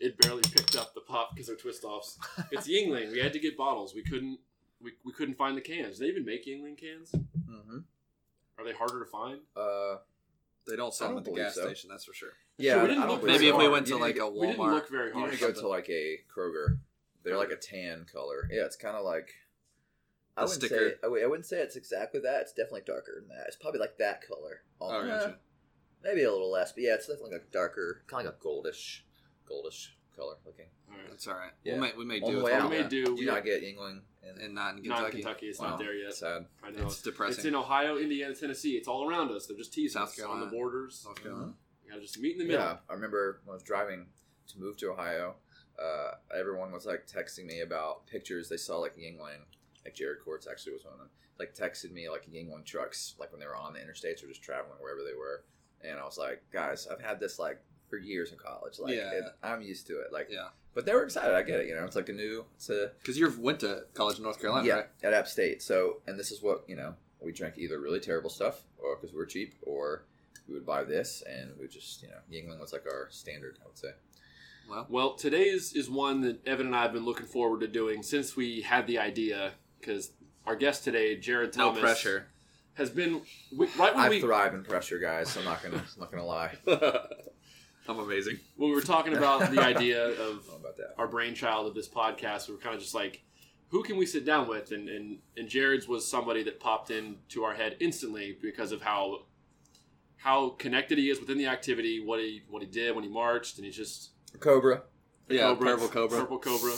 it barely picked up the pop because of twist offs. It's Yuengling. We had to get bottles. We couldn't. We, we couldn't find the cans. Do they even make Yuengling cans? Mm-hmm. Are they harder to find? Uh, They don't sell them don't at the gas so. station, that's for sure. yeah, we didn't look Maybe if we went to need like to a We didn't Walmart. look very You hard. need to go to like a Kroger. They're like a tan color. Yeah, it's kind of like. I wouldn't sticker. say I wouldn't say it's exactly that. It's definitely darker than that. It's probably like that color. Oh, Almost. gotcha. Maybe a little less, but yeah, it's definitely like a darker, kind of like a goldish, goldish color looking. That's all right. Yeah. We'll make, we may do the it. We out. may do- Do we- not get Yuengling in, and not in Kentucky. Not in Kentucky. Kentucky. It's Wow, not there yet. Sad. I know. It's depressing. It's in Ohio, Indiana, Tennessee. It's all around us. They're just teasing South us on Carolina. the borders. North Carolina. You gotta just meet in the middle. Yeah, I remember when I was driving to move to Ohio. Uh, everyone was like texting me about pictures they saw like Yuengling. Like Jared Courts actually was one of them. Like texted me like Yuengling trucks, like when they were on the interstates or just traveling wherever they were. And I was like, guys, I've had this like for years in college. Like, Yeah. it, I'm used to it. Like, Yeah. but they were excited. I get it. You know, it's like a new. It's a Because you went to college in North Carolina, yeah right? at App State. So, and this is what you know. We drank either really terrible stuff, or because we're cheap, or we would buy this, and we would just you know, Yuengling was like our standard. I would say. Well, Well, today's is one that Evan and I have been looking forward to doing since we had the idea. Because our guest today, Jared no pressure. has been we, right when I we thrive in pressure, guys. I'm not gonna, I'm not gonna lie. I'm amazing. when we were talking about the idea of about that. our brainchild of this podcast, we were kind of just like, who can we sit down with? And and and Jared's was somebody that popped into our head instantly because of how how connected he is within the activity, what he what he did when he marched, and he's just Cobra. Yeah, Cobra, purple cobra. purple cobra.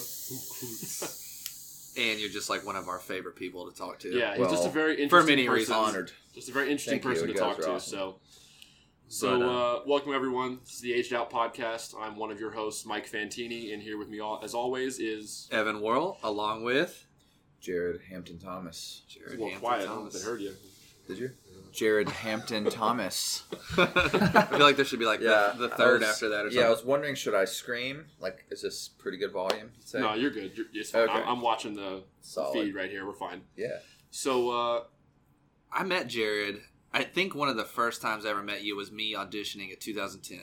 And you're just like one of our favorite people to talk to. Yeah, he's just a very interesting for many person. reasons. Honored. Just a very interesting Thank person You to guys talk to. awesome. So, so But, uh, welcome everyone. This is the Aged Out podcast. I'm one of your hosts, Mike Fantini, and here with me, all, as always, is Evan Worrell, along with Jared Hampton Thomas. Jared well Hampton quiet. I don't know Thomas. if heard you. Did you? Jared Hampton Thomas. I feel like there should be like yeah, the, the third was- after that or something. Yeah, I was wondering, should I scream? Like, is this pretty good volume? You'd say? No, you're good. You're, it's fine. Okay. I'm, I'm watching the Solid. feed right here. We're fine. Yeah. So, uh, I met Jared. I think one of the first times I ever met you was me auditioning at 2010.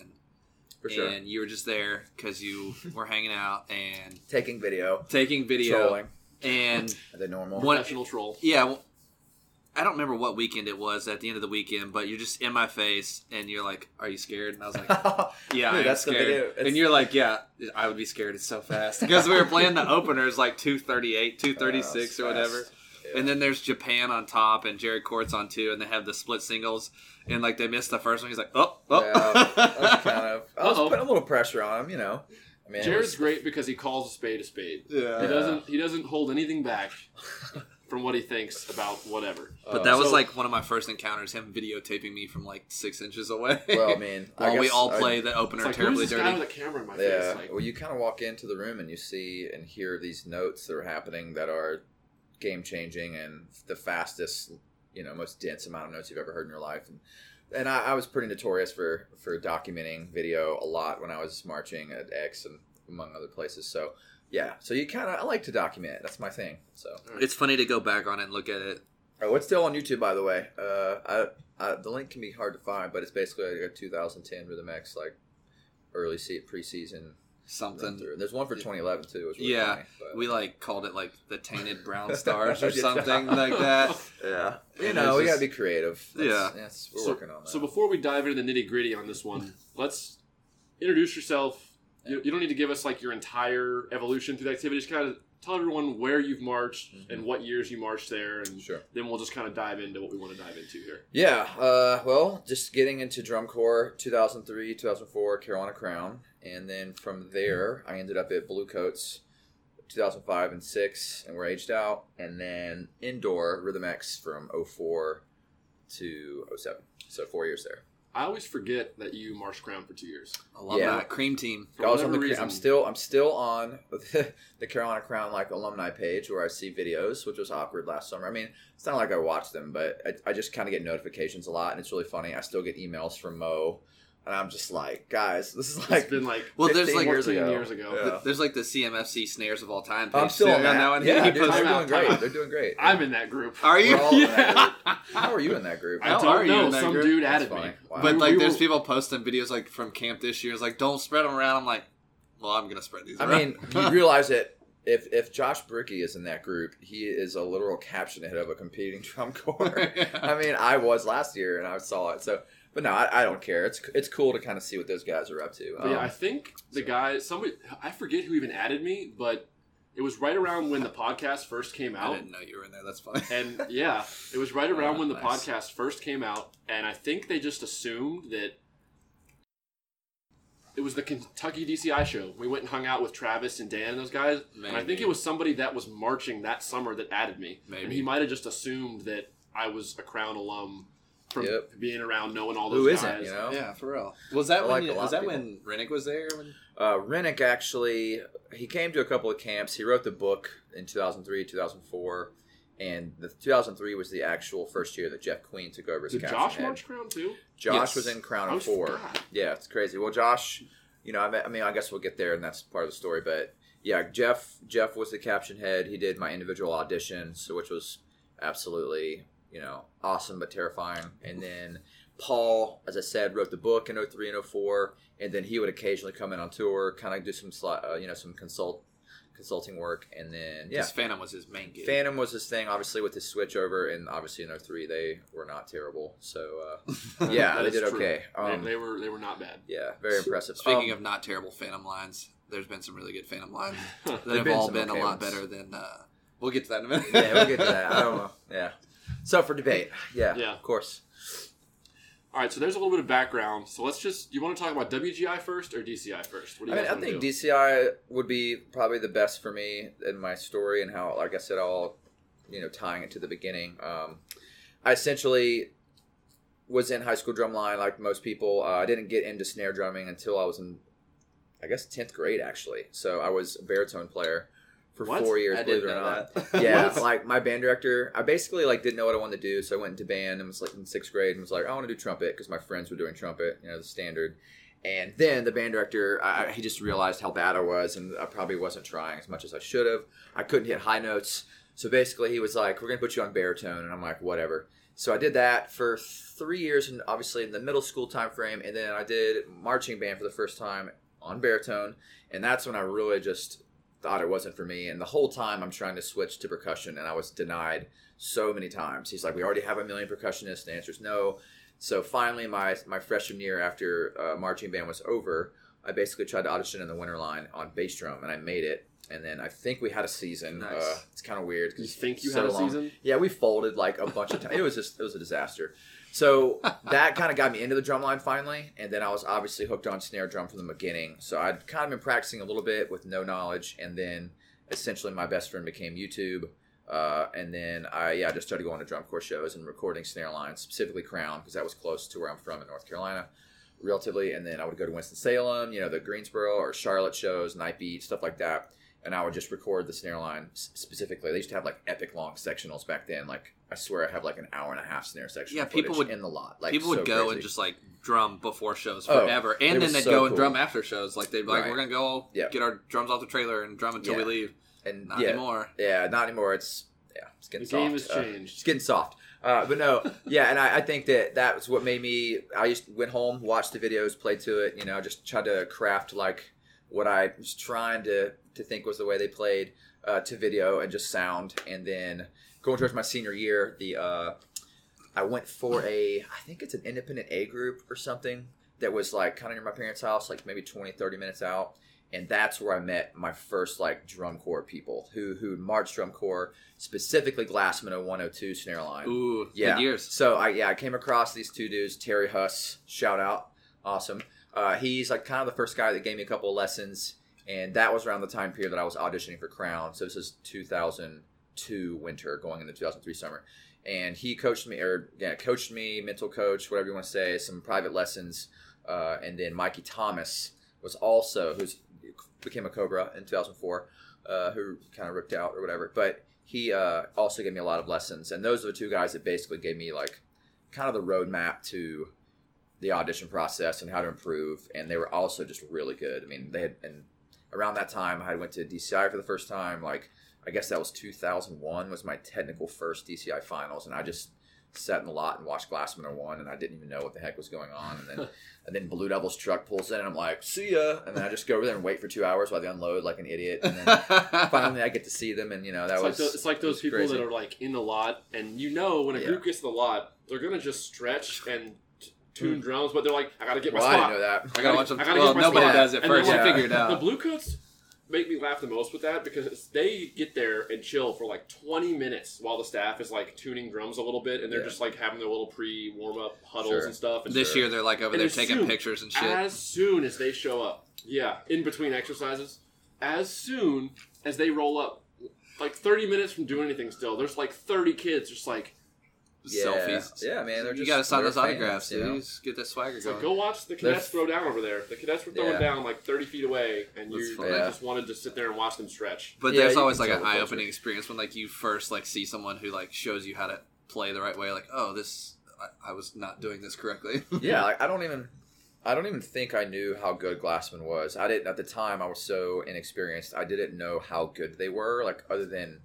For sure. And you were just there because you were hanging out and Taking video. taking video. Trolling. And The normal. One- professional troll. yeah, well, I don't remember what weekend it was at the end of the weekend, but you're just in my face and you're like, "Are you scared?" And I was like, "Yeah, Dude, I'm that's the scared." video. It's- And you're like, "Yeah, I would be scared. It's so fast." Because we were playing the openers like 238, 236 Uh, or whatever. fast. Yeah. And then there's Japan on top and Jared Court's on two, and they have the split singles. And like they missed the first one. He's like, "Oh, oh." Yeah, I was kind of. I was Uh-oh. putting a little pressure on him, you know. I mean, Jared's was- great because he calls a spade a spade. yeah. He doesn't. He doesn't hold anything back from what he thinks about whatever. But uh, that was so- like one of my first encounters. Him videotaping me from like six inches away. Well, I mean, I while we guess all I- play the It's opener like terribly who's this guy dirty. with a camera in my Yeah. face? Like, well, you kind of walk into the room and you see and hear these notes that are happening that are game changing and the fastest, you know, most dense amount of notes you've ever heard in your life. And and I, I was pretty notorious for for documenting video a lot when I was marching at X and among other places. So yeah, so you kind of I like to document. That's my thing. So It's funny to go back on it and look at it. oh, it's still on YouTube by the way. Uh, I, I the link can be hard to find, but it's basically like a 2010 Rhythm X like early se- preseason Something. There's one for 2011 too. It was really Yeah, funny, We like called it like the tainted brown stars or something like that. yeah, you And know, it's we gotta be creative. That's, Yeah. yes, we're so, working on that. so before we dive into the nitty gritty on this one, let's introduce yourself. You, you don't need to give us like your entire evolution through the activity. Just kind of tell everyone where you've marched Mhm. and what years you marched there, and sure. then we'll just kind of dive into what we want to dive into here. Yeah, uh, well, just getting into drum corps 2003, 2004, Carolina Crown. And then from there, I ended up at Blue Coats 2005 and 6, and we're aged out. And then indoor Rhythm X from 04 to 07. So four years there. I always forget that you marched crown for two years. I love Yeah. that cream team. For I was on the, reason. I'm still I'm still on the Carolina Crown like alumni page where I see videos, which was awkward last summer. I mean, it's not like I watch them, but I, I just kind of get notifications a lot, and it's really funny. I still get emails from Mo, and I'm just like, guys, this is like it's been like Well, there's like years ago. years ago. Yeah. th- there's like the CMFC snares of all time. I'm still too. on that. one. Yeah, He dude, puts- they're doing great. time. They're doing great. I'm in that group. Are you? We're all in that Yeah. group. How are you in that group? I How don't are you know. in that Some group? dude That's added me. Wow. But We- like, we there's were- people posting videos like from camp this year. It's like, don't spread them around. I'm like, Well, I'm gonna spread these. I around. mean, you realize that if if Josh Bricky is in that group, he is a literal caption head of a competing drum corps. I mean, I was last year and I saw it. So, but no, I, I don't care. It's it's cool to kind of see what those guys are up to. But yeah, Um, I think the so- guy, somebody, I forget who even added me, but it was right around when the podcast first came out. I didn't know you were in there. That's fine. And yeah, it was right around Oh, when the nice. podcast first came out, and I think they just assumed that it was the Kentucky DCI show. We went and hung out with Travis and Dan and those guys, and I think it was somebody that was marching that summer that added me. And Maybe. he might have just assumed that I was a Crown alum from Yep. being around, knowing all those who guys. isn't? You know, yeah, for real. Was that I when? like you- was of that when Rennick was there? When, Uh, Rennick actually, he came to a couple of camps. He wrote the book in 2003, 2004, and the 2003 was the actual first year that Jeff Queen took over as Did captain Josh head. march Crown too? Josh Yes. was in Crown of Four. forgot. Yeah, it's crazy. Well, Josh, you know, I mean, I mean, I guess we'll get there, and that's part of the story. But yeah, Jeff, Jeff was the caption head. He did my individual audition, so which was absolutely, you know, awesome but terrifying. And then Paul, as I said, wrote the book in 03 and 04, and then he would occasionally come in on tour, kind of do some, uh, you know, some consult consulting work, and then yeah. Because Phantom was his main gig. Phantom was his thing, obviously with his switch over, and obviously in 03 they were not terrible. So uh, yeah, they did true. okay. Um, they, they were they were not bad. yeah, very impressive. Speaking Um, of not terrible Phantom lines, there's been some really good Phantom lines that There've been all been okay a lot ones. better than. Uh, we'll get to that in a minute. yeah, we'll get to that. I don't know. Yeah. So for debate, yeah, Yeah. of course. All right, so there's a little bit of background. So let's just. You want to talk about WGI first or DCI first? What do I you mean, I think do? DCI would be probably the best for me in my story and how, like I said, all you know, tying it to the beginning. Um, I essentially was in high school drumline like most people. Uh, I didn't get into snare drumming until I was in, I guess, tenth grade actually. So I was a baritone player for What? four years. I believe it or not. that. yeah, like my band director, I basically like didn't know what I wanted to do, so I went into band and was like in sixth grade and was like, I want to do trumpet because my friends were doing trumpet, you know, the standard. And then the band director, I, he just realized how bad I was, and I probably wasn't trying as much as I should have. I couldn't hit high notes, so basically he was like, "We're gonna put you on baritone," and I'm like, "Whatever." So I did that for three years, and obviously in the middle school time frame, and then I did marching band for the first time on baritone, and that's when I really just thought it wasn't for me. And the whole time I'm trying to switch to percussion, and I was denied so many times. He's like, "We already have a million percussionists." The answer is no. So finally, my my freshman year after uh, marching band was over, I basically tried to audition in the winter line on bass drum, and I made it. And then I think we had a season. Nice. Uh, it's kind of weird. You think you so had a long. season? Yeah, we folded like a bunch of times. It was just it was a disaster. So that kind of got me into the drum line finally, and then I was obviously hooked on snare drum from the beginning. So I'd kind of been practicing a little bit with no knowledge, and then essentially my best friend became YouTube. Uh, and then I yeah just started going to drum corps shows and recording snare lines, specifically Crown, because that was close to where I'm from in North Carolina, relatively. And then I would go to Winston Salem, you know, the Greensboro or Charlotte shows, Night Beat, stuff like that. And I would just record the snare line specifically. They used to have like epic long sectionals back then. Like I swear I have like an hour and a half snare section. Yeah, people would- in the lot. Like People so would go crazy. and just like drum before shows Oh, forever, it and then they'd so go and drum after shows. Like they'd be like, Right. "We're gonna go Yeah. get our drums off the trailer and drum until Yeah. we leave." and Not yeah, anymore. Yeah, not anymore. It's yeah, it's The getting game soft. has Uh, changed. it's getting soft. Uh, but no, yeah, and I, I think that that was what made me. I used went home, watched the videos, played to it. You know, just tried to craft like what I was trying to to think was the way they played uh, to video and just sound. And then going towards my senior year, the uh, I went for a I think it's an independent A group or something that was like kind of near my parents' house, like maybe 20, 30 minutes out. And that's where I met my first like drum corps people who who marched drum corps, specifically Glassmen 102 snare line. Ooh, Yeah. years. So I yeah I came across these two dudes, Terry Huss, shout out, awesome. Uh, he's like kind of the first guy that gave me a couple of lessons, and that was around the time period that I was auditioning for Crown. So this is 2002 winter, going into 2003 summer, and he coached me or yeah coached me, mental coach, whatever you want to say, some private lessons, uh, and then Mikey Thomas was also who's became a Cobra in 2004, uh, who kind of ripped out or whatever, but he uh, also gave me a lot of lessons, and those are the two guys that basically gave me like kind of the roadmap to the audition process and how to improve. And they were also just really good. I mean, they had and around that time I went to DCI for the first time. Like I guess that was 2001 was my technical first DCI finals, and I just sat in the lot and watched Glassmen 01, and I didn't even know what the heck was going on. And then and then Blue Devil's truck pulls in, and I'm like, "See ya!" And then I just go over there and wait for two hours while they unload like an idiot. And then finally, I get to see them, and you know that It's like, was it's like those was people crazy. that are like in the lot, and you know when a Yeah. group gets in the lot, they're gonna just stretch and t- tune drums, but they're like, I gotta get my Well, I didn't know that. I gotta watch them. I gotta Well, get my nobody spot. does it first. like, I figure it The out. blue coats make me laugh the most with that because they get there and chill for like 20 minutes while the staff is like tuning drums a little bit, and they're Yeah. just like having their little pre warm up huddles Sure. and stuff. And This Sure. year they're like over And there taking soon- pictures and shit. As soon as they show up, yeah, in between exercises, as soon as they roll up, like 30 minutes from doing anything still, there's like 30 kids just like, Yeah. Selfies. Yeah, man. They're you just gotta sign they're those autographs, fans, dude. you know? Just get that swagger it's like going. go watch the They're- cadets throw down over there. The cadets were throwing Yeah. down like 30 feet away, and you, That's. Yeah. just wanted to sit there and watch them stretch. But Yeah, there's always like an eye opening experience when like you first like see someone who like shows you how to play the right way. Like, oh, this I, I was not doing this correctly. yeah, like, I don't even, I don't even think I knew how good Glassmen was. I didn't at the time. I was so inexperienced. I didn't know how good they were. Like other than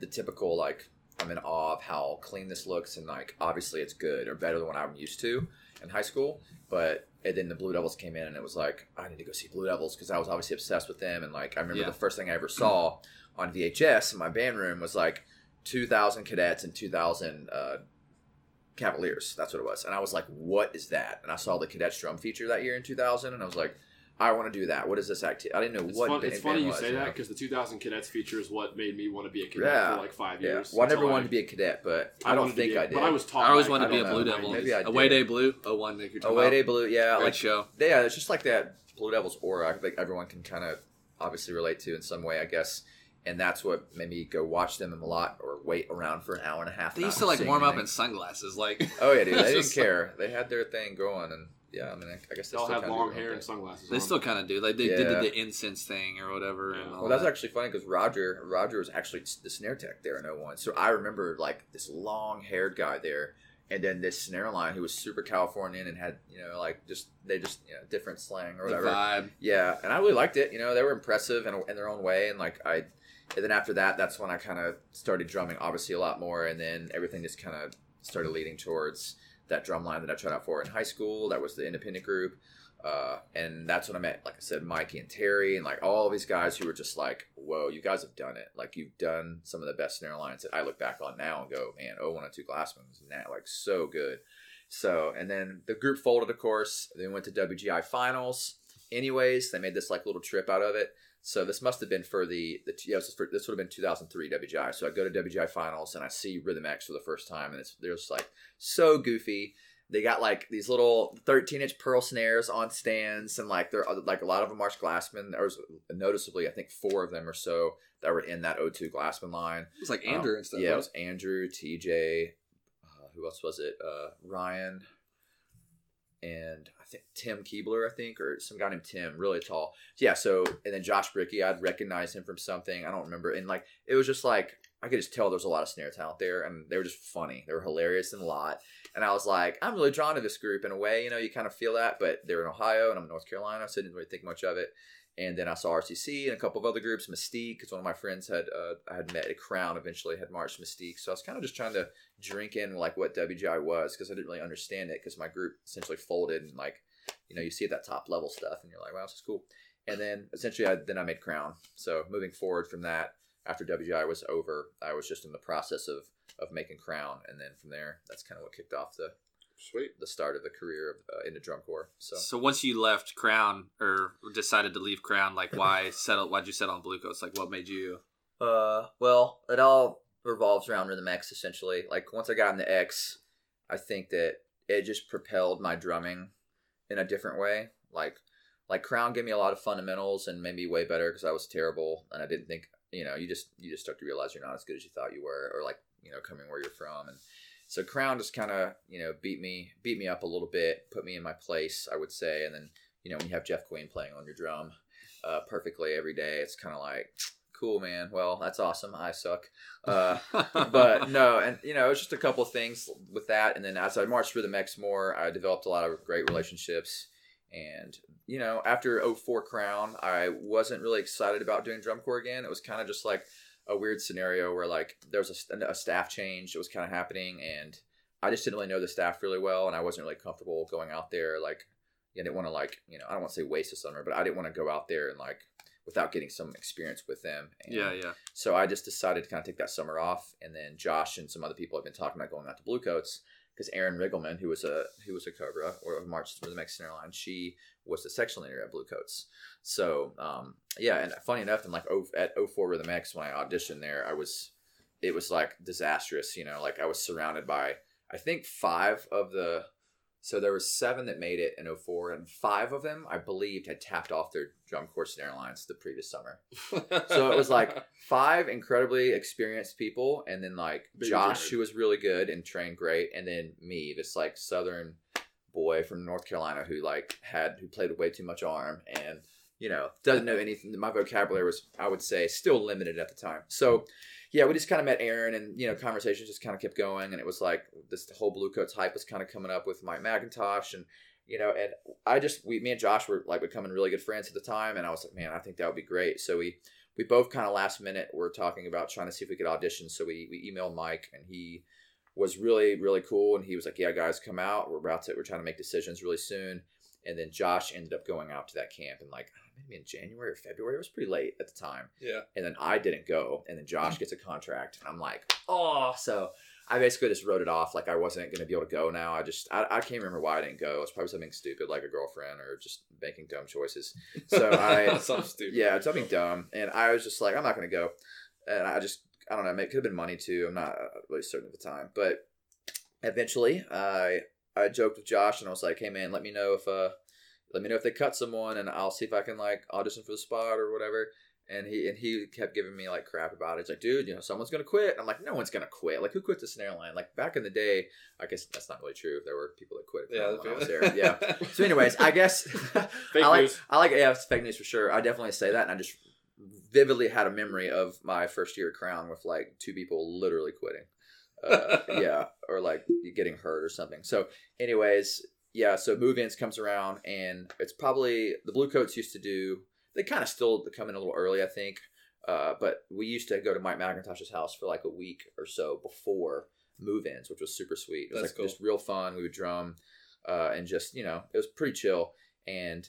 the typical, like I'm in awe of how clean this looks, and like obviously it's good or better than what I'm used to in high school. But and then the Blue Devils came in, and it was like I need to go see Blue Devils because I was obviously obsessed with them. And like I remember Yeah. the first thing I ever saw on VHS in my band room was like 2,000 cadets and 2,000 uh, Cavaliers. That's what it was. And I was like, what is that? And I saw the cadets drum feature that year in 2000, and I was like, I want to do that. What is this activity? I didn't know It's, what fun, band it's funny you was, say that because the 2000 cadets feature is what made me want to be a cadet Yeah. for like five Yeah. years. Well, I never until wanted to be a cadet, but I, I don't think be a- I did. But I was taught. I always by- wanted to be a. Blue Devil. Maybe I Away. Day Blue, oh one Nick you're Away. Day Blue. Yeah, Great like show. yeah, it's just like that Blue Devils aura. I think everyone can kind of obviously relate to in some way, I guess. And that's what made me go watch them a lot or wait around for an hour and a half. They used to like seeing warm up in sunglasses, like Oh yeah, dude. They didn't just care. They had their thing going, and yeah, I mean, I guess They they all still have long hair and sunglasses. they on. still kind of do. Like they Yeah. did the incense thing or whatever. Yeah. And Well, that's that. actually funny because Roger, Roger was actually the snare tech there in 01. So I remember like this long haired guy there, and then this snare line who was super Californian and had you know like just they just you know different slang or the whatever. vibe. Yeah, and I really liked it. You know, they were impressive in, in their own way, and like I, and then after that, that's when I kind of started drumming, obviously a lot more, and then everything just kind of started leading towards that drum line that I tried out for in high school. That was the independent group, uh, and that's when I met, like I said, Mikey and Terry, and like all these guys who were just like, "Whoa, you guys have done it! Like you've done some of the best snare lines that I look back on now and go, man, oh one and two Glassmen was now like so good." So, and then the group folded, of course. Then went to WGI finals. Anyways, they made this like little trip out of it. So this must have been for the the yeah, this, for, this would have been 2003 WGI. So I go to WGI finals and I see Rhythm X for the first time, and it's they're just like so goofy. They got like these little 13 inch pearl snares on stands, and like they're like a lot of them are Glassmen. There was noticeably, I think, four of them or so that were in that O2 Glassmen line. It was like Um, Andrew and stuff. Yeah, it was Andrew, TJ, uh, who else was it? Uh, Ryan, and I think Tim Keebler, I think, or some guy named Tim, really tall. Yeah, so and then Josh Bricky, I'd recognize him from something. I don't remember. And like it was just like I could just tell there was a lot of snare talent there, and they were just funny. They were hilarious and a lot. And I was like, I'm really drawn to this group in a way. You know, you kind of feel that, but they're in Ohio, and I'm in North Carolina, so I didn't really think much of it. And then I saw RCC and a couple of other groups, Mystique, because one of my friends had uh, I had met at Crown eventually had marched Mystique. So I was kind of just trying to drink in like what WGI was because I didn't really understand it because my group essentially folded and like you know you see at that top level stuff and you're like wow this is cool. And then essentially I then I made Crown. So moving forward from that after WGI was over, I was just in the process of of making Crown, and then from there that's kind of what kicked off the Sweet. the start of the career of, uh, into drum corps. So. So once you left Crown or decided to leave Crown, like why settle? Why'd you settle on Blue Coats? Like what made you? Uh, well, it all revolves around Rhythm X essentially. Like once I got into X, I think that it just propelled my drumming in a different way. Like, like Crown gave me a lot of fundamentals and made me way better because I was terrible and I didn't think you know you just you just start to realize you're not as good as you thought you were or like you know coming where you're from and so Crown just kind of you know beat me beat me up a little bit, put me in my place, I would say, and then you know when you have Jeff Queen playing on your drum uh, perfectly every day, it's kind of like cool, man. Well, that's awesome. I suck. Uh, but no, and you know, it's just a couple of things with that. And then as I marched through the Mex more, I developed a lot of great relationships. And you know, after 04 Crown, I wasn't really excited about doing drum corps again. It was kind of just like a weird scenario where like there was a, a staff change that was kind of happening, and I just didn't really know the staff really well, and I wasn't really comfortable going out there. Like, I didn't want to like you know I don't want to say waste a summer, but I didn't want to go out there and like without getting some experience with them. And Yeah, yeah. So I just decided to kind of take that summer off, and then Josh and some other people have been talking about going out to Bluecoats because Aaron Riggleman, who was a who was a Cobra or marched for the Mexican Airline, she was the section leader at Bluecoats. So um, yeah, and funny enough, in like oh, at 04 Rhythm X when I auditioned there, I was it was like disastrous. You know, like I was surrounded by I think five of the so there were seven that made it in 04 and five of them I believed had tapped off their drum course in airlines the previous summer. So it was like five incredibly experienced people, and then like Big Josh, Jared. who was really good and trained great, and then me, this like Southern boy from North Carolina who like had who played way too much arm and you know doesn't know anything. My vocabulary was, I would say, still limited at the time. So yeah, we just kind of met Aaron, and you know, conversations just kind of kept going, and it was like this whole Blue Coats hype was kind of coming up with Mike McIntosh and. You know, and I just we me and Josh were like becoming really good friends at the time, and I was like, man, I think that would be great. So we we both kind of last minute were talking about trying to see if we could audition. So we, we emailed Mike and he was really, really cool. And he was like, yeah, guys, come out. We're about to, we're trying to make decisions really soon. And then Josh ended up going out to that camp and like maybe in January or February. It was pretty late at the time. yeah. And then I didn't go. And then Josh gets a contract. And I'm like, oh, so I basically just wrote it off. Like I wasn't going to be able to go now. I just, I, I can't remember why I didn't go. It was probably something stupid like a girlfriend or just making dumb choices. So I, Something stupid. yeah, something dumb. And I was just like, I'm not going to go. And I just, I don't know, it could have been money too. I'm not uh, really certain at the time. But eventually, I I joked with Josh and I was like, hey man, let me know if uh, let me know if they cut someone and I'll see if I can like audition for the spot or whatever. And he and he kept giving me like crap about it. He's like, dude, you know, someone's gonna quit. And I'm like, no one's gonna quit. Like, who quit this airline? Like back in the day, I guess that's not really true. There were people that quit Yeah, when I was there. Yeah. So, anyways, I guess Fake I like news. I like yeah, it's fake news for sure. I definitely say that, and I just vividly had a memory of my first year at Crown with like two people literally quitting. Uh, yeah, or like getting hurt or something. So, anyways, yeah. So move-ins comes around, and it's probably the Blue Coats used to do. They kind of still come in a little early, I think. Uh, but we used to go to Mike McIntosh's house for like a week or so before move-ins, which was super sweet. It was That's like cool. just real fun. We would drum, uh, and just you know, it was pretty chill. And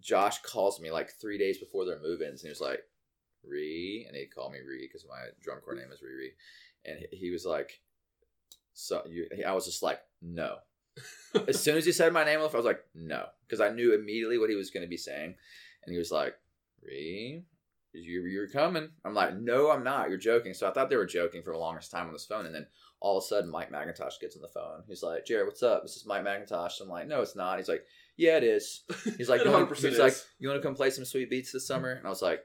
Josh calls me like three days before their move-ins, and he was like, "Ree," and he called me Ree because my drum corps name is Ree Ree, and he- he was like, "So you?" I was just like, "No." As soon as he said my name, I was like, "No," because I knew immediately what he was going to be saying, and he was like, "Ree." You, you're coming. I'm like, no, I'm not. You're joking. So I thought they were joking for the longest time on this phone. And then all of a sudden, Mike McIntosh gets on the phone. He's like, Jared, what's up? This is Mike McIntosh. I'm like, no, it's not. He's like, yeah, it is. He's like, you want, 100% he's is. like, you want to come play some sweet beats this summer? And I was like,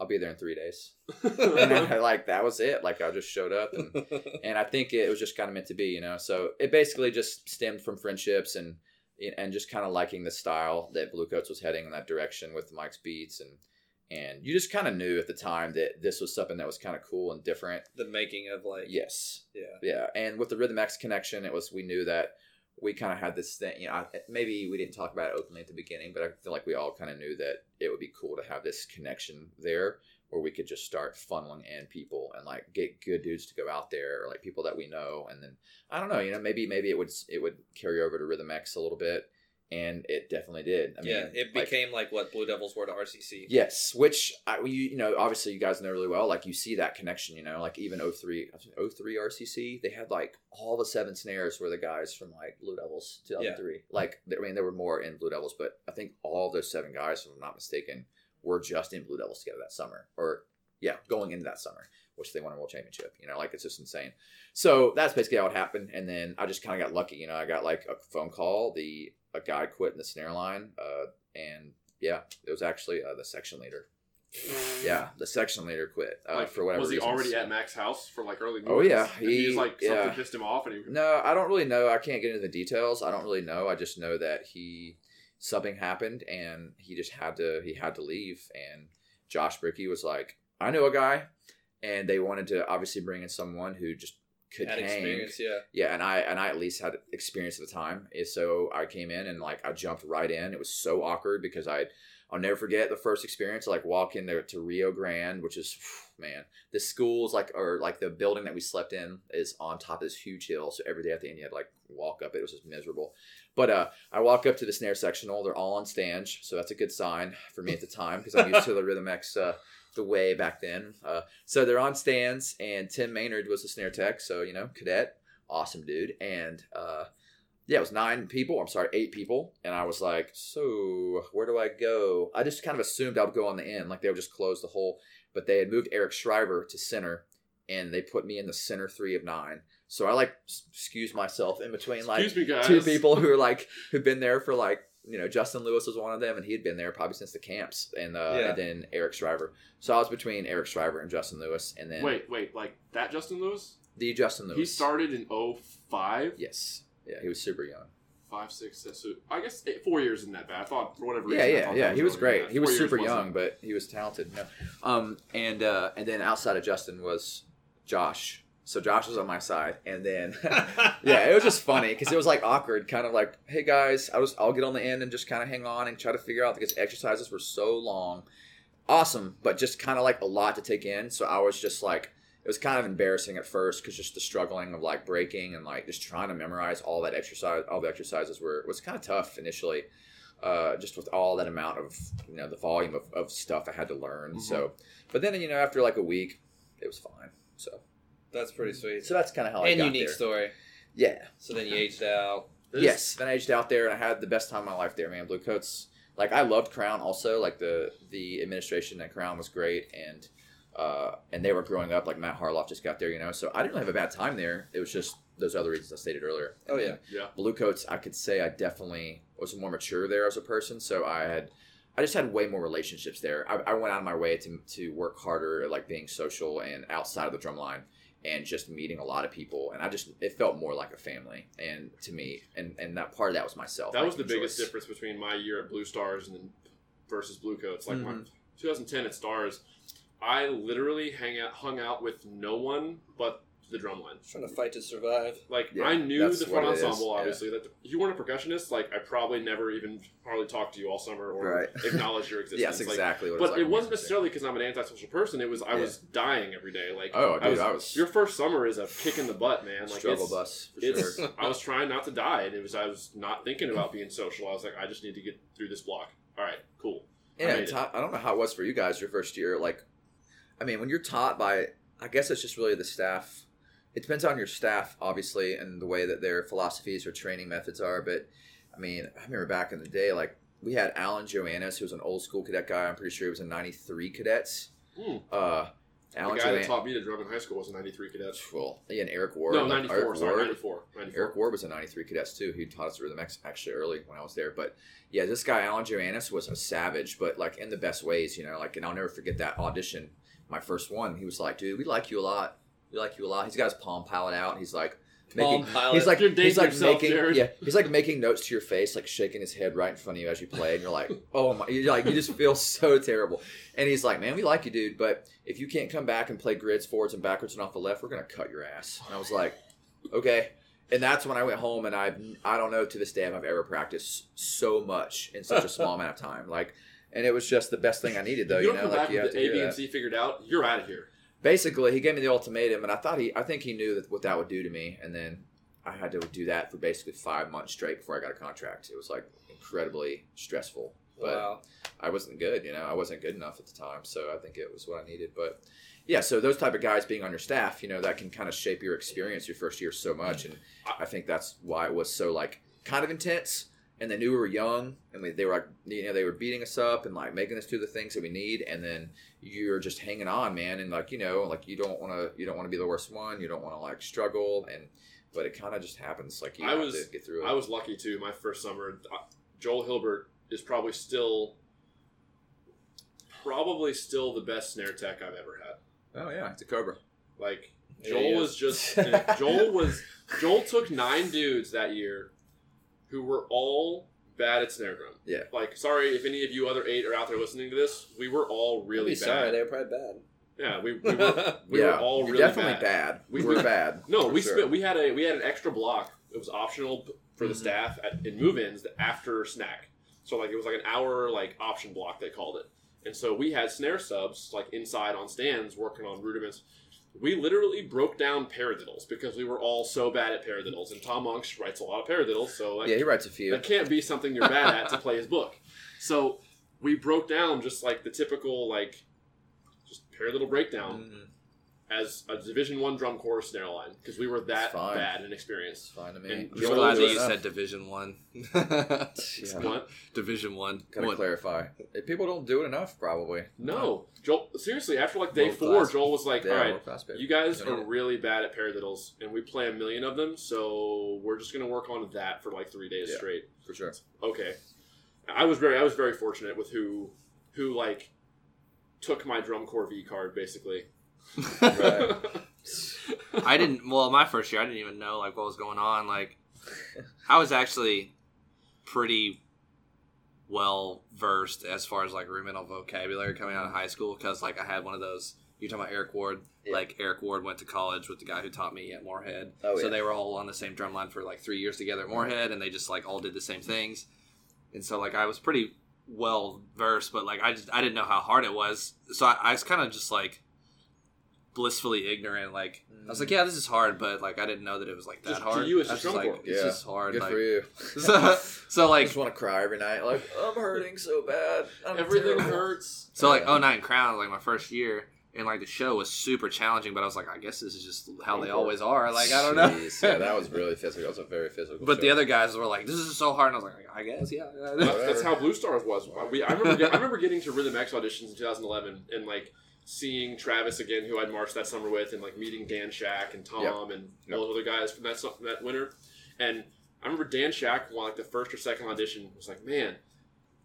I'll be there in three days. And I, like that was it. Like I just showed up, and and I think it was just kind of meant to be, you know. So it basically just stemmed from friendships and and just kind of liking the style that Blue Coats was heading in that direction with Mike's beats and and you just kind of knew at the time that this was something that was kind of cool and different. the making of like Yes, yeah. yeah, and with the Rhythm X connection, it was we knew that we kind of had this thing. You know, maybe we didn't talk about it openly at the beginning, but I feel like we all kind of knew that it would be cool to have this connection there, where we could just start funneling in people and like get good dudes to go out there, or like people that we know, and then I don't know, you know, maybe maybe it would it would carry over to Rhythm X a little bit, and it definitely did. I mean, yeah, it became like, what Blue Devils were to RCC. Yes, which I, you, you know, obviously you guys know really well. Like you see that connection, you know, like even 03, 03 RCC, they had like all the seven snares were the guys from like Blue Devils 2003. Like, I mean, there were more in Blue Devils, but I think all those seven guys, if I'm not mistaken, were just in Blue Devils together that summer, or yeah, going into that summer, which they won a world championship. You know, like it's just insane. So that's basically how it happened. And then I just kind of got lucky. You know, I got like a phone call. The a guy quit in the snare line, uh, and yeah, it was actually uh, the section leader. Yeah, the section leader quit uh, like, for whatever. was he reasons. already at Mac's house for like early? Oh, yeah, he, he- just like something yeah. pissed him off, and he No, I don't really know. I can't get into the details. I don't really know. I just know that he something happened and he just had to he had to leave. And Josh Bricky was like, I know a guy, and they wanted to obviously bring in someone who just could Had hang. experience, yeah. Yeah, and I and I at least had experience at the time. And So I came in and like I jumped right in. It was so awkward because I I'll never forget the first experience. Like walking there to Rio Grande, which is man, the school's like or like the building that we slept in is on top of this huge hill. So every day at the end, you had to like walk up it. Was just miserable. But uh, I walk up to the snare sectional. They're all on stands, so that's a good sign for me at the time because I'm used to the Rhythm X uh, the way back then. Uh, so they're on stands, and Tim Maynard was the snare tech. So you know, cadet, awesome dude, and uh, yeah, it was nine people. I'm sorry, eight people, and I was like, so where do I go? I just kind of assumed I would go on the end, like they would just close the hole. But they had moved Eric Shriver to center, and they put me in the center three of nine. So I like excuse myself in between like two people who are like who've been there for like you know Justin Lewis was one of them, and he had been there probably since the camps, and uh, Yeah. and then Eric Shriver. So I was between Eric Shriver and Justin Lewis, and then Wait, wait, like that Justin Lewis? the Justin Lewis. He started in 05? Yes, yeah, he was super young. Five, six, six, so I guess eight, four years isn't that bad. I thought for whatever reason. Yeah, yeah, yeah. that He was great. He was super wasn't- young, but he was talented. No. Um, and uh, and then outside of Justin was Josh. So Josh was on my side, and then yeah, it was just funny because it was like awkward, kind of like, hey guys, I was I'll get on the end and just kind of hang on and try to figure out because exercises were so long, awesome, but just kind of like a lot to take in. So I was just like, it was kind of embarrassing at first because just the struggling of like breaking and like just trying to memorize all that exercise, all the exercises were was kind of tough initially. Uh, just with all that amount of you know the volume of, of stuff I had to learn. Mhm. So, but then you know after like a week, it was fine. So, That's pretty sweet. so that's kind of how I and got unique there. story. Yeah, So then you aged out. This- yes. Then I aged out there and I had the best time of my life there, man. Blue Coats, like I loved Crown also. Like the the administration at Crown was great, and uh, and they were growing up. Like Matt Harloff just got there, you know. So I didn't really have a bad time there. It was just those other reasons I stated earlier. Oh, yeah. Yeah. Blue Coats, I could say I definitely was more mature there as a person. So I had. I just had way more relationships there. I, I went out of my way to, to work harder at like being social and outside of the drum line and just meeting a lot of people and i just it felt more like a family and to me and and that part of that was myself That was the biggest choice. difference between my year at Blue Stars and then versus Blue Coats. Like my Mhm. 2010 at Stars, I literally hang out, hung out with no one but the drum line. Trying to fight to survive. Like Yeah, I knew the front what it is, ensemble, yeah. obviously. That if you weren't a percussionist, like I probably never even hardly talked to you all summer or Right. acknowledged your existence. yes Like, exactly what but it's like it wasn't necessarily because I'm an antisocial person. It was I Yeah. was dying every day. Like Oh, I dude, was, I was- your first summer is a kick in the butt, man. Like struggle it's, bus for it's sure I was trying not to die, and it was I was not thinking about being social. I was like, I just need to get through this block. All right, cool. Yeah made it's it. hot- i don't know how it was for you guys your first year like i mean when you're taught by i guess it's just really the staff it depends on your staff obviously and the way that their philosophies or training methods are but i mean i remember back in the day like we had alan joannis who was an old school cadet guy i'm pretty sure he was in 93 cadets Hmm. uh The alan guy that taught me to drum in high school was a '93 cadet. well, yeah, and Eric Ward. No, '94. Eric Sorry, Ward. '94. '94. Eric Ward was a 93 cadets too. He taught us rhythm X actually early when I was there. But yeah, this guy Alan Joannis was a savage, but like in the best ways, you know. Like, and I'll never forget that audition, my first one. He was like, "Dude, we like you a lot. We like you a lot." He's got his Palm Pilot out. He's like. Palm Making, Pilot. he's like he's like yourself, making Jared. yeah he's like making notes to your face like shaking his head right in front of you as you play and you're like oh my you're like you just feel so terrible and he's like man we like you dude but if you can't come back and play grids forwards and backwards and off the left we're gonna cut your ass and I was like okay and that's when I went home and I've I don't know to this day if I've ever practiced so much in such a small amount of time. Like, and it was just the best thing I needed though. you You, don't know, come like back you have the A, B, and C figured out. You're out of here. Basically, he gave me the ultimatum, and I thought he I think he knew that what that would do to me, and then I had to do that for basically five months straight before I got a contract. It was like incredibly stressful, but wow. I wasn't good. You know, I wasn't good enough at the time, so I think it was what I needed. But yeah, so those type of guys being on your staff, you know, that can kind of shape your experience your first year so much, and I think that's why it was so like kind of intense. And they knew we were young, and we, they were like, you know, they were beating us up and like making us do the things that we need, and then you're just hanging on, man, and like you know, like you don't want to, you don't want to be the worst one, you don't want to like struggle, and but it kind of just happens, like you I have was- to get through it. I was lucky too. My first summer, uh, Joel Hilbert is probably still, probably still the best snare tech I've ever had. oh yeah, it's a cobra. Like There Joel he was just Joel was Joel took nine dudes that year who were all bad at snare drum. Yeah. Like sorry if any of you other eight are out there listening to this, we were all really bad. sorry, they were probably bad. Yeah, we, we were we yeah, were all really definitely bad. bad. We- We, were bad. No, we sure. spent we had a we had an extra block. It was optional for the Mhm. staff at, in move-ins after snack. So like it was like an hour like option block they called it. And so we had snare subs like inside on stands working on rudiments. We literally broke down paradiddles because we were all so bad at paradiddles. And Tom Monks writes a lot of paradiddles, so Yeah, he writes a few. that can't be something you're bad at to play his book. So we broke down just like the typical like just paradiddle breakdown Mhm. As a Division One drum corps snare line because we were that fine. bad and experienced. fine to me. And I'm Joel glad that you said Division One. Yeah. What? Division One. Gotta What? clarify. If People don't do it enough, probably. No, Joel. Seriously, after like day World four, class. Joel was like, Yeah, "All right, class, you guys are really bad at paradiddles, and we play a million of them, so we're just gonna work on that for like three days Yeah. straight." for sure. Okay, I was very, I was very fortunate with who, who like, took my drum corps V card basically. Right. I didn't. Well, my first year, I didn't even know like what was going on. Like, I was actually pretty well versed as far as like rudimental vocabulary coming out of high school because like I had one of those. You're talking about Eric Ward. Yeah. Like Eric Ward went to college with the guy who taught me at Morehead. Oh, so yeah. they were all on the same drum line for like three years together at Morehead, and they just like all did the same things. And so like I was pretty well versed, but like I just I didn't know how hard it was. So I, I was kind of just like blissfully ignorant. Like I was like, mm. yeah, this is hard, but like I didn't know that it was like that Just to hard. you, it's I was just drum like, corps. it's Yeah. just hard. Good like, for you. so, so I like just want to cry every night. Like I'm hurting so bad. I'm Everything terrible." hurts. so like oh nine crown like my first year. And like the show was super challenging, but I was like, I guess this is just how they always are. Like I don't know. Jeez, yeah, that was really physical. That was a very physical. But the show. other guys were like, "This is so hard," and I was like, "I guess, yeah." yeah. That's, that's how Blue Stars was. We, I remember, get, I remember getting to Rhythm X auditions in 2011 and like seeing Travis again, who I'd marched that summer with, and like meeting Dan Shack and Tom and Yep. all those other guys from that from that winter. And I remember Dan Shack won like the first or second audition. Was like, man,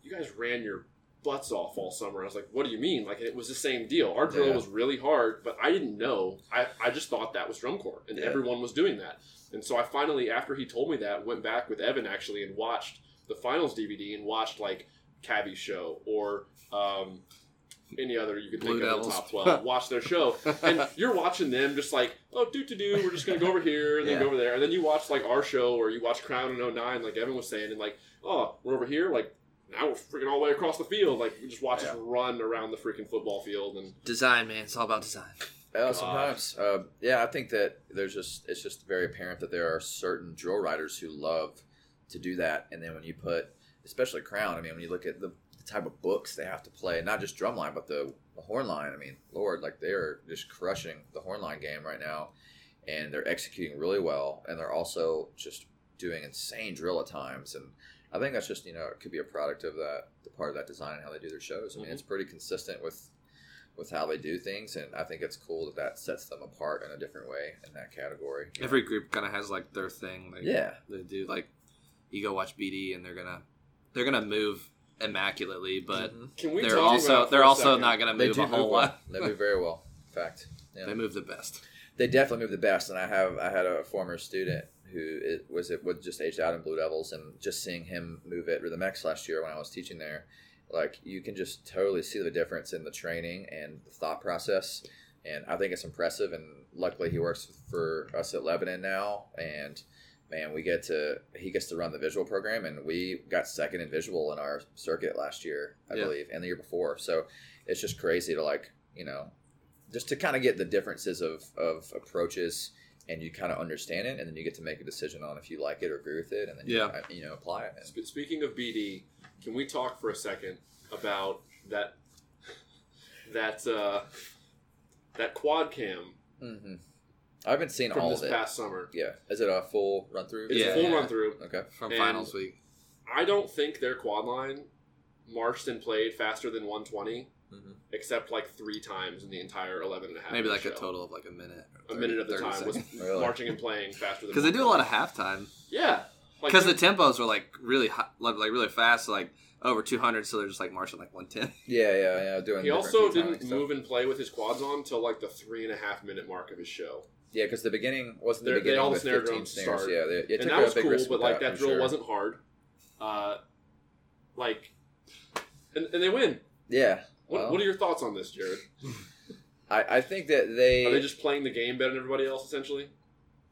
you guys ran your butts off all summer. I was like, what do you mean? Like it was the same deal. Our drill Yeah. was really hard, but I didn't know. I, I just thought that was drum corps, and Yeah. everyone was doing that. And so I finally, after he told me that, went back with Evan actually and watched the finals DVD and watched like Cabby's show or um, any other you could think Blue of in the top 12. Watch their show. And you're watching them just like, oh, do to do, we're just going to go over here and then Yeah. go over there. And then you watch like our show or you watch Crown in 09, like Evan was saying, and like, oh, we're over here. Like, now we're freaking all the way across the field. Like, we just watch us run around the freaking football field. And Design, man. It's all about design. Yeah, sometimes. Uh, yeah, I think that there's just it's just very apparent that there are certain drill riders who love to do that, and then when you put, especially crown, I mean, when you look at the, the type of books they have to play, not just drumline, but the, the horn line. I mean, Lord, like they're just crushing the horn line game right now, and they're executing really well, and they're also just doing insane drill at times, and I think that's just you know it could be a product of that the part of that design and how they do their shows. I mean, Mhm. it's pretty consistent with with how they do things, and I think it's cool that that sets them apart in a different way in that category. you know? Every group kind of has like their thing. Like, yeah, They do like you go watch BD and they're gonna they're gonna move immaculately, but Mhm. can we they're talk also about they're also second- not gonna they move do a whole move lot. They move very well. In fact, yeah. They move the best. they definitely move the best. And I have I had a former student who it was it was just aged out in Blue Devils, and just seeing him move at Rhythm X last year when I was teaching there, like you can just totally see the difference in the training and the thought process. And I think it's impressive. And luckily, he works for us at Lebanon now, and man, we get to he gets to run the visual program, and we got second in visual in our circuit last year, I Yeah. believe, and the year before. So it's just crazy to like you know just to kind of get the differences of, of approaches and you kind of understand it and then you get to make a decision on if you like it or agree with it and then Yeah. uh, you know apply it Sp- Speaking of BD, can we talk for a second about that that uh, that quad cam mm-hmm. I haven't seen from all this of it past summer? yeah is it a full run through It's Yeah, a full yeah. run through. okay From And- finals week. I don't think their quad line marched and played faster than 120, Mhm. except like three times in the entire 11 and a half. Maybe like minute a show. total of like a minute. A minute of the time was Really? marching and playing faster than Because they do a lot of halftime. Yeah. Like, Because the tempos were like really hot, like like really fast, like over 200. So they're just like marching like 110. yeah yeah yeah doing he different also didn't stuff. move and play with his quads on until like the three and a half minute mark of his show. Yeah because the beginning wasn't the They're- they beginning all with snare 15 drums snares start. yeah they, it and took that a was big cool, risk but with like that drill sure. wasn't hard. Uh, like, and, and they win. yeah What, well, what are your thoughts on this, Jared? I, I think that they Are they just playing the game better than everybody else, essentially?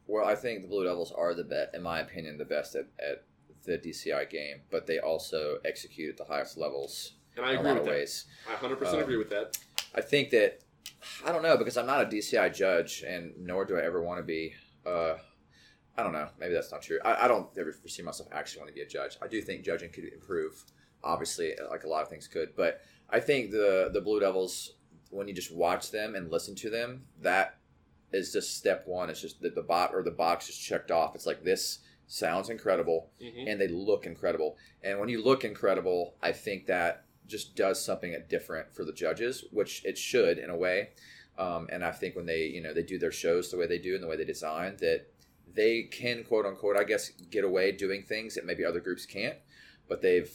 Well, I think the Blue Devils are the best, in my opinion, the best at, at the DCI game, but they also execute at the highest levels And I in a agree lot with of that. ways. I 100% Um, agree with that. I think that I don't know because I'm not a DCI judge, and nor do I ever want to be. Uh, I don't know. Maybe that's not true. I, I don't ever foresee myself actually want to be a judge. I do think judging could improve. Obviously, like a lot of things could, but I think the the Blue Devils, when you just watch them and listen to them, that is just step one. It's just that the bot or the box is checked off. It's like this sounds incredible hmm and they look incredible. And when you look incredible, I think that just does something different for the judges, which it should in a way. Um, and I think when they, you know, they do their shows the way they do and the way they design, that they can quote unquote, I guess, get away doing things that maybe other groups can't. But they've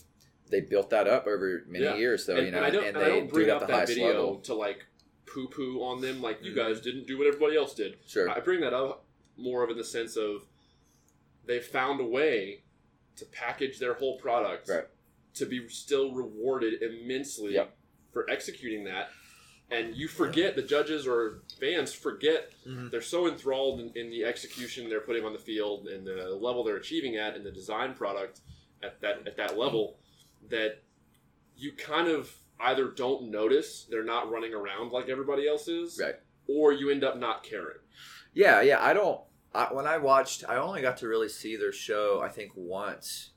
they built that up over many Yeah. years, though, and, you know, and I don't, and they do bring it at up the that highest video level. to like poo poo on them like you Mhm. guys didn't do what everybody else did. Sure, I bring that up more of in the sense of they found a way to package their whole product Right. To be still rewarded immensely Yep. for executing that. And you forget the judges or fans forget Mhm. they're so enthralled in, in the execution they're putting on the field and the level they're achieving at and the design product at that at that level that you kind of either don't notice they're not running around like everybody else is, Right. or you end up not caring. Yeah, yeah. I don't. I, when I watched, I only got to really see their show. I think once.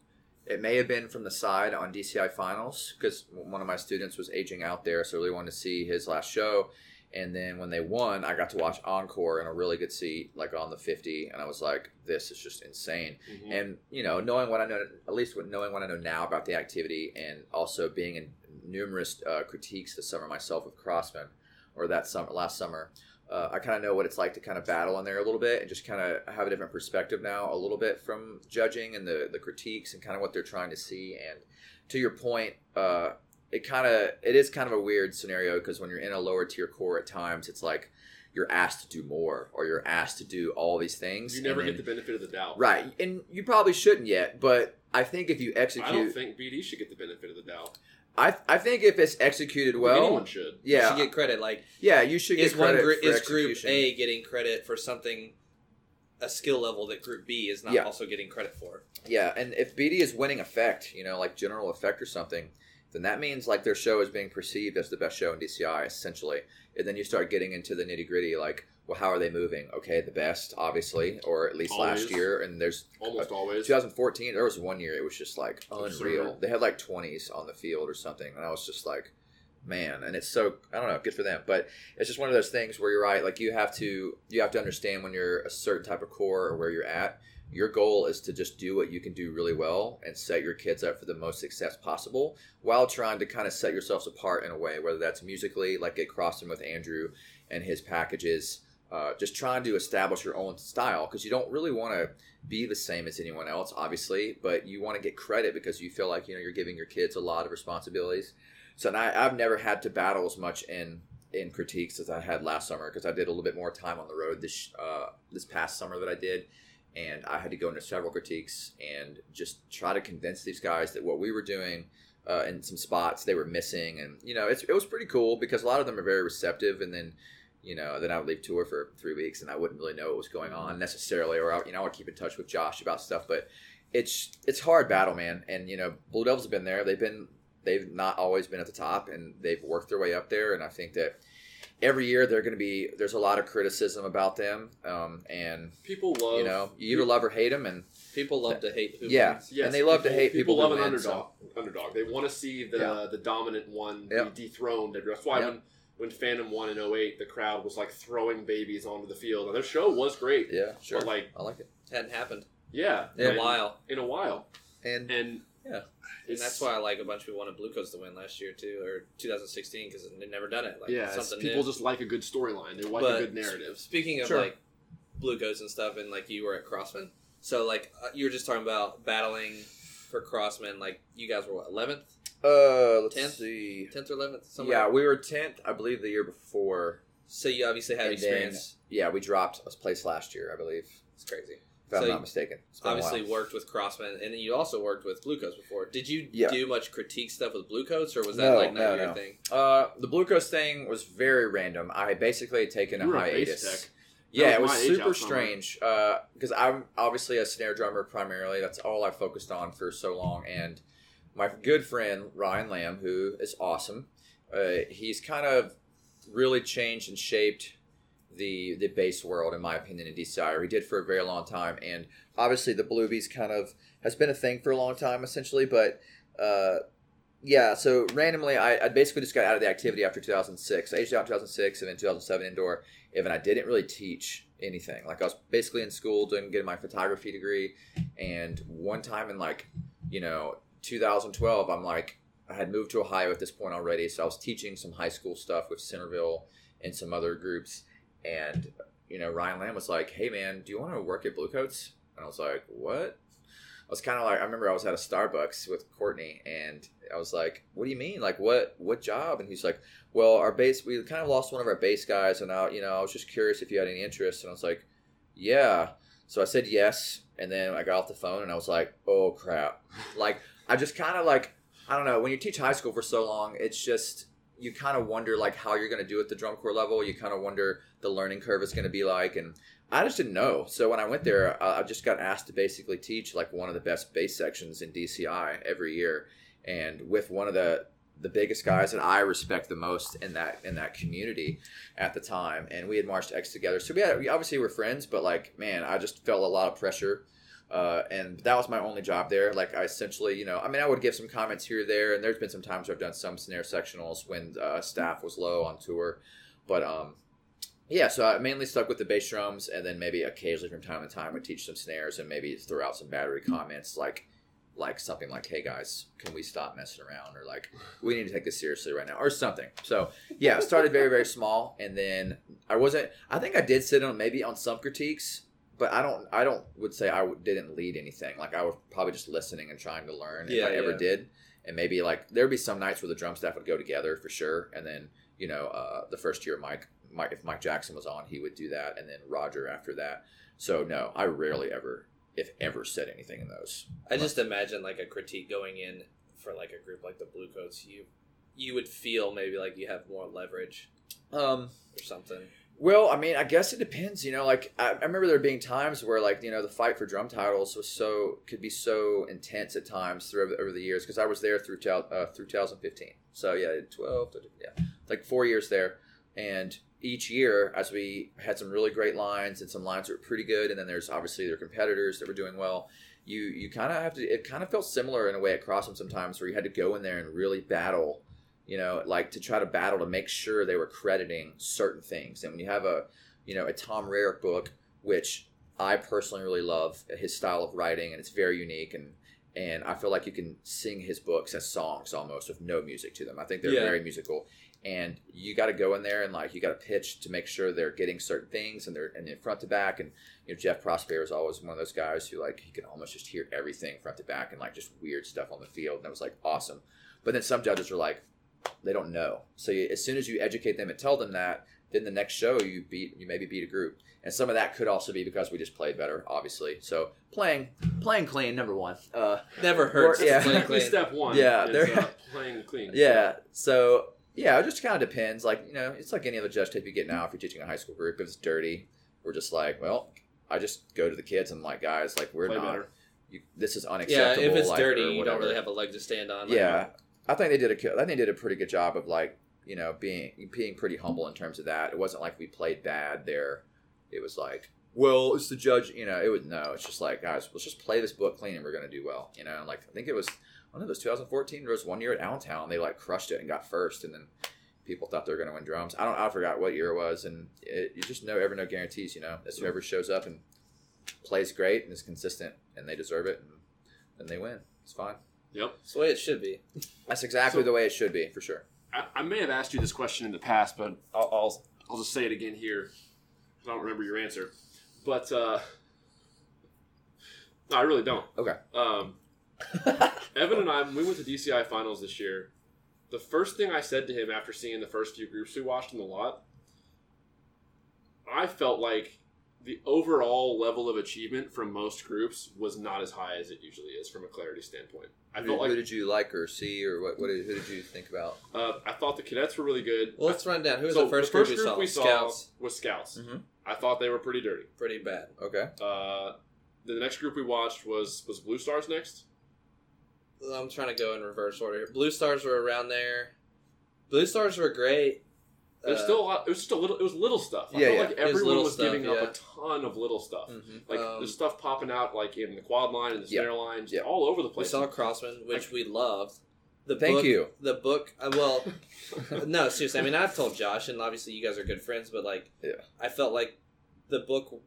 It may have been from the side on DCI finals because one of my students was aging out there, so I really wanted to see his last show. And then when they won, I got to watch encore in a really good seat, like on the fifty, and I was like, "This is just insane." And you know, knowing what I know, at least knowing what I know now about the activity, and also being in numerous uh, critiques this summer myself with Crossman, or that summer, last summer, uh, I kind of know what it's like to kind of battle in there a little bit and just kind of have a different perspective now, a little bit from judging and the the critiques and kind of what they're trying to see. And to your point, uh, it kind of it is kind of a weird scenario because when you're in a lower tier core at times, it's like you're asked to do more or you're asked to do all these things. You never and get the benefit of the doubt. Right, and you probably shouldn't yet, but I think if you execute, I don't think BD should get the benefit of the doubt. I I think if it's executed I think well, anyone should. You yeah, should get credit. Like yeah, you should get is one credit group for is group. A getting credit for something a skill level that group B is not Yeah. also getting credit for. Yeah, and if BD is winning effect, you know, like general effect or something, then that means like their show is being perceived as the best show in DCI, essentially. And then you start getting into the nitty gritty, like, well, how are they moving? Okay, the best, obviously, or at least last year. And there's Almost uh, always. 2014, there was one year it was just like oh, Absurd. unreal. They had like 20s on the field or something, and I was just like, man. And it's so I don't know, good for them. But it's just one of those things where you're right. Like you have to you have to understand when you're a certain type of core or where you're at. Your goal is to just do what you can do really well and set your kids up for the most success possible, while trying to kind of set yourselves apart in a way, whether that's musically, like get crossing with Andrew and his packages. Uh, just trying to establish your own style because you don't really want to be the same as anyone else, obviously, but you want to get credit because you feel like you know you're giving your kids a lot of responsibilities. So and I, I've never had to battle as much in in critiques as I had last summer because I did a little bit more time on the road this uh, this past summer that I did, and I had to go into several critiques and just try to convince these guys that what we were doing. Uh, in some spots they were missing, and you know it was pretty cool because a lot of them are very receptive, and then you know, then I would leave tour for three weeks and I wouldn't really know what was going on necessarily, or I, you know, I would keep in touch with Josh about stuff. But it's it's hard battle, man. And you know, Blue Devils have been there. They've been they've not always been at the top, and they've worked their way up there. And I think that every year they're going to be there's a lot of criticism about them, um, and People love you know, you either love or hate them, and People love to hate. Who yeah, wins. Yes, and they love to hate people, love who an win, underdog. Underdog. They want to see the Yeah. the dominant one Yep. be dethroned. That's why Yep. when when Phantom won in 08, the crowd was like throwing babies onto the field. And their show was great, yeah, sure, but like I like it, hadn't happened yeah, in and- a while, In a while, and and Yeah. And that's why I like a bunch of people wanted Blue Coats to win last year too, or 2016 because they'd never done it. Like yeah, something people new. just like a good storyline. They like But a good narrative. Speaking of Sure. like Blue Coats and stuff, and like you were at Crossman, so like uh, you were just talking about battling for Crossman. Like you guys were what 11th, uh, let's Tenth? see. 10th or 11th? Yeah, we were tenth, I believe, the year before. So you obviously have And then- experience. Yeah, we dropped a place last year, I believe, it's crazy. If I'm So not you- mistaken. It's been a Obviously while. worked with Crossman, and then you also worked with Blue Coats before. Did you Yeah. do much critique stuff with Blue Coats, or was that No, like not no, your no. thing? Uh, the Blue Coats thing was very random. I had basically had taken a You a bass hiatus. tech. Yeah, That it was was my age super strange because I'm obviously a snare drummer primarily. That's all I focused on for so long. And my good friend Ryan Lamb, who is awesome, uh, he's kind of really changed and shaped the the bass world, in my opinion, in DCI. Or he did for a very long time. And obviously, the Bluebees kind of has been a thing for a long time, essentially. But uh, yeah, so randomly, I, I basically just got out of the activity after 2006. I aged out in 2006 and then 2007 indoor. Even I didn't really teach anything. Like I was basically in school doing getting my photography degree, and one time in like you know 2012, I'm like I had moved to Ohio at this point already, so I was teaching some high school stuff with Centerville and some other groups, and you know Ryan Lamb was like, "Hey man, do you want to work at Bluecoats?" And I was like, "What?" I was kind of like I remember I was at a Starbucks with Courtney, and I was like, "What do you mean? Like what? What job?" And he's like, "Well, our base we kind of lost one of our base guys, and I, you know, I was just curious if you had any interest." And I was like, "Yeah." So I said yes, and then I got off the phone, and I was like, "Oh crap!" Like I just kind of like I don't know. When you teach high school for so long, it's just you kind of wonder like how you're going to do at the drum corps level. You kind of wonder the learning curve is going to be like, and I just didn't know. So when I went there, I just got asked to basically teach like one of the best bass sections in DCI every year, and with one of the the biggest guys that I respect the most in that in that community at the time, and we had marched X together. So we had we obviously were friends, but like man, I just felt a lot of pressure. Uh, and that was my only job there. Like I essentially, you know, I mean, I would give some comments here there, and there's been some times where I've done some snare sectionals when uh, staff was low on tour, but um, yeah. So I mainly stuck with the bass drums, and then maybe occasionally from time to time would teach some snares and maybe throw out some battery comments like like something like, "Hey guys, can we stop messing around?" or like, "We need to take this seriously right now," or something. So yeah, started very very small, and then I wasn't. I think I did sit on maybe on some critiques, but I don't. I don't would say I w- didn't lead anything. Like I was probably just listening and trying to learn if Yeah, I ever did. And maybe like there'd be some nights where the drum staff would go together for sure, and then you know uh, the first year Mike, Mike if Mike Jackson was on, he would do that, and then Roger after that. So no, I rarely ever, if ever, said anything in those. I just imagine like a critique going in for like a group like the Bluecoats. You you would feel maybe like you have more leverage Um, or something. Well, I mean, I guess it depends. You know, like I, I remember there being times where, like, you know, the fight for drum titles was so could be so intense at times through over, the years because I was there through uh, through 2015. So yeah, 12, to- yeah, like four years there, and each year as we had some really great lines and some lines were pretty good, and then there's obviously their competitors that were doing well. You you kind of have to. It kind of felt similar in a way at Crossman sometimes, where you had to go in there and really battle you know, like to try to battle to make sure they were crediting certain things. And when you have a, you know, a Tom Rarick book, which I personally really love his style of writing, and it's very unique, and and I feel like you can sing his books as songs almost with no music to them. I think they're Yeah. very musical, and you got to go in there and like you got to pitch to make sure they're getting certain things, and they're and in front to back. And you know, Jeff Prosperie is always one of those guys who like he can almost just hear everything front to back and like just weird stuff on the field, and it was like awesome. But then some judges are like, they don't know. So you, as soon as you educate them and tell them that, then the next show you beat you maybe beat a group, and some of that could also be because we just played better, obviously. So playing playing clean, number one. Uh, Never hurts. Or- yeah. to Exactly clean. step one. Yeah, is, they're- uh, playing clean. yeah. So yeah, it just kind of depends. Like you know, it's like any other judge tape you get now. If you're teaching a high school group, if it's dirty, we're just like, well, I just go to the kids and I'm like, guys, like we're Play not. You, this is unacceptable. Yeah, if it's like, dirty, you don't really have a leg to stand on. Like, Yeah, I think they did a. I think they did a pretty good job of like you know being being pretty humble in terms of that. It wasn't like we played bad there. It was like, well, it's the judge. You know, it was no. It's just like guys, let's just play this book clean and we're gonna do well. You know, like I think it was. I know. It was 2014. There was one year at Allentown. They like crushed it and got first, and then people thought they were gonna win drums. I don't. I forgot what year it was, and it, you just know ever no guarantees. You know, it's whoever shows up and plays great and is consistent, and they deserve it, and then they win. It's fine. Yep. That's the way it should be. That's exactly So- the way it should be, for sure. I, I may have asked you this question in the past, but I'll, I'll, I'll just say it again here I don't remember your answer. But, uh, no, I really don't. Okay. Um, Evan and I, when we went to DCI finals this year, the first thing I said to him after seeing the first few groups we watched in the lot, I felt like the overall level of achievement from most groups was not as high as it usually is from a clarity standpoint. I who, felt who did you like or see, or what? what did, who did you think about? uh, I thought the cadets were really good. Well, let's run down. Who was So the first, group, group, we saw Scouts. was Scouts. Mhm. I thought they were pretty dirty. Pretty bad. Okay, Uh, the next group we watched was was Blue Stars next. I'm trying to go in reverse order. Blue Stars were around there. Blue Stars were great. There's still a lot. It was just a little. It was little stuff. I Yeah, felt yeah. like It was everyone was stuff, giving yeah. up a ton of little stuff. Mhm. Like Um, there's stuff popping out like in the quad line and the Yeah. lines, Yeah. all over the place. We saw Crossman, which we loved. The Thank book, you. The book. Uh, well, no, seriously. I mean, I've told Josh, and obviously you guys are good friends, but like, Yeah. I felt like the book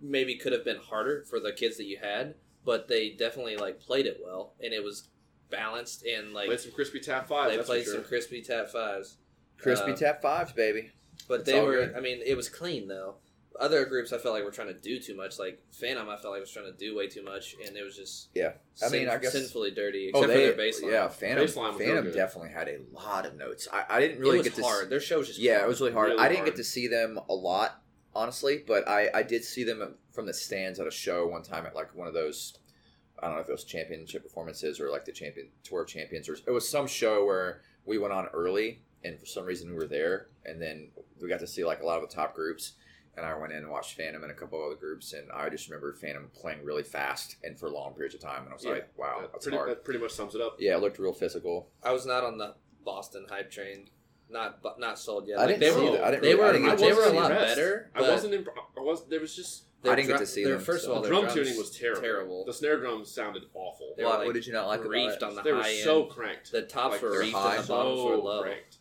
maybe could have been harder for the kids that you had, but they definitely like played it well, and it was balanced and like played some crispy tap five. they that's played for sure. some crispy tap fives. Crispy Uh, tap fives, baby. But It's they were. good. I mean, it was clean though. Other groups, I felt like were trying to do too much. Like Phantom, I felt like was trying to do way too much, and it was just Yeah. I mean, sin- I guess- sinfully dirty. Oh, they, for their baseline. yeah, Phantom. Baseline was Phantom good. definitely had a lot of notes. I, I didn't it really was get to hard. s- Their show was just Yeah, hard. it was really hard. Really I didn't hard. get to see them a lot, honestly, but I, I did see them from the stands at a show one time at like one of those. I don't know if it was championship performances or like the champion tour of champions or it was some show where we went on early and for some reason we were there and then we got to see like a lot of the top groups and I went in and watched Phantom and a couple other groups and I just remember Phantom playing really fast and for long periods of time and I was Yeah, like, wow, That that's pretty, hard. that pretty much sums it up. Yeah, it looked real physical. I was not on the Boston hype train. Not bu- not sold yet. I Like, didn't they see were, that. I didn't they really- were I they were a lot them. better. I wasn't. Imp- I was. There was just I didn't get to see their, them, First so- of all, the drum drums tuning was terrible. Terrible. The snare drums sounded awful. They What, were, what did you not like about reefed it? on the They were so end. cranked. The tops Like, were they're reefed high. and the bottoms were so low. cranked.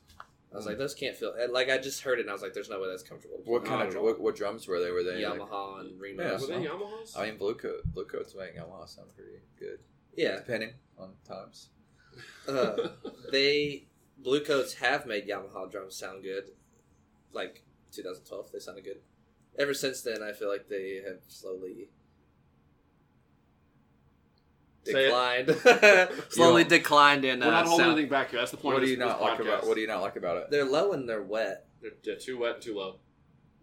I was like, those can't feel. Like I just heard it, and I was like, "There's no way that's comfortable." What kind of what, what drums were they? Were they like- Yamaha and Remos. Yeah. Were they Yamahas? I mean, blue coat, blue coats make Yamaha sound pretty good, Yeah, depending on times. uh, they Blue Coats have made Yamaha drums sound good. Like 2012, they sounded good. Ever since then, I feel like they have slowly Say it. Declined. slowly declined in uh, We're not holding sound. anything back here. That's the point. What of do you not this like about. What do you not like about it? They're low and they're wet. They're, they're too wet and too low.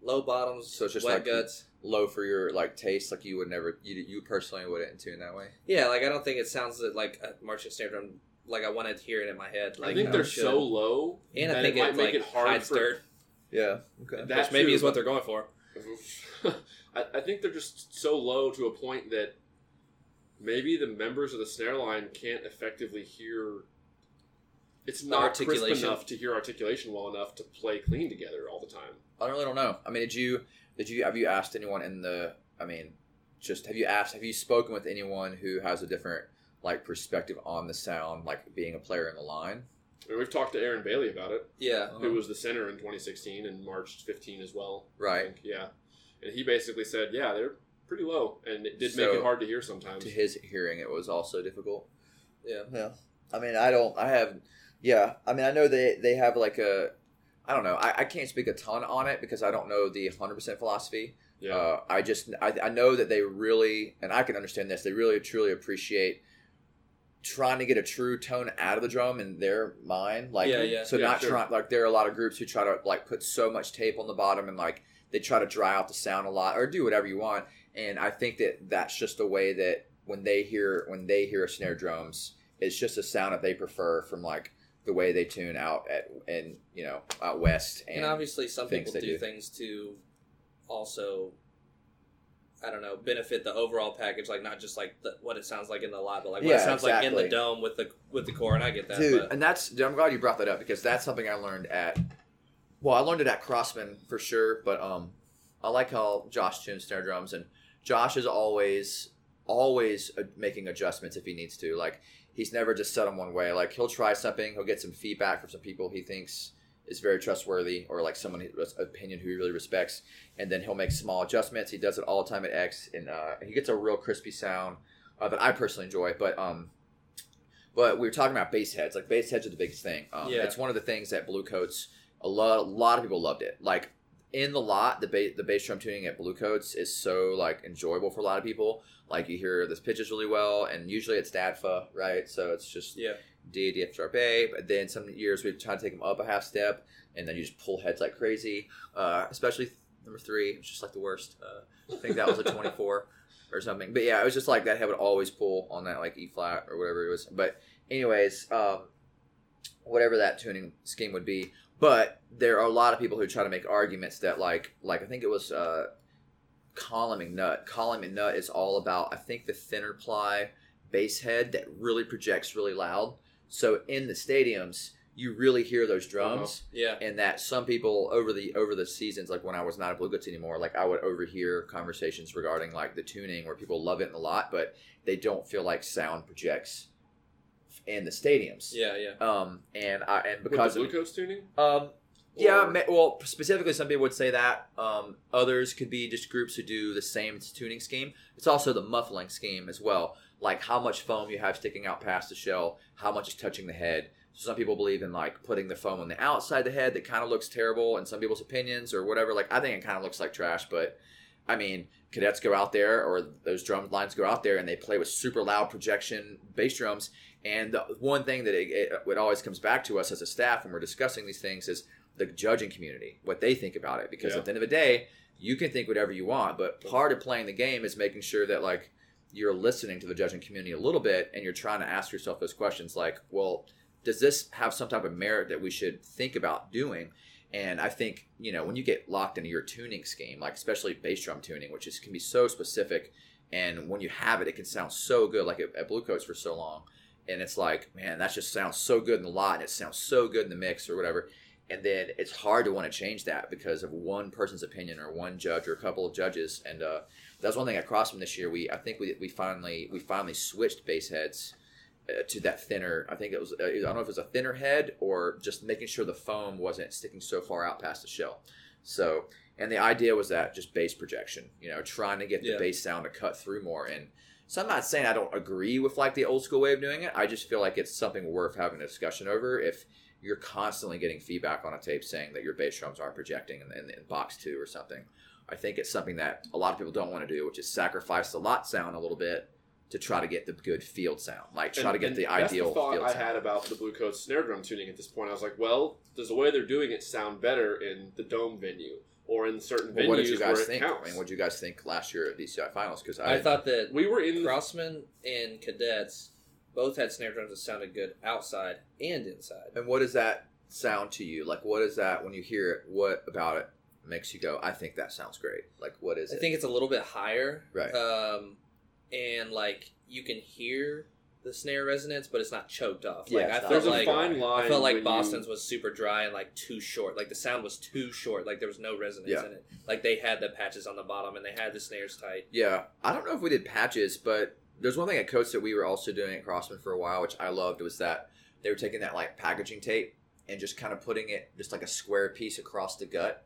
Low bottoms, So it's just wet like- guts. Low for your like taste, like you would never, you, you personally wouldn't tune that way. Yeah, like I don't think it sounds like a marching snare drum. Like I wanted to hear it in my head. Like I think how they're it should. so low, and I think it might it make like it hard hides for dirt, Yeah. Okay. That which maybe too, is what they're going for. I, I think they're just so low to a point that maybe the members of the snare line can't effectively hear. It's not crisp articulation. enough to hear articulation well enough to play clean together all the time. I really don't know. I mean, did you did you have you asked anyone in the? I mean, just have you asked? Have you spoken with anyone who has a different like perspective on the sound, like being a player in the line? I mean, we've talked to Aaron Bailey about it, Yeah, who was the center in 2016 and March 15 as well. I Right. think. Yeah. And he basically said, yeah, they're pretty low, and it did make it hard to hear sometimes. To his hearing, it was also difficult. yeah. Yeah. I mean, I don't. I have. Yeah. I mean, I know they they have like a. I don't know. I, I can't speak a ton on it because I don't know the hundred percent philosophy. Yeah. Uh, I just I, I know that they really and I can understand this. They really truly appreciate trying to get a true tone out of the drum in their mind. Like Yeah, yeah. so Yeah, not sure. trying like there are a lot of groups who try to like put so much tape on the bottom and like they try to dry out the sound a lot or do whatever you want. And I think that that's just a way that when they hear when they hear snare drums, it's just a sound that they prefer from like the way they tune out at and you know out west and, And, obviously, some people do, do. things to also, I don't know, benefit the overall package. Like not just like the, what it sounds like in the lot, but like what Yeah, it sounds like in the dome with the with the core. And I get that, dude but and that's dude, i'm glad you brought that up because that's something i learned at well i learned it at crossman for sure but um i like how josh tunes snare drums and josh is always always making adjustments if he needs to like he's never just set on one way like he'll try something he'll get some feedback from some people he thinks is very trustworthy or like someone opinion who he really respects and then he'll make small adjustments he does it all the time at x and uh, he gets a real crispy sound uh, that i personally enjoy but um but we were talking about bass heads. Like bass heads are the biggest thing. Um, Yeah. It's one of the things that Blue Coats. A lot, a lot of people loved it. Like in the lot, the ba- the bass drum tuning at Blue Coats is so like enjoyable for a lot of people. Like you hear this pitches really well, and usually it's DADFA, right? So it's just yeah, D, D, F sharp A. But then some years we try to take them up a half step, and then you just pull heads like crazy. Uh, especially number three. it's just like the worst. Uh, I think that was a 24 or something. But yeah, it was just like that head would always pull on that like E flat or whatever it was. But anyways, um, whatever that tuning scheme would be. But there are a lot of people who try to make arguments that like like I think it was uh, Colin McNutt. Colin McNutt is all about I think the thinner ply bass head that really projects really loud. So in the stadiums, you really hear those drums Yeah. and that some people over the over the seasons like when i was not at blue Coats anymore like i would overhear conversations regarding like the tuning where people love it a lot but they don't feel like sound projects in the stadiums Yeah, yeah. um and i and With because the of, Bluecoats tuning? um yeah ma- well specifically some people would say that um others could be just groups who do the same tuning scheme it's also the muffling scheme as well like how much foam you have sticking out past the shell how much is touching the head So some people believe in like putting the foam on the outside of the head that kind of looks terrible in some people's opinions or whatever. Like I think it kind of looks like trash, but I mean, cadets go out there or those drum lines go out there and they play with super loud projection bass drums. And the one thing that it, it, it always comes back to us as a staff when we're discussing these things is the judging community, what they think about it. Because Yeah. at the end of the day, you can think whatever you want, but part of playing the game is making sure that like you're listening to the judging community a little bit and you're trying to ask yourself those questions like, well, does this have some type of merit that we should think about doing? And I think you know when you get locked into your tuning scheme, like especially bass drum tuning, which is can be so specific, and when you have it, it can sound so good. Like at, at Blue Coats for so long, and it's like, man, that just sounds so good in the lot, and it sounds so good in the mix or whatever. And then it's hard to want to change that because of one person's opinion or one judge or a couple of judges. And uh, that's one thing at Crossman this year. We I think we, we finally we finally switched bass heads uh, to that thinner. I think it was uh, I don't know if it was a thinner head or just making sure the foam wasn't sticking so far out past the shell. So and the idea was that just bass projection, you know, trying to get the Yeah. bass sound to cut through more. And so I'm not saying I don't agree with like the old school way of doing it. I just feel like it's something worth having a discussion over if you're constantly getting feedback on a tape saying that your bass drums aren't projecting in, in, in box two or something. I think it's something that a lot of people don't want to do, which is sacrifice the lot sound a little bit to try to get the good field sound. Like try And- to get the ideal the thought I sound. had about the Blue Coats snare drum tuning at this point. I was like, well, does the way they're doing it sound better in the dome venue or in certain Well, venues what did you guys where it think? counts? I mean, what did you guys think last year at DCI finals? Because I, I thought that we were in the Crossman and Cadets both had snare drums that sounded good outside and inside. and what does that sound to you? Like, what is that when you hear it? What about it makes you go, "I think that sounds great"? Like, what is I it? think it's a little bit higher, Right. Um, and like you can hear the snare resonance, but it's not choked off. Like Yeah, I felt there's a like fine line. I felt like Boston's You, was super dry and like too short. Like the sound was too short. Like there was no resonance Yeah. in it. Like they had the patches on the bottom and they had the snares tight. Yeah, I don't know if we did patches, but there's one thing at Coates that we were also doing at Crossman for a while, which I loved, was that they were taking that like packaging tape and just kind of putting it just like a square piece across the gut,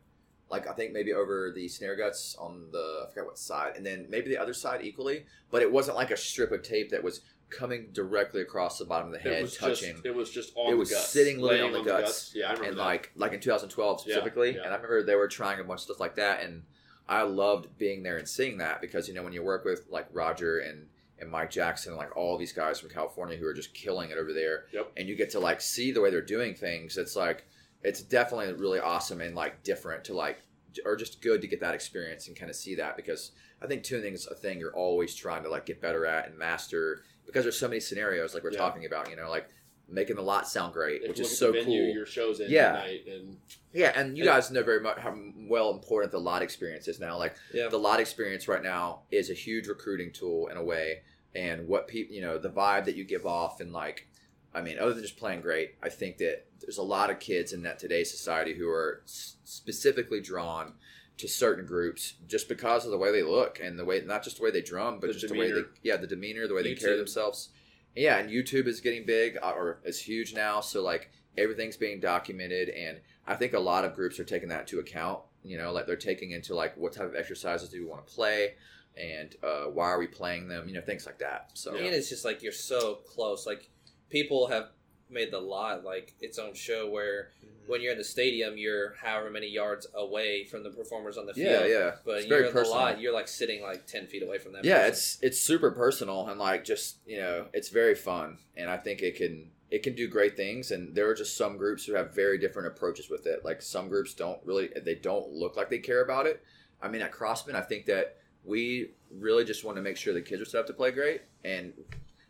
like I think maybe over the snare guts on the I forgot what side, and then maybe the other side equally, but it wasn't like a strip of tape that was coming directly across the bottom of the it head, was touching. just it was just on It was the guts, sitting literally laying on the guts. Yeah, I remember and that. like like in 2012 Yeah, specifically yeah. and i remember they were trying a bunch of stuff like that and i loved being there and seeing that because you know when you work with like roger and and mike jackson and like all these guys from california who are just killing it over there Yep. and you get to like see the way they're doing things it's like it's definitely really awesome and like different to like or just good to get that experience and kind of see that because i think tuning is a thing you're always trying to like get better at and master because there's so many scenarios like we're Yeah. talking about you know like making the lot sound great If which is so venue cool your shows in Yeah. and yeah, and you And- guys know very much how well important the lot experience is now. Like Yeah. the lot experience right now is a huge recruiting tool in a way, and what people, you know, the vibe that you give off, and like, I mean, other than just playing great, I think that there's a lot of kids in that today's society who are s- specifically drawn to certain groups just because of the way they look and the way, not just the way they drum, but The just the way they, yeah, the demeanor, the way they carry themselves. Yeah, and YouTube is getting big uh, or is huge now, so like everything's being documented and I think a lot of groups are taking that into account. You know, like they're taking into like what type of exercises do we want to play, and uh, why are we playing them? You know, things like that. So And it's just like you're so close. Like people have made the lot like its own show where mm-hmm. when you're in the stadium, you're however many yards away from the performers on the field. yeah, yeah, But it's you're in the lot, you're like sitting like ten feet away from them. yeah, person. it's it's super personal and like just you know, it's very fun, and I think it can it can do great things and there are just some groups who have very different approaches with it like some groups don't really they don't look like they care about it i mean at crossman i think that we really just want to make sure the kids are set up to play great and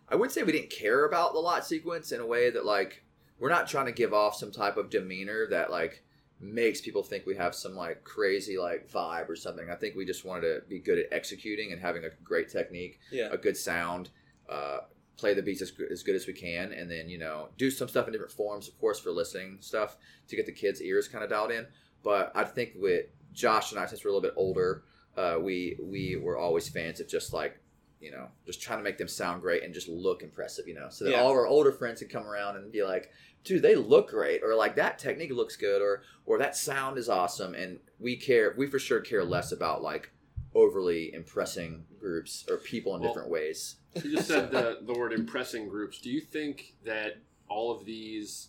i would say we didn't care about the lot sequence in a way that like we're not trying to give off some type of demeanor that like makes people think we have some like crazy like vibe or something i think we just wanted to be good at executing and having a great technique Yeah. a good sound, uh, play the beats as, good- as good as we can, and then you know do some stuff in different forms, of course, for listening stuff to get the kids' ears kind of dialed in. But I think with Josh and I, since we're a little bit older, uh, we we were always fans of just like you know just trying to make them sound great and just look impressive, you know, so that Yeah. all of our older friends could come around and be like. Dude, they look great, or like that technique looks good, or or that sound is awesome, and we care. We for sure care less about like overly impressing groups or people in Well, different ways. You just said the, the word impressing groups. Do you think that all of these,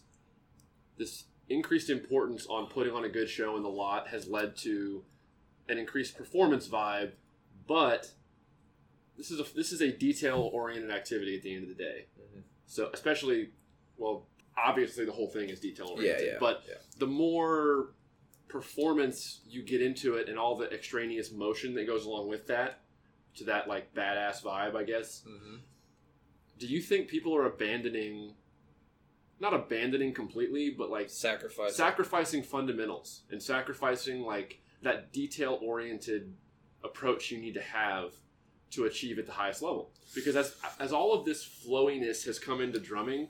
this increased importance on putting on a good show in the lot has led to an increased performance vibe, but this is a this is a detail oriented activity at the end of the day. Mhm. So especially, well, obviously the whole thing is detail oriented. yeah, yeah, but yeah. the more performance you get into it and all the extraneous motion that goes along with that to that like badass vibe i guess Mm-hmm. do you think people are abandoning not abandoning completely but like Sacrifice. sacrificing fundamentals and sacrificing like that detail oriented approach you need to have to achieve at the highest level because as as all of this flowiness has come into drumming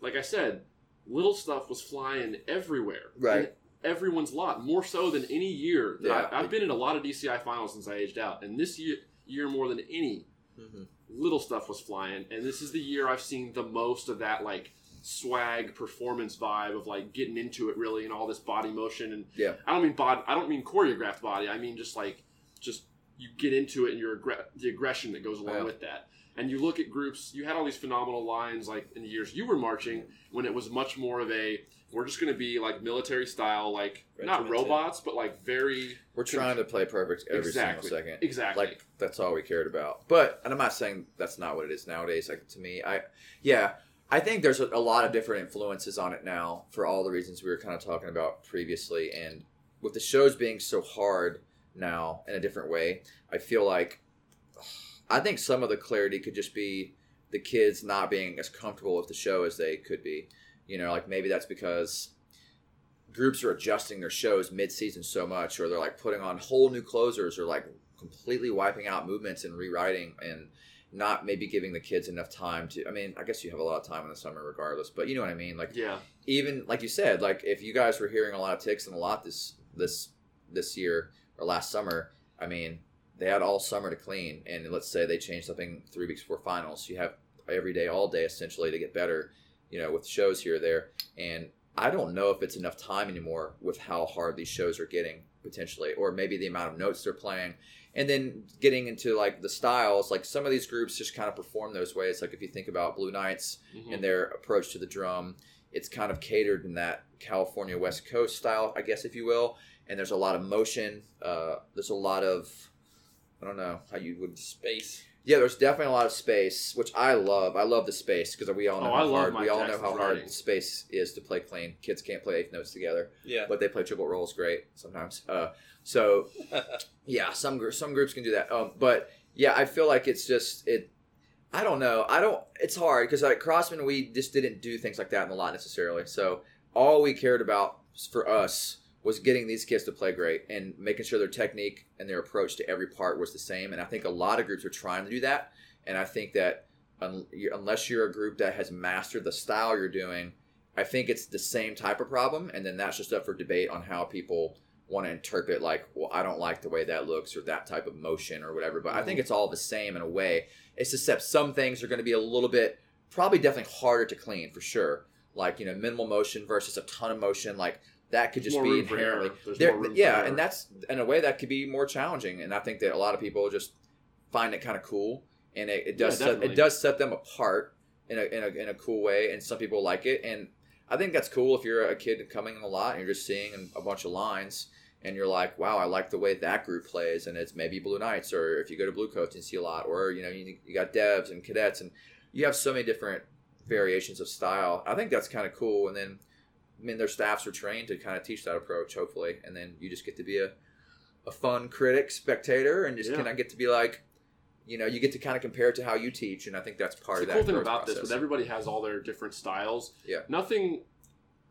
like i said little stuff was flying everywhere Right. everyone's lot more so than any year that Yeah. I, i've been in a lot of dci finals since i aged out and this year year more than any Mm-hmm. little stuff was flying and this is the year i've seen the most of that like swag performance vibe of like getting into it really and all this body motion and Yeah. i don't mean bod i don't mean choreographed body i mean just like just you get into it and your aggre- the aggression that goes along Yeah. with that and you look at groups you had all these phenomenal lines like in the years you were marching when it was much more of a we're just going to be like military style like not robots but like very We're trying to play perfect every exactly single second. exactly Like that's all we cared about. But and I'm not saying that's not what it is nowadays. Like to me, I yeah, I think there's a, a lot of different influences on it now for all the reasons we were kind of talking about previously. And with the shows being so hard now in a different way, I feel like I think some of the clarity could just be the kids not being as comfortable with the show as they could be. You know, like maybe that's because groups are adjusting their shows mid-season so much or they're like putting on whole new closers or like completely wiping out movements and rewriting and not maybe giving the kids enough time to i mean i guess you have a lot of time in the summer regardless but you know what i mean? Like yeah. even like you said like if you guys were hearing a lot of ticks and a lot this this this year or last summer i mean they had all summer to clean and let's say they changed something three weeks before finals you have every day all day essentially to get better you know with shows here or there and i don't know if it's enough time anymore with how hard these shows are getting potentially or maybe the amount of notes they're playing and then getting into like the styles like some of these groups just kind of perform those ways like if you think about blue knights Mhm. and their approach to the drum. It's kind of catered in that California West Coast style, I guess, if you will. And there's a lot of motion. Uh, there's a lot of, I don't know how you would. Space. Yeah, there's definitely a lot of space, which I love. I love the space because we all know Oh, how hard we all know how hard writing. space is to play clean. Kids can't play eighth notes together, Yeah. but they play triple rolls great sometimes. Uh, so yeah, some gr- some groups can do that. Um, but yeah, I feel like it's just it. I don't know. I don't. It's hard because like Crossman, we just didn't do things like that in the lot necessarily. So all we cared about for us was getting these kids to play great and making sure their technique and their approach to every part was the same. And I think a lot of groups are trying to do that. And I think that un- unless you're a group that has mastered the style you're doing, I think it's the same type of problem. And then that's just up for debate on how people want to interpret like well i don't like the way that looks or that type of motion or whatever but i think mm-hmm. it's all the same in a way it's just that some things are going to be a little bit probably definitely harder to clean for sure like you know minimal motion versus a ton of motion like that could just be inherently error. There's there- more room for yeah and that's in a way that could be more challenging and i think that a lot of people just find it kind of cool and it, it does Yeah, set, it does set them apart in a, in, a, in a cool way and some people like it and i think that's cool if you're a kid coming in a lot and you're just seeing a bunch of lines and you're like, wow, I like the way that group plays, and it's maybe Blue Knights, or if you go to Blue Coats and see a lot, or you know, you, you got devs and cadets, and you have so many different variations of style. I think that's kind of cool. And then, I mean, their staffs are trained to kind of teach that approach, hopefully. And then you just get to be a, a fun critic, spectator, and just Yeah. kind of get to be like, you know, you get to kind of compare it to how you teach. And I think that's part the of the cool thing about this, process. with everybody has all their different styles. Yeah. Nothing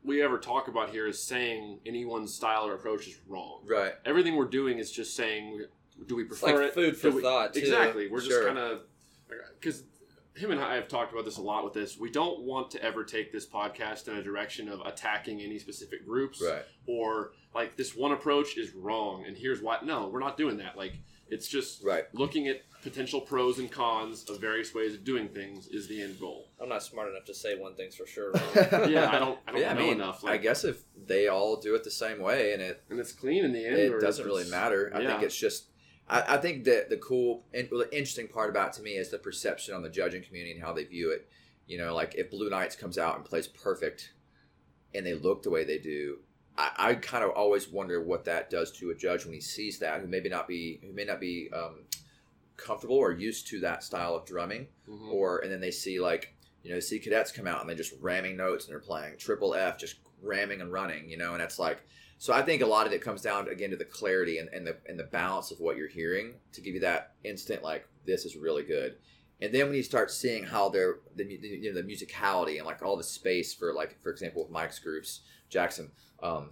we ever talk about here is saying anyone's style or approach is wrong. right. Everything we're doing is just saying, do we It's prefer like it? food for we- thought, too. Exactly. We're just kind of because him and I have talked about this a lot with this. We don't want to ever take this podcast in a direction of attacking any specific groups Right. or like this one approach is wrong and here's why. No, we're not doing that. Like it's just Right. looking at potential pros and cons of various ways of doing things is the end goal. I'm not smart enough to say one thing's for sure. Yeah, I don't. I don't yeah, know I mean, enough. I guess if they all do it the same way and it and it's clean in the end. it or doesn't really matter. I yeah. think it's just. I, I think that the cool and well, the interesting part about it to me is the perception on the judging community and how they view it. You know, like if Blue Knights comes out and plays perfect, and they look the way they do, I, I kind of always wonder what that does to a judge when he sees that who maybe not be who may not be um, comfortable or used to that style of drumming Mhm. or and then they see like you know see cadets come out and they're just ramming notes and they're playing triple F just ramming and running you know and it's like so I think a lot of it comes down again to the clarity and, and the and the balance of what you're hearing to give you that instant like this is really good and then when you start seeing how they're the, you know the musicality and like all the space for like for example with Mike's groups Jackson um,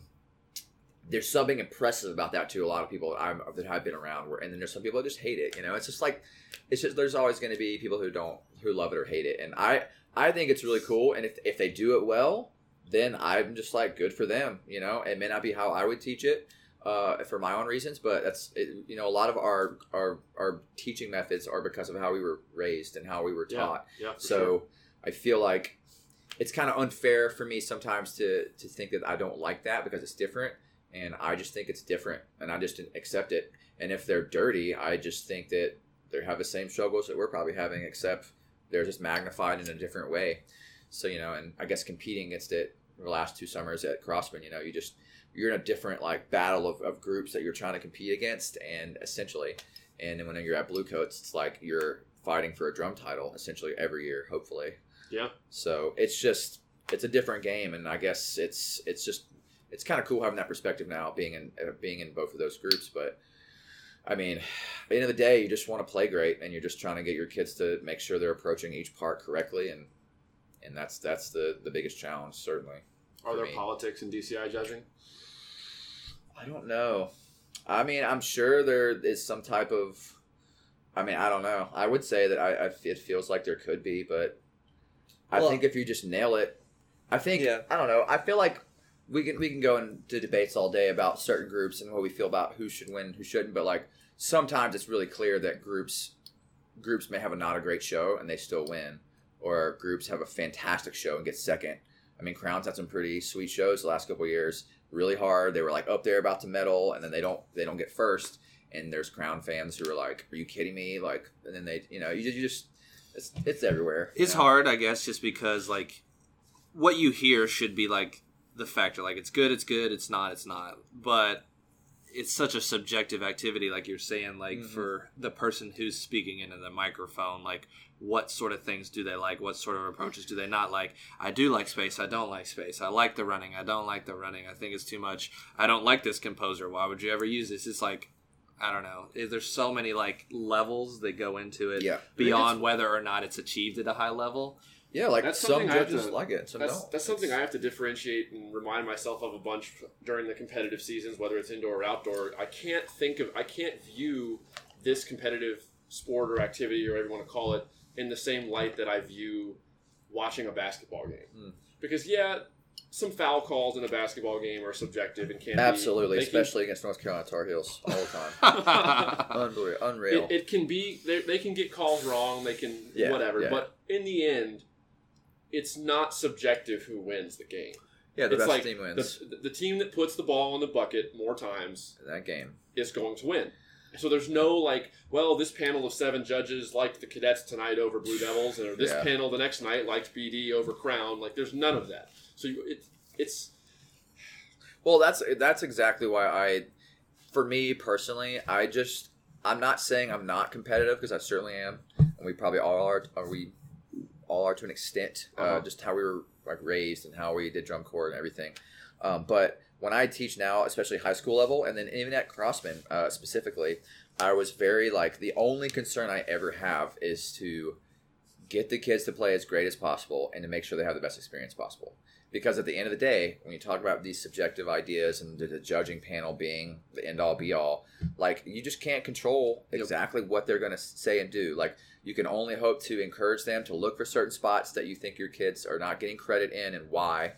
there's something impressive about that too. A lot of people that, I'm, that I've been around, where, and then there's some people that just hate it. You know, it's just like, it's just there's always going to be people who don't who love it or hate it, and I I think it's really cool. And if if they do it well, then I'm just like good for them. You know, it may not be how I would teach it. Uh, for my own reasons, but that's it, you know a lot of our, our our teaching methods are because of how we were raised and how we were taught. yeah. for So sure. I feel like it's kind of unfair for me sometimes to to think that I don't like that because it's different, and I just think it's different, and I just accept it. And if they're dirty, I just think that they have the same struggles that we're probably having, except they're just magnified in a different way. So you know, and I guess competing against it the last two summers at Crossman, you know, you just you're in a different like battle of, of groups that you're trying to compete against, and essentially, and then when you're at Bluecoats, it's like you're fighting for a drum title essentially every year, hopefully. Yeah. So it's just it's a different game, and I guess it's it's just it's kind of cool having that perspective now, being in uh, being in both of those groups. But I mean, at the end of the day, you just want to play great, and you're just trying to get your kids to make sure they're approaching each part correctly, and and that's that's the the biggest challenge, certainly. Are there me. politics in DCI judging? I don't know. I mean, I'm sure there is some type of. I mean, I don't know. I would say that I, I it feels like there could be, but I Well- think if you just nail it, I think Yeah. I don't know. I feel like we can we can go into debates all day about certain groups and what we feel about who should win, who shouldn't. But like sometimes it's really clear that groups groups may have a not a great show and they still win, or groups have a fantastic show and get second. I mean, Crowns had some pretty sweet shows the last couple of years. Really hard. They were like up there about to medal, and then they don't they don't get first. And there's Crown fans who are like, "Are you kidding me?" Like, and then they, you know, you, you just it's it's everywhere. It's know? hard, I guess, just because like what you hear should be like the factor. Like it's good, it's good. It's not, it's not. But it's such a subjective activity, like you're saying. Like Mhm. for the person who's speaking into the microphone, like what sort of things do they like? What sort of approaches do they not like? I do like space. I don't like space. I like the running. I don't like the running. I think it's too much. I don't like this composer. Why would you ever use this? It's like I don't know. There's so many like levels that go into it Yeah. beyond whether or not it's achieved at a high level. Yeah, like That's some something I have judges to- like it, some That's don't. that's something I have to differentiate and remind myself of a bunch during the competitive seasons, whether it's indoor or outdoor. I can't think of, I can't view this competitive sport or activity or whatever you want to call it in the same light that I view watching a basketball game. Hmm. Because yeah, some foul calls in a basketball game are subjective and can Absolutely, be, they can- especially against North Carolina Tar Heels all the time. unreal, unreal. it, it can be they they can get calls wrong they can Yeah, whatever yeah. but in the end it's not subjective who wins the game yeah, the it's best like team wins the, the team that puts the ball in the bucket more times that game. is going to win so there's no like well this panel of seven judges liked the cadets tonight over blue devils or this Yeah. panel the next night liked bd over crown like there's none of that so you, it, it's Well, that's that's exactly why I, for me personally, I just I'm not saying I'm not competitive because I certainly am, and we probably all are. Are we all are to an extent, uh, Uh-huh. just how we were like raised and how we did drum corps and everything. Um, but when I teach now, especially high school level, and then even at Crossman uh, specifically, I was very like the only concern I ever have is to get the kids to play as great as possible and to make sure they have the best experience possible. Because at the end of the day, when you talk about these subjective ideas and the, the judging panel being the end all be all, like you just can't control exactly what they're going to say and do. Like you can only hope to encourage them to look for certain spots that you think your kids are not getting credit in and why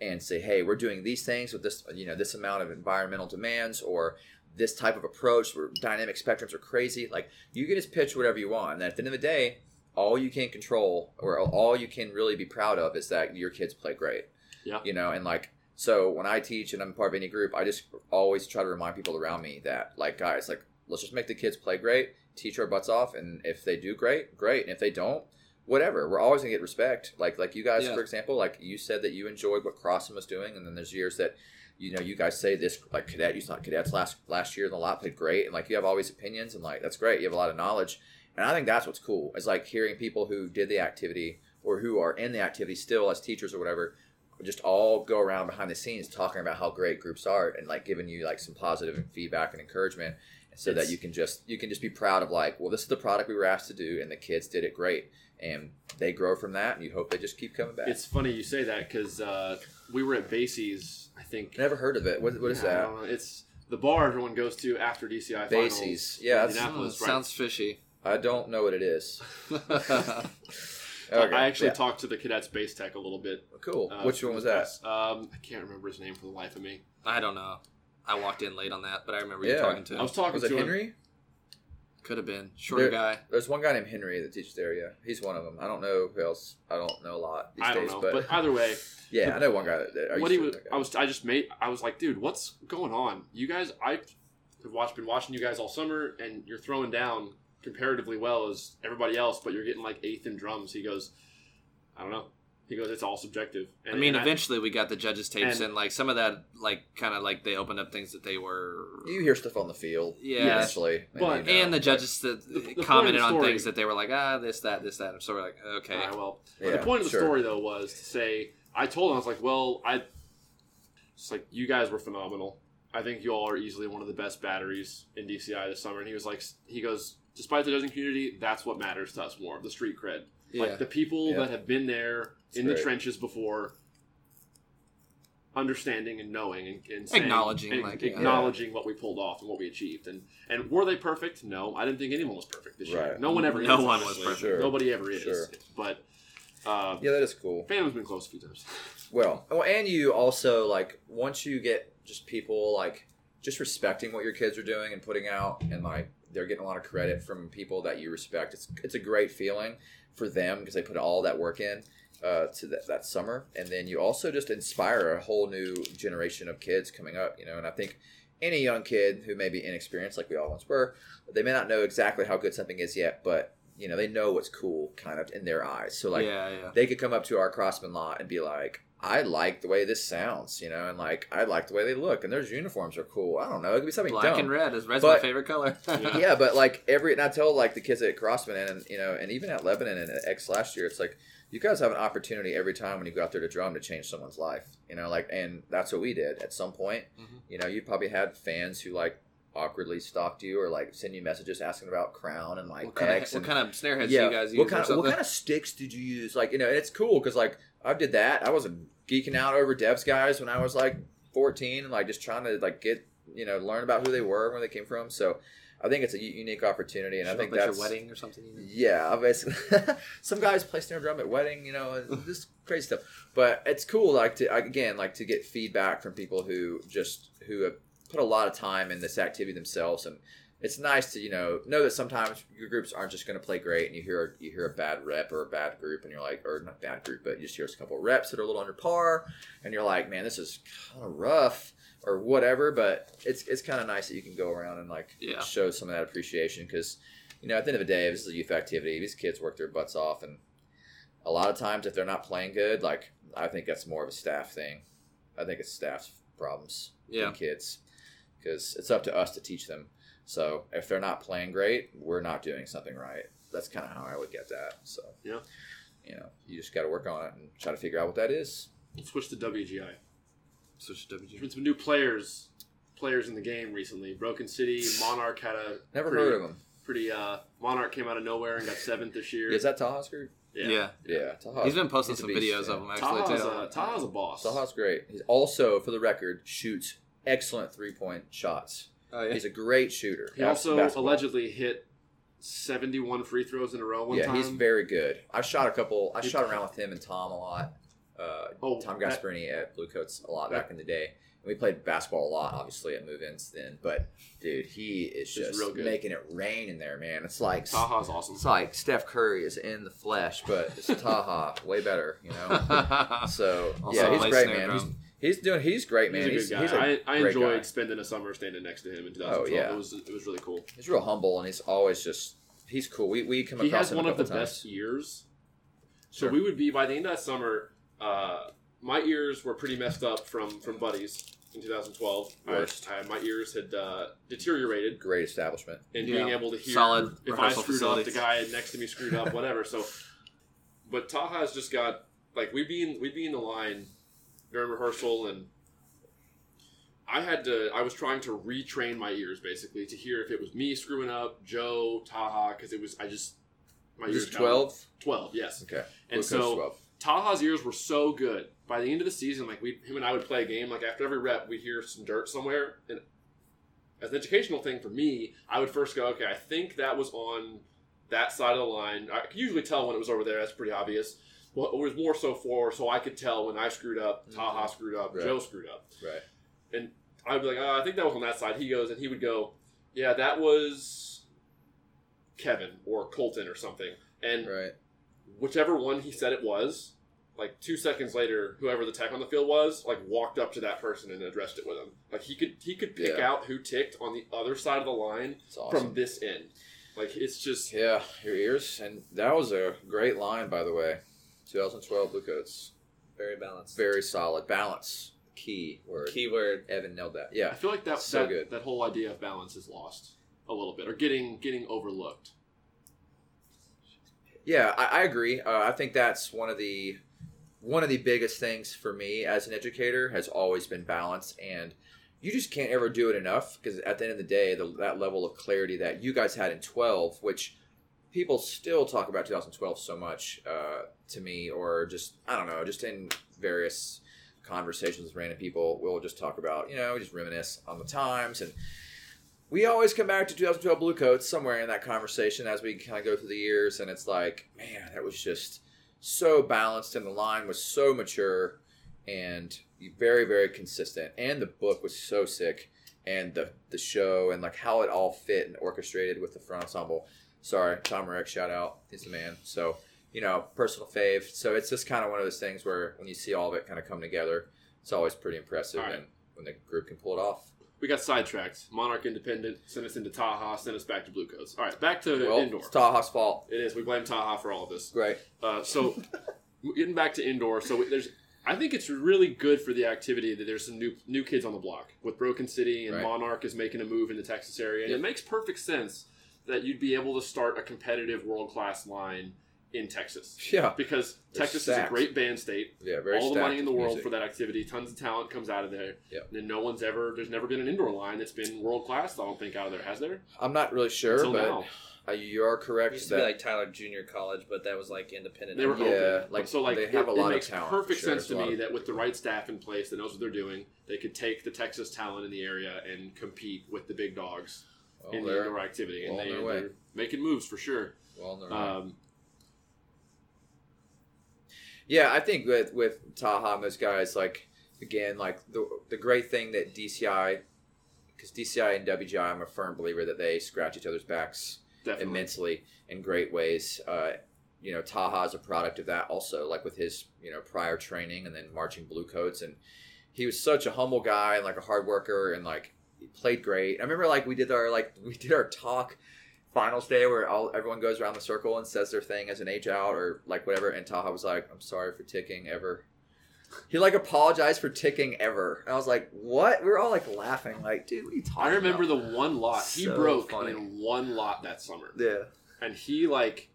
and say hey we're doing these things with this you know this amount of environmental demands or this type of approach where dynamic spectrums are crazy like you can just pitch whatever you want and at the end of the day all you can control or all you can really be proud of is that your kids play great Yeah. you know and like so when i teach and i'm part of any group i just always try to remind people around me that like guys like let's just make the kids play great teach our butts off and if they do great great and if they don't whatever we're always gonna get respect. Like like you guys Yeah. for example like you said that you enjoyed what crossman was doing and then there's years that you know you guys say this like cadet you thought cadets last last year the lot played great and like you have all these opinions and like that's great you have a lot of knowledge. And i think that's what's cool is like hearing people who did the activity or who are in the activity still as teachers or whatever just all go around behind the scenes talking about how great groups are and like giving you like some positive feedback and encouragement so that you can just you can just be proud of like well this is the product we were asked to do and the kids did it great and they grow from that and you hope they just keep coming back It's funny you say that because uh, we were at Basie's. I think. never heard of it what, what is I that know. It's the bar everyone goes to after DCI finals. Basie's. in Yeah, that's- Indianapolis, Hmm, right? Sounds fishy. i don't know what it is I- okay I actually yeah. talked to the cadets bass tech a little bit. cool uh, which one was that Um, I can't remember his name for the life of me. I don't know. I walked in late on that, but I remember Yeah. you talking to him. I was talking was to it him. Henry Could have been shorter There- guy. there's one guy named henry that teaches there yeah he's one of them i don't know who else i don't know a lot these I don't days know, but, but, either way, yeah i know one guy that, that what used he to was, that guy. I was, I just made, I was like, dude, what's going on? You guys, I have watched, been watching you guys all summer, and you're throwing down comparatively well as everybody else, but you're getting like eighth in drums. He goes, I don't know. He goes, it's all subjective. And, I mean, and eventually we got the judges' tapes, and- and, like some of that, like kind of like they opened up things that they were, you hear stuff on the field Yeah. eventually But- you know, and the judges that The- the commented the on things that they were like, ah, this, that, this, that. And so we're like, okay, All right, well, Yeah, the point of the sure. story though was to say I told him I was like, well, I, it's like you guys were phenomenal. I think you all are easily one of the best batteries in DCI this summer. And he was like, he goes, despite the judging community, that's what matters to us more, the street cred. yeah, Like the people Yeah. that have been there It's in the trenches before, understanding and knowing and, and saying, Acknowledging, and like, yeah. acknowledging what we pulled off and what we achieved. And and were they perfect? No, I didn't think anyone was perfect this year. No one ever. No is, one was perfect. Sure. Nobody ever is. Sure. But uh, yeah that is cool Phantom's been close a few times. Well, well, and you also like once you get just people like just respecting what your kids are doing and putting out, and like they're getting a lot of credit from people that you respect. It's it's a great feeling for them because they put all that work in uh, to that, that summer, and then you also just inspire a whole new generation of kids coming up. You know, and I think any young kid who may be inexperienced, like we all once were, they may not know exactly how good something is yet, but you know they know what's cool, kind of in their eyes. So like yeah, yeah. they could come up to our crossman lot and be like, I like the way this sounds, you know, and like I like the way they look, and their uniforms are cool. I don't know, it could be something Black dumb. and red is red's But- my favorite color. Yeah. yeah, but like every and I tell like the kids at Crossman and you know, and even at Lebanon and at X last year, it's like you guys have an opportunity every time when you go out there to drum to change someone's life, you know, like and that's what we did at some point. Mhm. You know, you probably had fans who like awkwardly stalked you or like send you messages asking about Crown and like what kind, of, what kind of snare heads yeah. do you guys use? what kind or of something? what kind of sticks did you use? Like you know, and it's cool because like I did that. I wasn't geeking out over Devs guys when I was like 14 and like just trying to like get you know learn about who they were, and where they came from. So I think it's a unique opportunity, and I think that's wedding or something. you know? yeah, basically. Some guys play snare drum at wedding, you know, this crazy stuff. But it's cool, like to again, like to get feedback from people who just who have put a lot of time in this activity themselves, and it's nice to you know know that sometimes your groups aren't just going to play great, and you hear you hear a bad rep or a bad group, and you're like, or not bad group, but you just hear a couple of reps that are a little under par, and you're like, man, this is kind of rough or whatever. But it's it's kind of nice that you can go around and like Yeah. show some of that appreciation because you know, at the end of the day, this is a youth activity. These kids work their butts off, and a lot of times, if they're not playing good, like I think that's more of a staff thing. I think it's staff problems Yeah. than kids, because it's up to us to teach them. So if they're not playing great, we're not doing something right. That's kind of how I would get that. So Yeah. you know, you just got to work on it and try to figure out what that is. Let's switch to WGI. Switch to There's WG. been some new players players in the game recently. Broken City, Monarch had a Never pretty, heard of him. Pretty uh, Monarch came out of nowhere and got seventh this year. Is that Taha's group? Yeah. Yeah, Taha. He's been posting he's some beast, videos yeah. of him actually Taha's too. a, Taha's a boss. Taha's great. He's also, for the record, shoots excellent three point shots. Oh yeah. He's a great shooter. He Bas- also basketball. allegedly hit 71 free throws in a row one yeah, time. he's very good. I shot a couple. I He- shot around with him and Tom a lot. Uh, Oh, Tom Gasparini at Blue Coats a lot that- back in the day. And we played basketball a lot, obviously at move-ins then. But dude, he is just real good. making it rain in there, man. It's like Taha's awesome. it's like Steph Curry is in the flesh, but it's Taha way better, you know. So Also yeah, he's great, man. He's, he's doing. He's great, man. He's a good he's, guy. he's a I, I enjoyed guy. spending a summer standing next to him in 2012. Oh, yeah. It was it was really cool. He's real humble, and he's always just. He's cool. We we come He across has one of the couple best years. So Sure. we would be by the end of that summer. Uh, my ears were pretty messed up from from buddies in 2012. I- Worst. I, my ears had uh, deteriorated, Great establishment. and Yeah. being able to hear Solid if I rehearsal screwed up, facilities. the guy next to me screwed up, whatever. So, but Taha's just got like we'd be in we'd be in the line during rehearsal, and I had to. I was trying to retrain my ears basically to hear if it was me screwing up, Joe, Taha, because it was I just my Is ears this got- twelve? Twelve, yes. Okay. And Blue so Coats 12. Taha's ears were so good. By the end of the season, like we, him and I would play a game. Like after every rep, we'd hear some dirt somewhere, and as an educational thing for me, I would first go, okay, I think that was on that side of the line. I could usually tell when it was over there. That's pretty obvious. Well, it was more so for so I could tell when I screwed up, mm-hmm. Taha screwed up, Right. Joe screwed up. right. And I'd be like, oh, I think that was on that side. He goes, and he would go, yeah, that was Kevin or Colton or something. And Right. Whichever one he said it was, like two seconds later, whoever the tech on the field was, like walked up to that person and addressed it with him. Like he could he could pick Yeah. out who ticked on the other side of the line awesome. from this end. Like it's just Yeah, your ears, and that was a great line, by the way. 2012 Blue Coats, Very balanced. very solid balance, key word. Key word. Evan nailed that. Yeah, I feel like that So that, good. that whole idea of balance is lost a little bit or getting getting overlooked. Yeah, I, I agree. Uh, I think that's one of the one of the biggest things for me as an educator has always been balance, and you just can't ever do it enough because at the end of the day, the, that level of clarity that you guys had in 12, which people still talk about 2012 so much uh, to me, or just I don't know, just in various conversations with random people, we'll just talk about you know, we just reminisce on the times and. We always come back to 2012 Blue Coats somewhere in that conversation as we kind of go through the years, and it's like, man, that was just so balanced, and the line was so mature, and very, very consistent, and the book was so sick, and the the show and like how it all fit and orchestrated with the front ensemble. Sorry, Tom Rarick, shout out, he's the man. So you know, personal fave. So it's just kind of one of those things where when you see all of it kind of come together, it's always pretty impressive, right. and when the group can pull it off. We got sidetracked. Monarch Independent sent us into Taha, sent us back to Blue Coats. All right, back to Well, indoor. it's Taha's fault. It is. We blame Taha for all of this. Great. Uh, so getting back to indoor, so there's I think it's really good for the activity that there's some new new kids on the block with Broken City and Right. Monarch is making a move in the Texas area, and Yep. it makes perfect sense that you'd be able to start a competitive world class line in Texas Yeah. because They're Texas is a great band state. Yeah. Very all the money in the world music. for that activity. Tons of talent comes out of there. Yep. And no one's ever there's never been an indoor line that's been world class. I don't think out of there has there I'm not really sure, until but now. uh, you are correct. It correct. used to be like Tyler Junior College, but that was like independent. They were Yeah, open. like, so like they it, have a it lot of makes talent, for perfect sure. sense to There's a lot me of- that with the right staff in place that knows what they're doing, they could take the Texas talent in the area and compete with the big dogs well, in the indoor activity, and well on they, their way. they're making moves for sure. well on their way. Um, Yeah, I think with with Taha and those guys, like again, like the the great thing that DCI, because DCI and WGI, I'm a firm believer that they scratch each other's backs definitely. immensely in great ways. Uh, you know, Taha is a product of that also, like with his you know prior training and then marching blue coats, and he was such a humble guy and like a hard worker and like he played great. I remember like we did our like we did our talk finals day where all everyone goes around the circle and says their thing as an age out or like whatever, and Taha was like, "I'm sorry for ticking ever." He like apologized for ticking ever. And I was like, "What?" We were all like laughing, like, "Dude, what are you talking?" I remember about? the one lot he So broke funny. in one lot that summer, yeah. and he like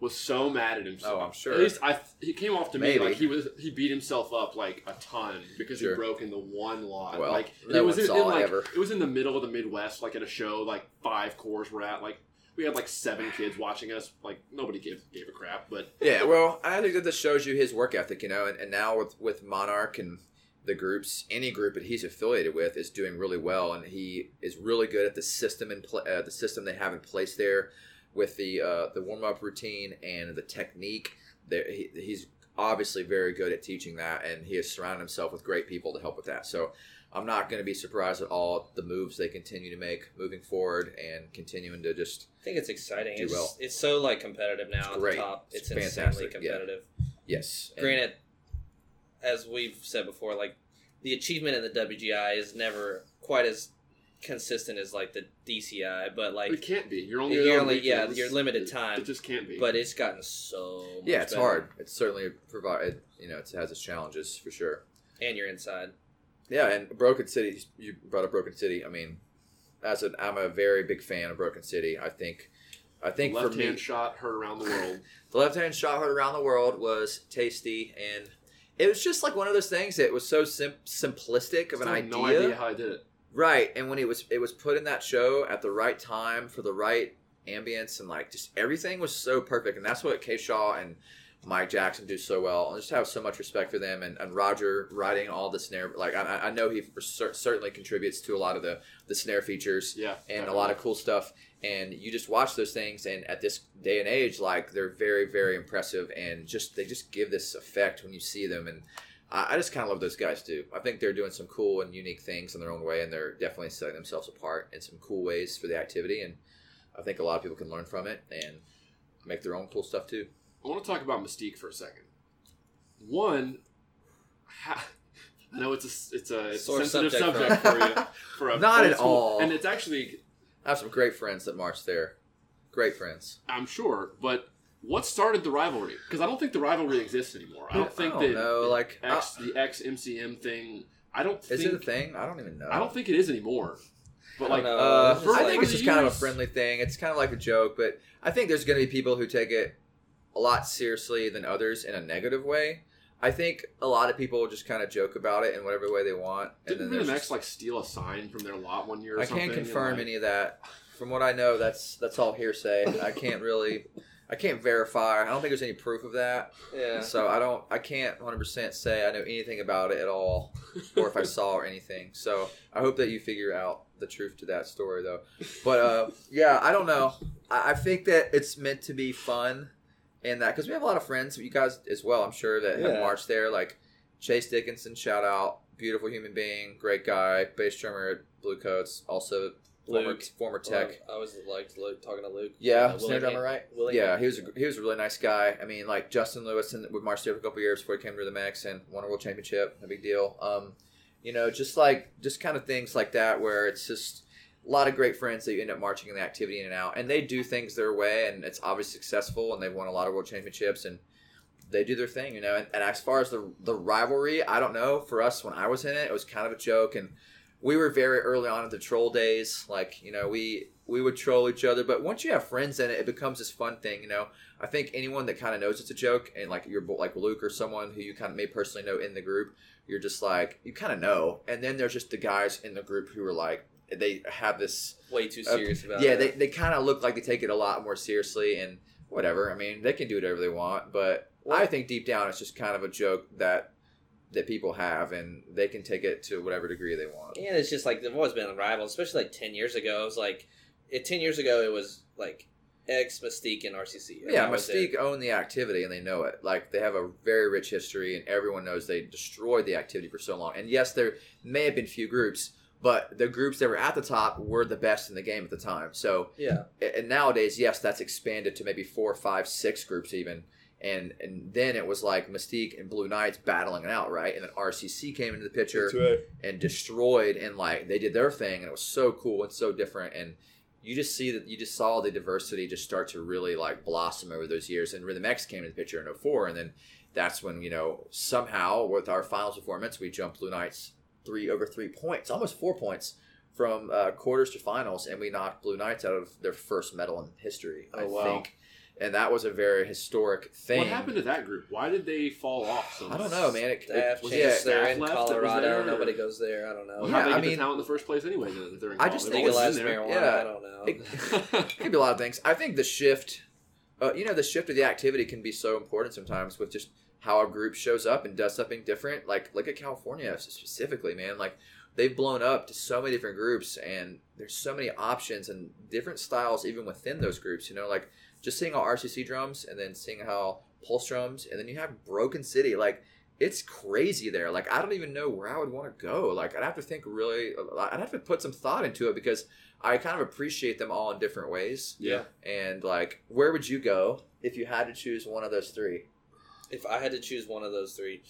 was so mad at himself. Oh, I'm sure. At least I, he came off to Maybe. me like he was he beat himself up like a ton because Sure. he broke in the one lot. Well, like it was in, in, like ever. it was in the middle of the Midwest, like at a show like five cores were at. Like we had like seven kids watching us. Like nobody gave gave a crap. But Yeah, well, I think that this shows you his work ethic, you know, and, and now with with Monarch and the groups, any group that he's affiliated with is doing really well, and he is really good at the system and pl- uh, the system they have in place there with the uh, the warm up routine and the technique. There, he, he's obviously very good at teaching that, and he has surrounded himself with great people to help with that. So. I'm not going to be surprised at all the moves they continue to make moving forward and continuing to just I think it's exciting. It's, well. it's so like competitive now It's at great. the top. It's It's, insanely yeah. competitive. yes. and- Granted, as we've said before, like the achievement in the WGI is never quite as consistent as like the DCI, but like it can't be. You're only You're there only- yeah, weekends. you're limited It- time. It just can't be. but it's gotten so much yeah, it's better. hard. It's certainly provided. You know, it has its challenges for sure. and you're inside. Yeah, and Broken City. You brought up Broken City. I mean, as an, I'm a very big fan of Broken City. I think, I think for left me, hand shot heard around the world. the left hand shot heard around the world was tasty, and it was just like one of those things that was so sim- simplistic of an Still have idea. No idea how I did it. Right, and when it was it was put in that show at the right time for the right ambience and like just everything was so perfect, and that's what K Shaw and Mike Jackson do so well. I just have so much respect for them, and, and Roger writing all the snare. Like I, I know he cer- certainly contributes to a lot of the the snare features Yeah, and a lot of cool stuff. And you just watch those things, and at this day and age, like they're very, very impressive, and just they just give this effect when you see them. And I, I just kind of love those guys too. I think they're doing some cool and unique things in their own way, and they're definitely setting themselves apart in some cool ways for the activity. And I think a lot of people can learn from it and make their own cool stuff too. I want to talk about Mystique for a second. One, ha, I know it's a it's a, it's a sensitive subject subject, for- for you. For a Not at school- all. and it's actually I have some great friends that march there. Great friends. I'm sure, but what started the rivalry? Because I don't think the rivalry exists anymore. I don't think I don't that know, like, X, the X MCM thing. I don't Is think it a thing? I don't even know. I don't think it is anymore. But I like, know. Uh, I think it's just kind of a friendly thing. It's kind of like a joke, but I think there's going to be people who take it a lot seriously than others in a negative way. I think a lot of people just kind of joke about it in whatever way they want. Didn't then there's BMX just- like steal a sign from their lot one year? Or I can't confirm like- any of that. From what I know, that's that's all hearsay. I can't really, I can't verify. I don't think there's any proof of that. Yeah. So I don't, I can't 100% say I know anything about it at all, or if I saw or anything. So I hope that you figure out the truth to that story, though. But uh, yeah, I don't know. I, I think that it's meant to be fun, and that because we have a lot of friends, you guys as well, I'm sure that have Yeah. marched there. Like Chase Dickinson, shout out, beautiful human being, great guy, bass drummer at Blue Coats, also Luke. former tech. Well, I always liked Luke talking to Luke. Yeah, Uh, snare drummer, right? Willie Yeah, he was a, he was a really nice guy. I mean, like Justin Lewis, and we marched there for a couple years before he came to the Mex and won a world championship. No big deal. Um, you know, just like just kind of things like that, where it's just a lot of great friends that you end up marching in the activity in and out, and they do things their way, and it's obviously successful, and they've won a lot of world championships, and they do their thing, you know. And, and as far as the the rivalry, I don't know. For us, when I was in it, it was kind of a joke, and we were very early on in the troll days. Like, you know, we we would troll each other, but once you have friends in it, it becomes this fun thing. You know, I think anyone that kind of knows it's a joke, and like you're like Luke or someone who you kind of may personally know in the group, you're just like you kind of know. And then there's just the guys in the group who are like they have this way too Uh, serious about yeah, it. they, they kind of look like they take it a lot more seriously and whatever. I mean, they can do whatever they want, but I think deep down it's just kind of a joke that that people have, and they can take it to whatever degree they want. And it's just like they've always been rivals, especially like ten years ago. It was like, it, ten years ago it was like X Mystique and RCC. Yeah. Mystique own the activity and they know it. Like they have a very rich history, and everyone knows they destroyed the activity for so long. And yes, there may have been few groups, but the groups that were at the top were the best in the game at the time. So Yeah, and nowadays, yes, that's expanded to maybe four, five, six groups even. And and then it was like Mystique and Blue Knights battling it out, right? And then RCC came into the picture and destroyed, and like they did their thing, and it was so cool and so different. And you just see that you just saw the diversity just start to really like blossom over those years. And Rhythm X came into the picture in 04, and then that's when you know somehow with our finals performance, we jumped Blue Knights three over three points, almost four points from uh, quarters to finals, and we knocked Blue Knights out of their first medal in history. I Oh, wow. think. And that was a very historic thing. What happened to that group? Why did they fall off? So I don't know, man. It, Staff it was, yeah, they're staff in left Colorado. there, Nobody goes there. I don't know. Well, Yeah, they I mean- talent in the first place anyway? Then, they're in I just think They've Legalize marijuana. Yeah. I don't know. It- it could be a lot of things. I think the shift, uh, you know, the shift of the activity can be so important sometimes with just how a group shows up and does something different. Like look at California specifically, man. Like they've blown up to so many different groups, and there's so many options and different styles even within those groups. You know, like just seeing how RCC drums, and then seeing how Pulse drums, and then you have Broken City. Like it's crazy there. Like I don't even know where I would want to go. Like I'd have to think really. I'd have to put some thought into it because I kind of appreciate them all in different ways. Yeah. And like, where would you go if you had to choose one of those three? If I had to choose one of those three,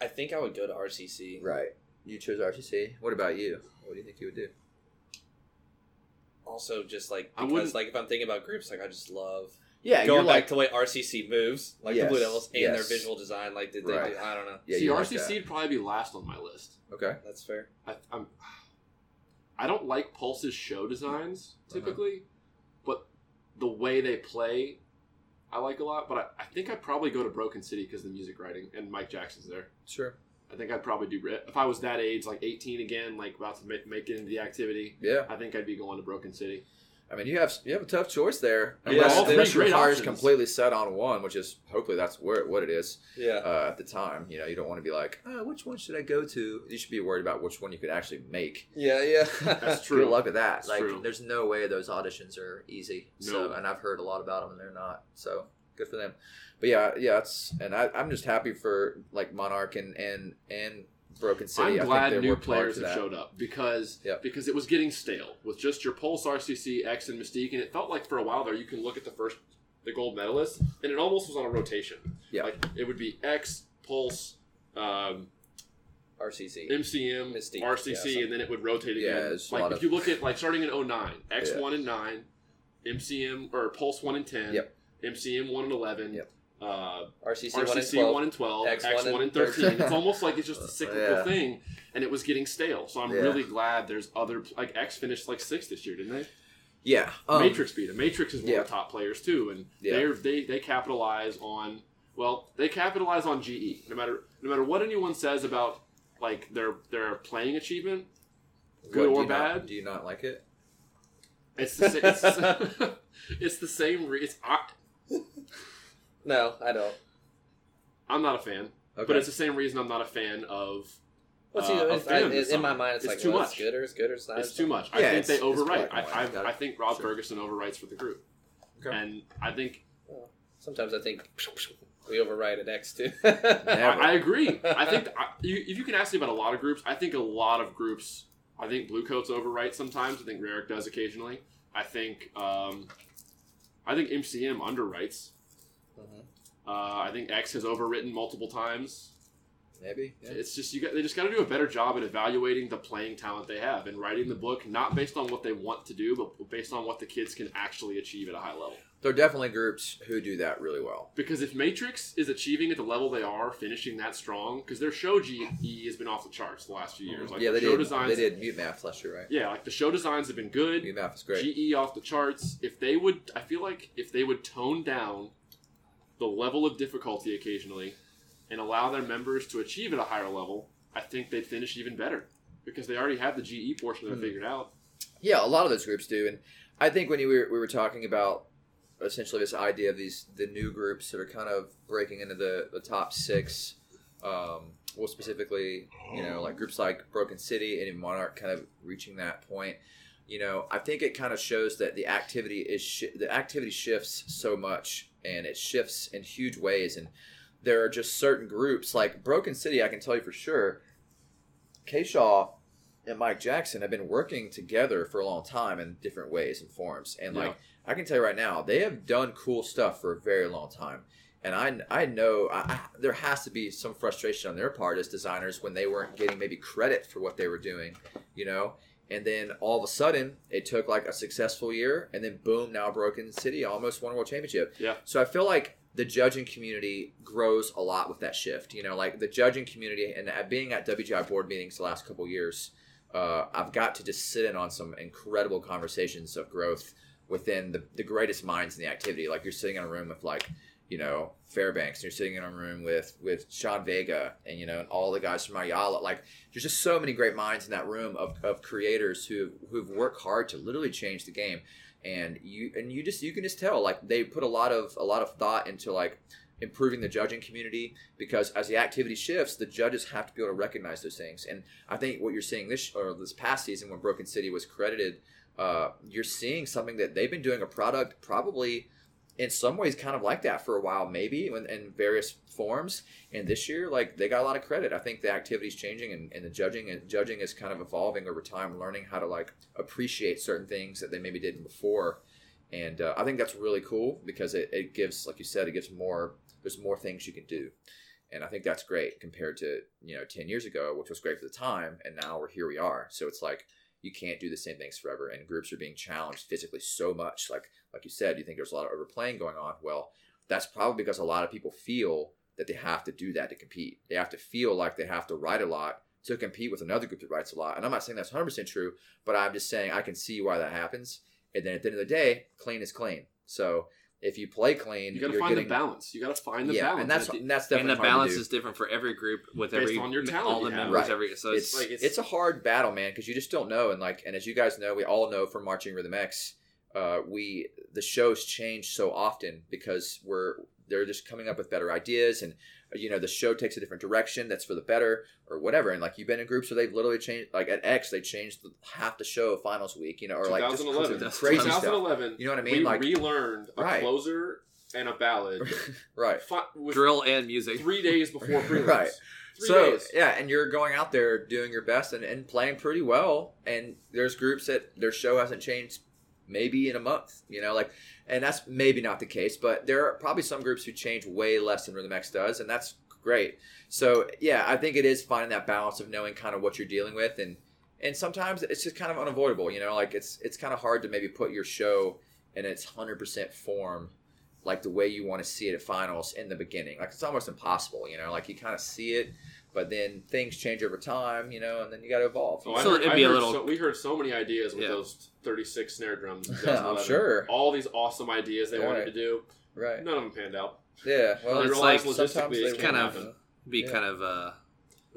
I think I would go to RCC. Right. You chose RCC. What about you? What do you think you would do? Also, just like I because like if I'm thinking about groups, like I just love Yeah, going you're back like to the way RCC moves, like Yes, the Blue Devils and their visual design. Like did they? Right. Do, I don't know. yeah, See, you like RCC would probably be last on my list. Okay. That's fair. I, I'm, I don't like Pulse's show designs uh-huh. typically, but the way they play, I like a lot. But I, I think I'd probably go to Broken City because the music writing and Mike Jackson's there. Sure. I think I'd probably do if I was that age, like 18 again, like about to make, make it into the activity. Yeah. I think I'd be going to Broken City. I mean, you have you have a tough choice there. Yeah, Unless, all unless your completely set on one, which is hopefully that's where what it is Yeah. uh, at the time. You know, you don't want to be like, oh, which one should I go to? You should be worried about which one you could actually make. yeah. Yeah. That's true. Good luck with that. Like, true. there's no way those auditions are easy. So, No. and I've heard a lot about them, and they're not. So, good for them. But yeah, yeah, it's and I, I'm just happy for like Monarch and and and Broken City. I'm I glad new players have that. showed up because Yep. because it was getting stale with just your Pulse RCC X and Mystique, and it felt like for a while there you can look at the first the gold medalists, and it almost was on a rotation. Yeah. like it would be X Pulse. Um, RCC. MCM, Mystique, RCC, yeah, and then it would rotate again. a like if of- you look at like starting in 09, X Yeah. one and nine, MCM or Pulse one and ten, Yep. MCM one and eleven, Yep. uh, RCC, one and RCC twelve. one and twelve, X, X one, one and and thirteen. it's almost like it's just a cyclical Yeah. thing, and it was getting stale. So I'm Yeah. really glad there's other like X finished like sixth this year, didn't they? Yeah, um, Matrix beat them. Matrix is one yeah. of the top players too, and they're they they capitalize on well they capitalize on GE. No matter no matter what anyone says about like their their playing achievement, what, good do or not- bad? do you not like it? it's the same. It's, it's the same. Re- it's No, I don't. I'm not a fan, Okay. but it's the same reason I'm not a fan of. What's uh, he, of it's- I- Phantom this in my mind, it's, It's like too well, much. It's good or it's good or it's not. It's too much. I Yeah, think they it's- it's overwrite. I, I. I think Rob Sure. Ferguson overwrites for the group, Okay. and I think Sometimes I think we overwrite an X too. I, I agree. I think I, you, if you can ask me about a lot of groups, I think a lot of groups. I think Blue Coats overwrite sometimes. I think Rarick does occasionally. I think um, I think MCM underwrites. Mhm. Uh, I think X has overwritten multiple times. maybe. Yeah. It's just you got they just got to do a better job at evaluating the playing talent they have and writing the book not based on what they want to do, but based on what the kids can actually achieve at a high level. There are definitely groups who do that really well. Because if Matrix is achieving at the level they are, finishing that strong, because their show GE has been off the charts the last few years. Like yeah, the they show did. designs, They did Mutemath last year, right? Yeah, like the show designs have been good. Mutemath is great. GE off the charts. If they would, I feel like if they would tone down the level of difficulty occasionally and allow their members to achieve at a higher level, I think they'd finish even better because they already have the GE portion of it Hmm. figured out. Yeah, a lot of those groups do, and I think when you were, we were talking about essentially this idea of these the new groups that are kind of breaking into the, the top six. Um, well, specifically, you know, like groups like Broken City and Monarch kind of reaching that point. You know, I think it kind of shows that the activity is shi the activity shifts so much, and it shifts in huge ways. And there are just certain groups like Broken City. I can tell you for sure, K Shaw and Mike Jackson have been working together for a long time in different ways and forms. And Yeah. like I can tell you right now, they have done cool stuff for a very long time. And I, I know I, I, there has to be some frustration on their part as designers when they weren't getting maybe credit for what they were doing, you know. And then all of a sudden, it took like a successful year, and then boom, now Broken City almost won a world championship. Yeah. So I feel like the judging community grows a lot with that shift. You know, like the judging community, and being at WGI board meetings the last couple years, uh, I've got to just sit in on some incredible conversations of growth within the, the greatest minds in the activity. Like you're sitting in a room with like, you know, Fairbanks, and you're sitting in a room with with Sean Vega and you know and all the guys from Ayala. Like there's just so many great minds in that room of, of creators who who've worked hard to literally change the game. And you and you just you can just tell like they put a lot of a lot of thought into like improving the judging community because as the activity shifts, the judges have to be able to recognize those things. And I think what you're seeing this or this past season when Broken City was credited, uh, you're seeing something that they've been doing a product probably in some ways kind of like that for a while, maybe in, in various forms. And this year, like they got a lot of credit. I think the activity's changing and, and the judging and judging is kind of evolving over time, learning how to like appreciate certain things that they maybe didn't before. And uh, I think that's really cool because it, it gives, like you said, it gives more there's more things you can do. And I think that's great compared to, you know, 10 years ago, which was great for the time. And now we're here we are. So it's like, you can't do the same things forever. And groups are being challenged physically so much. Like, like you said, you think there's a lot of overplaying going on. Well, that's probably because a lot of people feel that they have to do that to compete. They have to feel like they have to write a lot to compete with another group that writes a lot. And I'm not saying that's 100% true, but I'm just saying I can see why that happens. And then at the end of the day, clean is clean. So if you play clean, You got to you're find getting, the balance. You got to find the yeah, balance. and that's At and that's and the hard to balance do. is different for every group with Based every on your talent all the have. members Right. every so it's it's, like, it's, it's- a hard battle, man, because you just don't know. And like, and as you guys know, we all know from Marching Rhythm X, uh, we the shows change so often because we're they're just coming up with better ideas, and you know the show takes a different direction that's for the better or whatever. And like you've been in groups where they've literally changed, like at X, they changed the, half the show finals week, you know, or like just 2011. crazy stuff. 2011. You know what I we mean? Like relearned a Right. closer and a ballad right. fi- with drill and music. three days before prelims. Right. Three so days. yeah, and you're going out there doing your best and, and playing pretty well. And there's groups that their show hasn't changed maybe in a month. You know, like, and that's maybe not the case, but there are probably some groups who change way less than Rhythm X does, and that's great. So yeah, I think it is finding that balance of knowing kind of what you're dealing with, and and sometimes it's just kind of unavoidable. You know, like it's it's kind of hard to maybe put your show in its hundred percent form like the way you want to see it at finals in the beginning. Like it's almost impossible, you know. Like you kind of see it, but then things change over time, you know, and then you got to evolve. Oh, So heard- it'd be a little- so- we heard so many ideas with Yeah. those 36 snare drums. I'm sure. All these awesome ideas they wanted to do. Right? None of them panned out. Yeah. Well, They it's like sometimes logistically it It's can't kind of happen. be Yeah. kind of uh,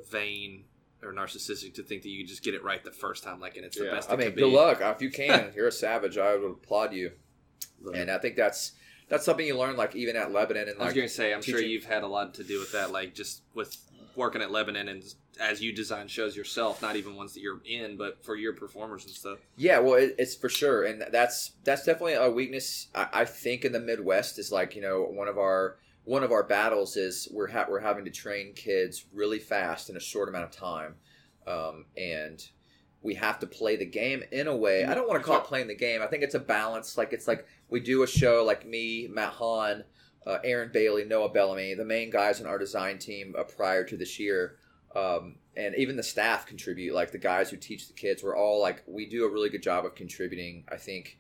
vain or narcissistic to think that you can just get it right the first time, like and it's the best. I it mean, could be. good luck if you can. You're a savage. I would applaud you, But- and I think that's that's something you learn, like even at Lebanon and I was like going to say, I'm sure you've had a lot to do with that, like just with working at Lebanon and as you design shows yourself, not even ones that you're in, but for your performers and stuff. Yeah, well, it, it's for sure, and that's that's definitely a weakness. I, I think in the Midwest is like you know one of our one of our battles is we're ha- we're having to train kids really fast in a short amount of time, um, and we have to play the game in a way. I don't want to call it playing the game. I think it's a balance. Like it's like we do a show like me, Matt Hahn, uh, Aaron Bailey, Noah Bellamy, the main guys on our design team uh, prior to this year. Um, and even the staff contribute like the guys who teach the kids. We're all like we do a really good job of contributing i think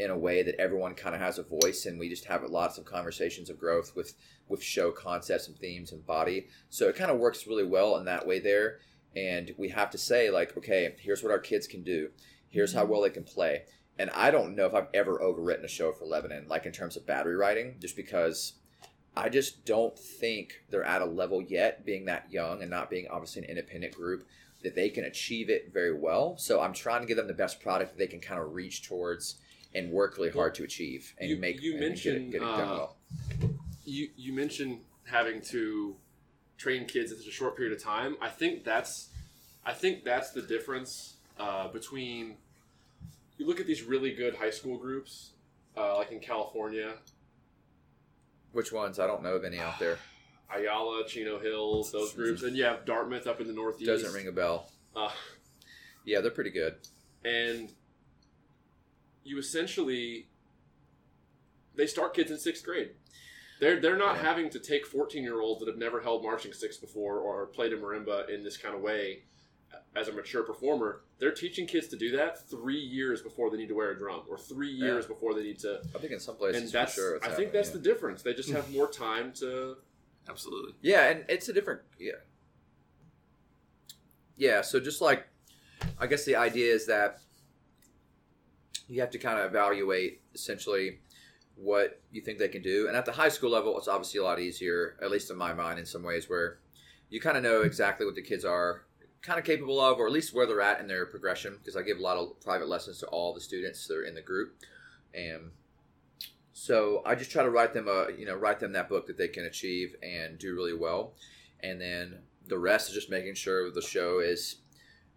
in a way that everyone kind of has a voice and we just have lots of conversations of growth with with show concepts and themes and body. So it kind of works really well in that way there. And we have to say like okay here's what our kids can do. Here's how well they can play and i don't know if i've ever overwritten a show for lebanon like in terms of battery writing just because I just don't think they're at a level yet, being that young and not being obviously an independent group, that they can achieve it very well. So I'm trying to give them the best product that they can kind of reach towards and work really hard to achieve and you- make you and get it, mentioned, get it done uh, well. You you mentioned having to train kids in such a short period of time. I think that's I think that's the difference uh, between you look at these really good high school groups, uh, like in California, Which ones? I don't know of any out there. Ayala, Chino Hills, those groups, and you have Dartmouth up in the Northeast. Doesn't ring a bell. Uh, Yeah, they're pretty good. and you essentially they start kids in sixth grade. They're they're not Yeah. having to take fourteen year olds that have never held marching sticks before or played a marimba in this kind of way as a mature performer. They're teaching kids to do that three years before they need to wear a drum, or three Yeah. years before they need to. I think in some places and that's for sure. It's I think that's yeah. the difference. They just have more time to. Absolutely. Yeah, and it's a different yeah. Yeah, so just like I guess the idea is that you have to kind of evaluate essentially what you think they can do. And at the high school level, it's obviously a lot easier, at least in my mind, in some ways, where you kind of know exactly what the kids are kind of capable of, or at least where they're at in their progression. Because I give a lot of private lessons to all the students that are in the group, and so I just try to write them a you know write them that book that they can achieve and do really well, and then the rest is just making sure the show is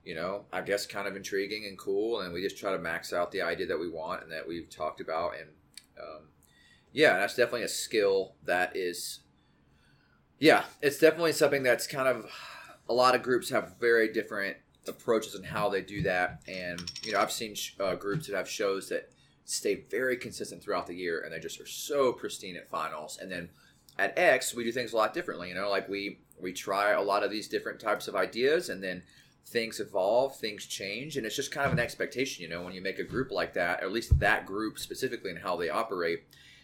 you know, I guess kind of intriguing and cool, and we just try to max out the idea that we want and that we've talked about, and um, yeah, that's definitely a skill that is, yeah, it's definitely something that's kind of a lot of groups have very different approaches on how they do that, and you know, I've seen uh, groups that have shows that stay very consistent throughout the year, and they just are so pristine at finals, and then at X we do things a lot differently, you know, like we we try a lot of these different types of ideas, and then things evolve, things change, and it's just kind of an expectation, you know, when you make a group like that, or at least that group specifically and how they operate,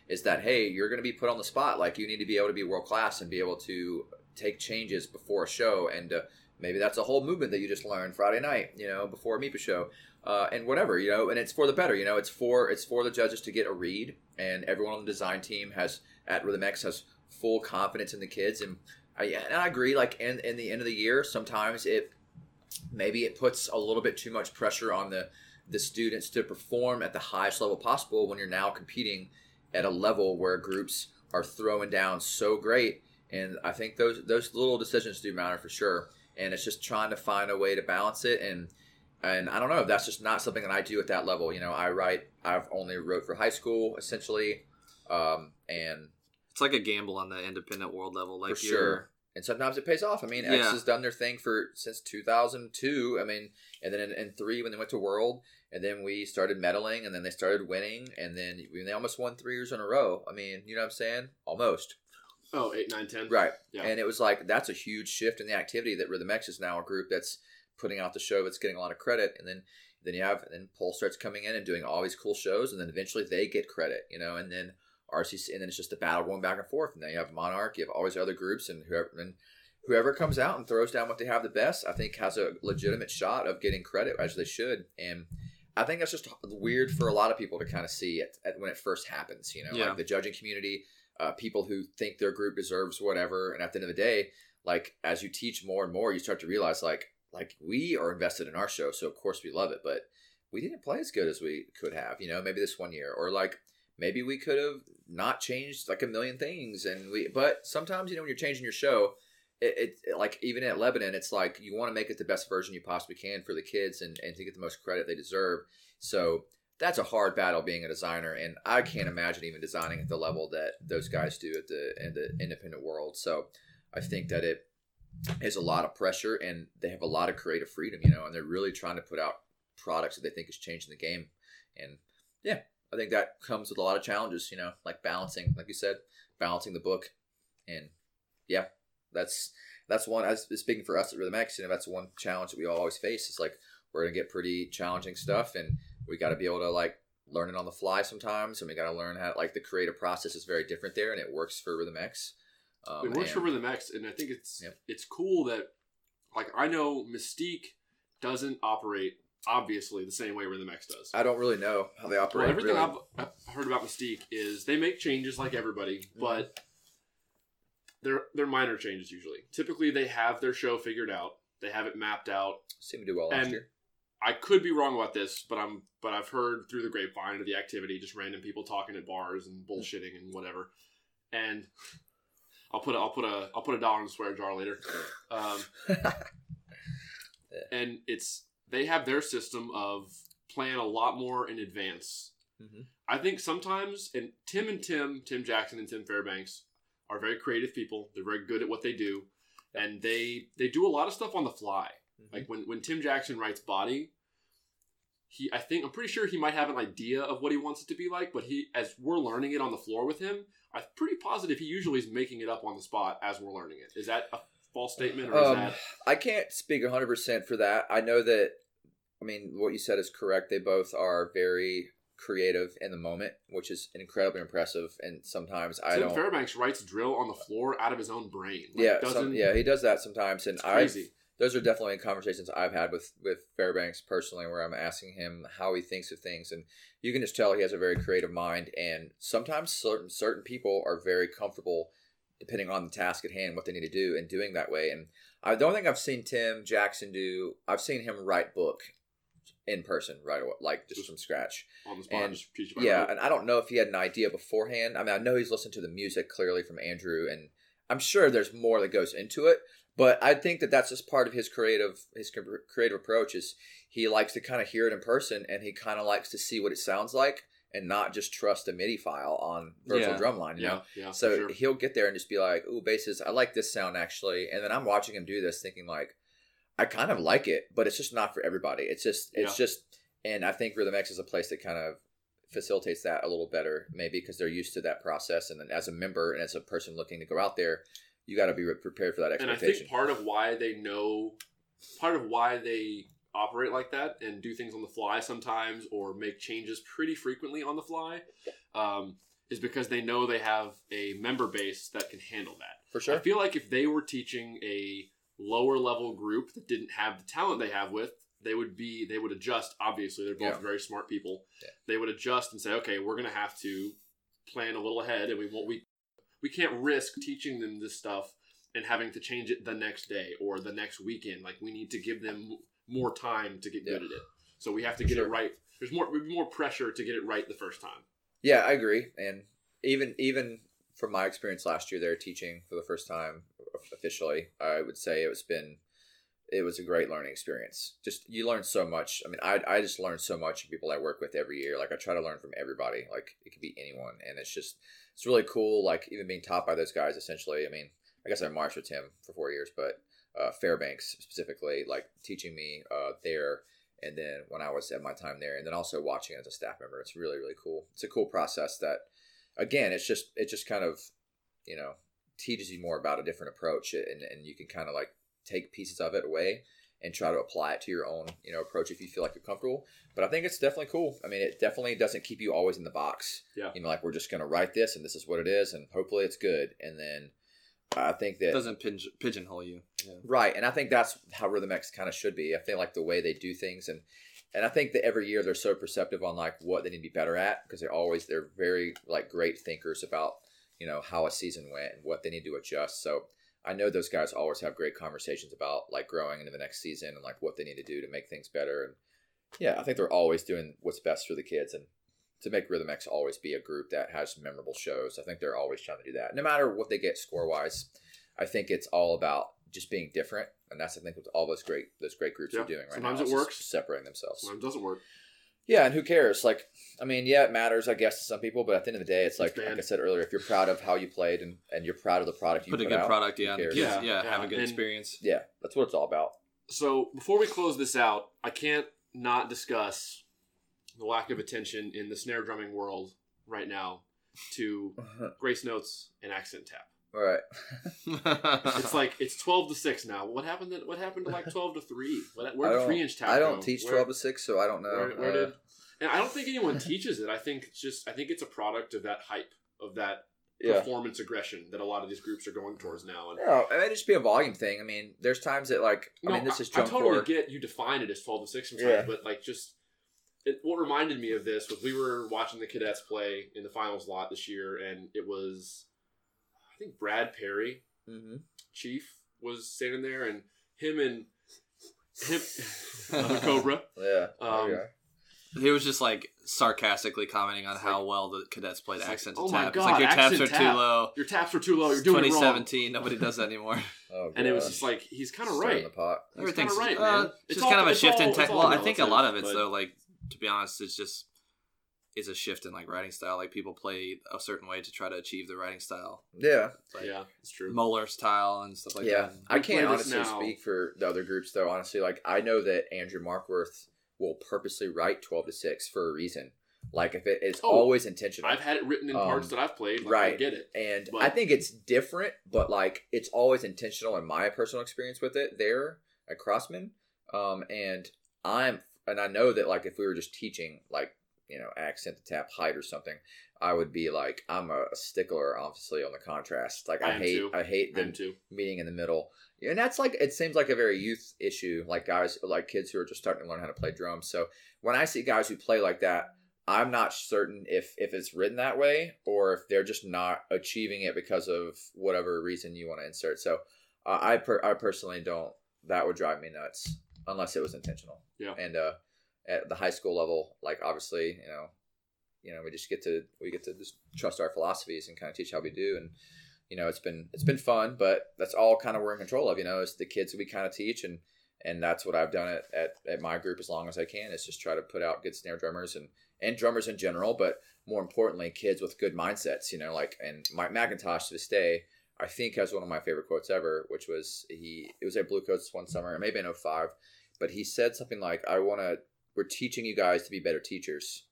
is that hey, you're going to be put on the spot. Like you need to be able to be world class and be able to take changes before a show, and uh, maybe that's a whole movement that you just learned Friday night, you know, before a MEPA show, uh, and whatever, you know, and it's for the better, you know, it's for it's for the judges to get a read, and everyone on the design team has at Rhythm X has full confidence in the kids, and I, and I agree. Like in in the end of the year, sometimes it maybe it puts a little bit too much pressure on the the students to perform at the highest level possible when you're now competing at a level where groups are throwing down so great and i think those those little decisions do matter for sure and it's just trying to find a way to balance it and and i don't know that's just not something that i do at that level you know i write i've only wrote for high school essentially um, and It's like a gamble on the independent world level. Like for sure. And sometimes it pays off. I mean, X has done their thing for since 2002. I mean, and then in, in three when they went to World, and then we started medaling, and then they started winning, and then we, they almost won three years in a row. I mean, you know what I'm saying? Almost Oh, eight, nine, ten. right. Yeah. And it was like that's a huge shift in the activity that Rhythm X is now a group that's putting out the show that's getting a lot of credit, and then then you have and then Pulse starts coming in and doing all these cool shows, and then eventually they get credit, you know, and then RCC, and then it's just a battle going back and forth, and then you have Monarch, you have all these other groups, and whoever and whoever comes out and throws down what they have the best, I think has a legitimate shot of getting credit as they should, and. I think that's just weird for a lot of people to kind of see it at, when it first happens. You know, Yeah. like the judging community, uh, people who think their group deserves whatever, and at the end of the day, like as you teach more and more, you start to realize like like we are invested in our show, so of course we love it, but we didn't play as good as we could have. You know, maybe this one year, or like maybe we could have not changed like a million things, and we. But sometimes you know when you're changing your show. It, it like even at Lebanon, it's like you want to make it the best version you possibly can for the kids and, and to get the most credit they deserve. So that's a hard battle being a designer, and I can't mm-hmm. imagine even designing at the level that those guys do at the in the independent world. So I think that it is a lot of pressure, and they have a lot of creative freedom, you know, and they're really trying to put out products that they think is changing the game. And yeah, I think that comes with a lot of challenges, you know, like balancing, like you said, balancing the book, and yeah, that's that's one. As speaking for us at Rhythm X, you know, that's one challenge that we all always face. Is like we're gonna get pretty challenging stuff, and we got to be able to like learn it on the fly sometimes, and we got to learn how like the creative process is very different there, and it works for Rhythm X. Um, it works and- for Rhythm X, and I think it's Yep. it's cool that like I know Mystique doesn't operate obviously the same way Rhythm X does. I don't really know how they operate. Well, everything really. I've, I've heard about Mystique is they make changes like everybody, but they're they're minor changes usually. Typically, they have their show figured out. They have it mapped out. seemed to do well last and- year. I could be wrong about this, but I'm but I've heard through the grapevine of the activity, just random people talking at bars and bullshitting and whatever. And I'll put a, I'll put a I'll put a dollar in the swear jar later. Um, and it's they have their system of plan a lot more in advance. Mhm. I think sometimes, and Tim and Tim, Tim Jackson and Tim Fairbanks are very creative people. They're very good at what they do, and they they do a lot of stuff on the fly. Mhm. Like when when Tim Jackson writes body, he I think I'm pretty sure he might have an idea of what he wants it to be like, but he as we're learning it on the floor with him, I'm pretty positive he usually is making it up on the spot as we're learning it. Is that a false statement or is Um, that I can't speak 100% for that. I know that, I mean, what you said is correct. They both are very creative in the moment, which is incredibly impressive. And sometimes I Tim don't. Fairbanks writes drill on the floor out of his own brain. Like, yeah, some, yeah, he does that sometimes. And I, crazy. Those are definitely conversations I've had with with Fairbanks personally, where I'm asking him how he thinks of things, and you can just tell he has a very creative mind. And sometimes certain certain people are very comfortable, depending on the task at hand, what they need to do, and doing that way. And I don't think I've seen Tim Jackson do. I've seen him write book in person, right away, like just from scratch. on the spot. And- just Yeah, and I don't know if he had an idea beforehand. I mean, I know he's listened to the music clearly from Andrew, and I'm sure there's more that goes into it. But I think that that's just part of his creative his creative approach. Is he likes to kind of hear it in person, and he kind of likes to see what it sounds like, and not just trust a MIDI file on virtual Yeah. drumline. You yeah, know, yeah. so sure. he'll get there and just be like, "Ooh, basses, I like this sound actually," and then I'm watching him do this, thinking like, "I kind of like it, but it's just not for everybody. It's just, it's Yeah. just." And I think Rhythm X is a place that kind of facilitates that a little better, maybe because they're used to that process. And then as a member and as a person looking to go out there, you got to be prepared for that expectation. and I think part of why they know, part of why they operate like that and do things on the fly sometimes or make changes pretty frequently on the fly, um, is because they know they have a member base that can handle that. for sure. I feel like if they were teaching a lower level group that didn't have the talent they have with, they would be they would adjust. Obviously, they're both Yeah. very smart people. Yeah. They would adjust and say, okay, we're gonna have to plan a little ahead, and we won't we we can't risk teaching them this stuff and having to change it the next day or the next weekend. Like we need to give them more time to get good at it. So we have to For get sure. it right. There's more more pressure to get it right the first time. Yeah, I agree. And even even from my experience last year, there teaching for the first time officially, I would say it's been it was a great learning experience. Just you learn so much. I mean, I I just learn so much from people I work with every year. Like I try to learn from everybody. Like it could be anyone, and it's just it's really cool. Like even being taught by those guys. Essentially, I mean, I guess I marched with him for four years, but uh, Fairbanks specifically, like teaching me uh, there and then when I was at my time there, and then also watching as a staff member, it's really really cool. It's a cool process that, again, it's just it just kind of, you know, teaches you more about a different approach, and and you can kind of like take pieces of it away and try to apply it to your own you know approach if you feel like you're comfortable. But I think it's definitely cool. I mean, it definitely doesn't keep you always in the box. Yeah. You know, like we're just gonna write this and this is what it is, and hopefully it's good, and then. I think that It doesn't pin- pigeonhole you. Yeah. Right, and I think that's how Rhythm X kind of should be. I feel like the way they do things, and and I think that every year they're so perceptive on like what they need to be better at because they're always they're very like great thinkers about you know how a season went and what they need to adjust. So I know those guys always have great conversations about like growing into the next season and like what they need to do to make things better. And yeah, I think they're always doing what's best for the kids and to make Rhythm X always be a group that has memorable shows. I think they're always trying to do that, no matter what they get score wise. I think it's all about just being different, and that's I think what all those great those great groups Yeah. are doing right Sometimes now. it is just works. separating themselves. Sometimes it doesn't work. Yeah, and who cares? Like, I mean, yeah, it matters, I guess, to some people, but at the end of the day, it's like, like I said earlier, if you're proud of how you played and, and you're proud of the product you Put put, a good out, product, yeah. who kids, Yeah, yeah, have a good and- experience. yeah, that's what it's all about. So before we close this out, I can't not discuss the lack of attention in the snare drumming world right now to grace notes and accent tap. All right. It's like it's twelve to six now. What happened? To, what happened to like twelve to three? What, where I did three inch tap? I don't go? teach Where- 12 to 6, so I don't know. Where, where Uh, did? And I don't think anyone teaches it. I think it's just I think it's a product of that hype of that yeah. performance aggression that a lot of these groups are going towards now. And No, it may just be a volume thing. I mean, there's times that, like, I No, mean, this is I jump totally core. get you define it as twelve to six sometimes, Yeah. but like just it, what reminded me of this was we were watching the cadets play in the finals lot this year, and it was I think Brad Perry, hmm Chief, was standing there, and him and him another Cobra. Yeah. Um, okay. He was just like sarcastically commenting on It's how well the cadets played It's like, accent to oh my. God, it's like your taps accent are too low. Your taps are too low. You're doing it wrong. 2017, nobody does that anymore. Oh, And it was just like he's kind of right. the pot. Everything's kinda right, uh, man. It's It's just all- kind of a it's shift in tech. Well, I think a lot of relative, it's but- though, like to be honest, it's just it's a shift in like writing style. Like people play a certain way to try to achieve the writing style, Yeah. like yeah, it's true. Moeller style and stuff like yeah, that. I can't honestly now. speak for the other groups though. Honestly, like I know that Andrew Markworth will purposely write twelve to six for a reason. Like if it is Oh, always intentional, I've had it written in Um, parts that I've played. Like, I right. get it. and but- I think it's different, but like it's always intentional in my personal experience with it there at Crossman. Um, and I'm and I know that like if we were just teaching like you know accent the tap height or something, I would be like I'm a stickler obviously on the contrast. Like I, I hate too. I hate Them the meeting in the middle. And that's like it seems like a very youth issue, like guys like kids who are just starting to learn how to play drums. So when I see guys who play like that, I'm not certain if if it's written that way or if they're just not achieving it because of whatever reason you want to insert. So uh, I per- I personally don't. That would drive me nuts unless it was intentional. Yeah. And uh, at the high school level, like obviously, you know, you know, we just get to we get to just trust our philosophies and kind of teach how we do. And you know it's been it's been fun but that's all kind of we're in control of you know it's the kids we kind of teach. And and that's what i've done at, at, at my group as long as i can is just try to put out good snare drummers and and drummers in general but more importantly kids with good mindsets you know like and mike mcintosh to this day i think has one of my favorite quotes ever which was he it was at blue coats one summer maybe in 05 but he said something like i want to we're teaching you guys to be better teachers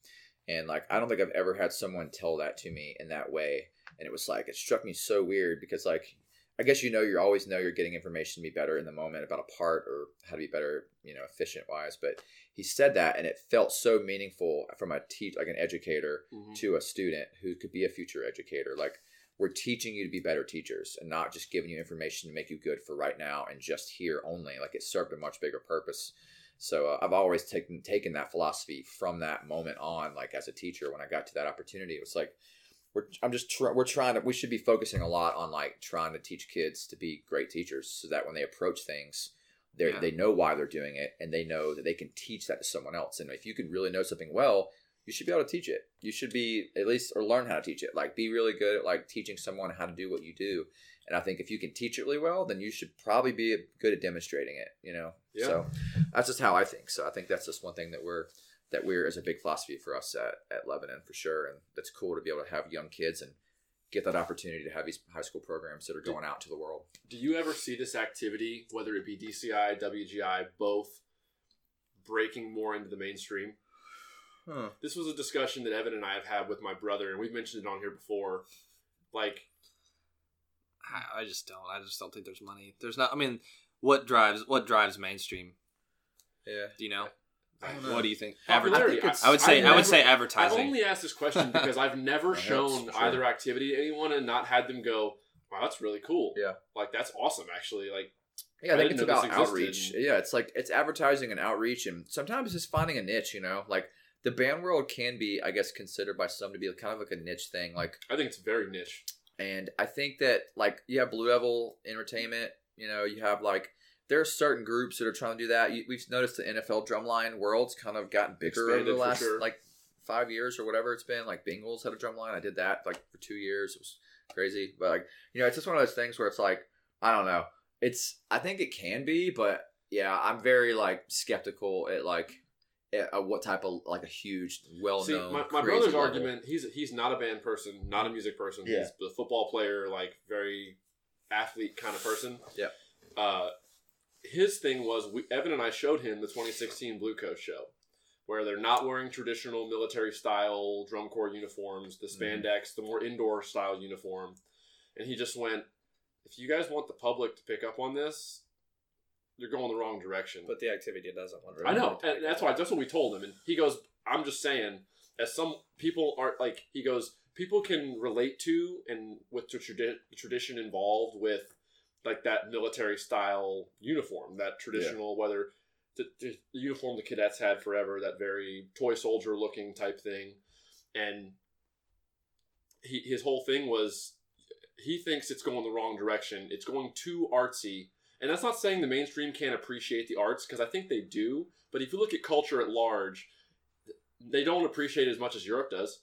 and like i don't think i've ever had someone tell that to me in that way and it was like it struck me so weird because like I guess you know you always know you're getting information to be better in the moment about a part or how to be better, you know, efficient wise. But he said that and it felt so meaningful from a teach like an educator Mhm. to a student who could be a future educator. Like we're teaching you to be better teachers and not just giving you information to make you good for right now and just here only. Like it served a much bigger purpose. So uh, I've always taken taken that philosophy from that moment on. Like as a teacher, when I got to that opportunity, it was like we're I'm just try, we're trying to we should be focusing a lot on like trying to teach kids to be great teachers so that when they approach things they Yeah. they know why they're doing it and they know that they can teach that to someone else and if you can really know something well you should be able to teach it you should be at least or learn how to teach it like be really good at like teaching someone how to do what you do and I think if you can teach it really well then you should probably be good at demonstrating it you know Yeah. so that's just how I think so I think that's just one thing that we're that we're is a big philosophy for us at, at Lebanon for sure. And that's cool to be able to have young kids and get that opportunity to have these high school programs that are going out to the world. Do you ever see this activity, whether it be DCI, WGI, both, breaking more into the mainstream? This was a discussion that Evan and I have had with my brother, and we've mentioned it on here before. Like, I, I just don't. I just don't think there's money. There's not. I mean, what drives what drives mainstream? Yeah. Do you know? Know. What do you think? Popularity. Adver- I would say. I've I would say advertising. I've only asked this question because I've never That shown sure. either activity to anyone and not had them go, "Wow, that's really cool." Yeah. like that's awesome. Actually, like Yeah, I I think it's about existed. outreach. Yeah, it's like it's advertising and outreach, and sometimes it's just finding a niche. You know, like the band world can be, I guess, considered by some to be kind of like a niche thing. Like, I think it's very niche. And I think that like you have Blue Devil Entertainment. You know, you have like there are certain groups that are trying to do that. You, we've noticed the NFL drumline world's kind of gotten bigger over the last sure. like five years or whatever it's been. Like Bengals had a drumline. I did that like for two years. It was crazy, but like you know, it's just one of those things where it's like I don't know. It's I think it can be, but yeah, I'm very like skeptical at like uh, what type of like a huge, well known. my, my brother's argument, he's he's not a band person, not a music person. Yeah. He's a football player, like very athlete kind of person. Yeah. Uh, his thing was we, Evan and I showed him the 2016 Blue Coats show, where they're not wearing traditional military style drum corps uniforms, the Mhm. spandex, the more indoor style uniform, and he just went, "If you guys want the public to pick up on this, you're going the wrong direction." But the activity doesn't want. I know, and that's why that's what we told him. And he goes, "I'm just saying, as some people aren't like," he goes, "People can relate to and with the, tradi- tradition involved with like that military style uniform, that traditional whether the, the uniform the cadets had forever, that very toy soldier looking type thing, and he his whole thing was." He thinks it's going the wrong direction. It's going too artsy, and that's not saying the mainstream can't appreciate the arts because I think they do. But if you look at culture at large, they don't appreciate it as much as Europe does.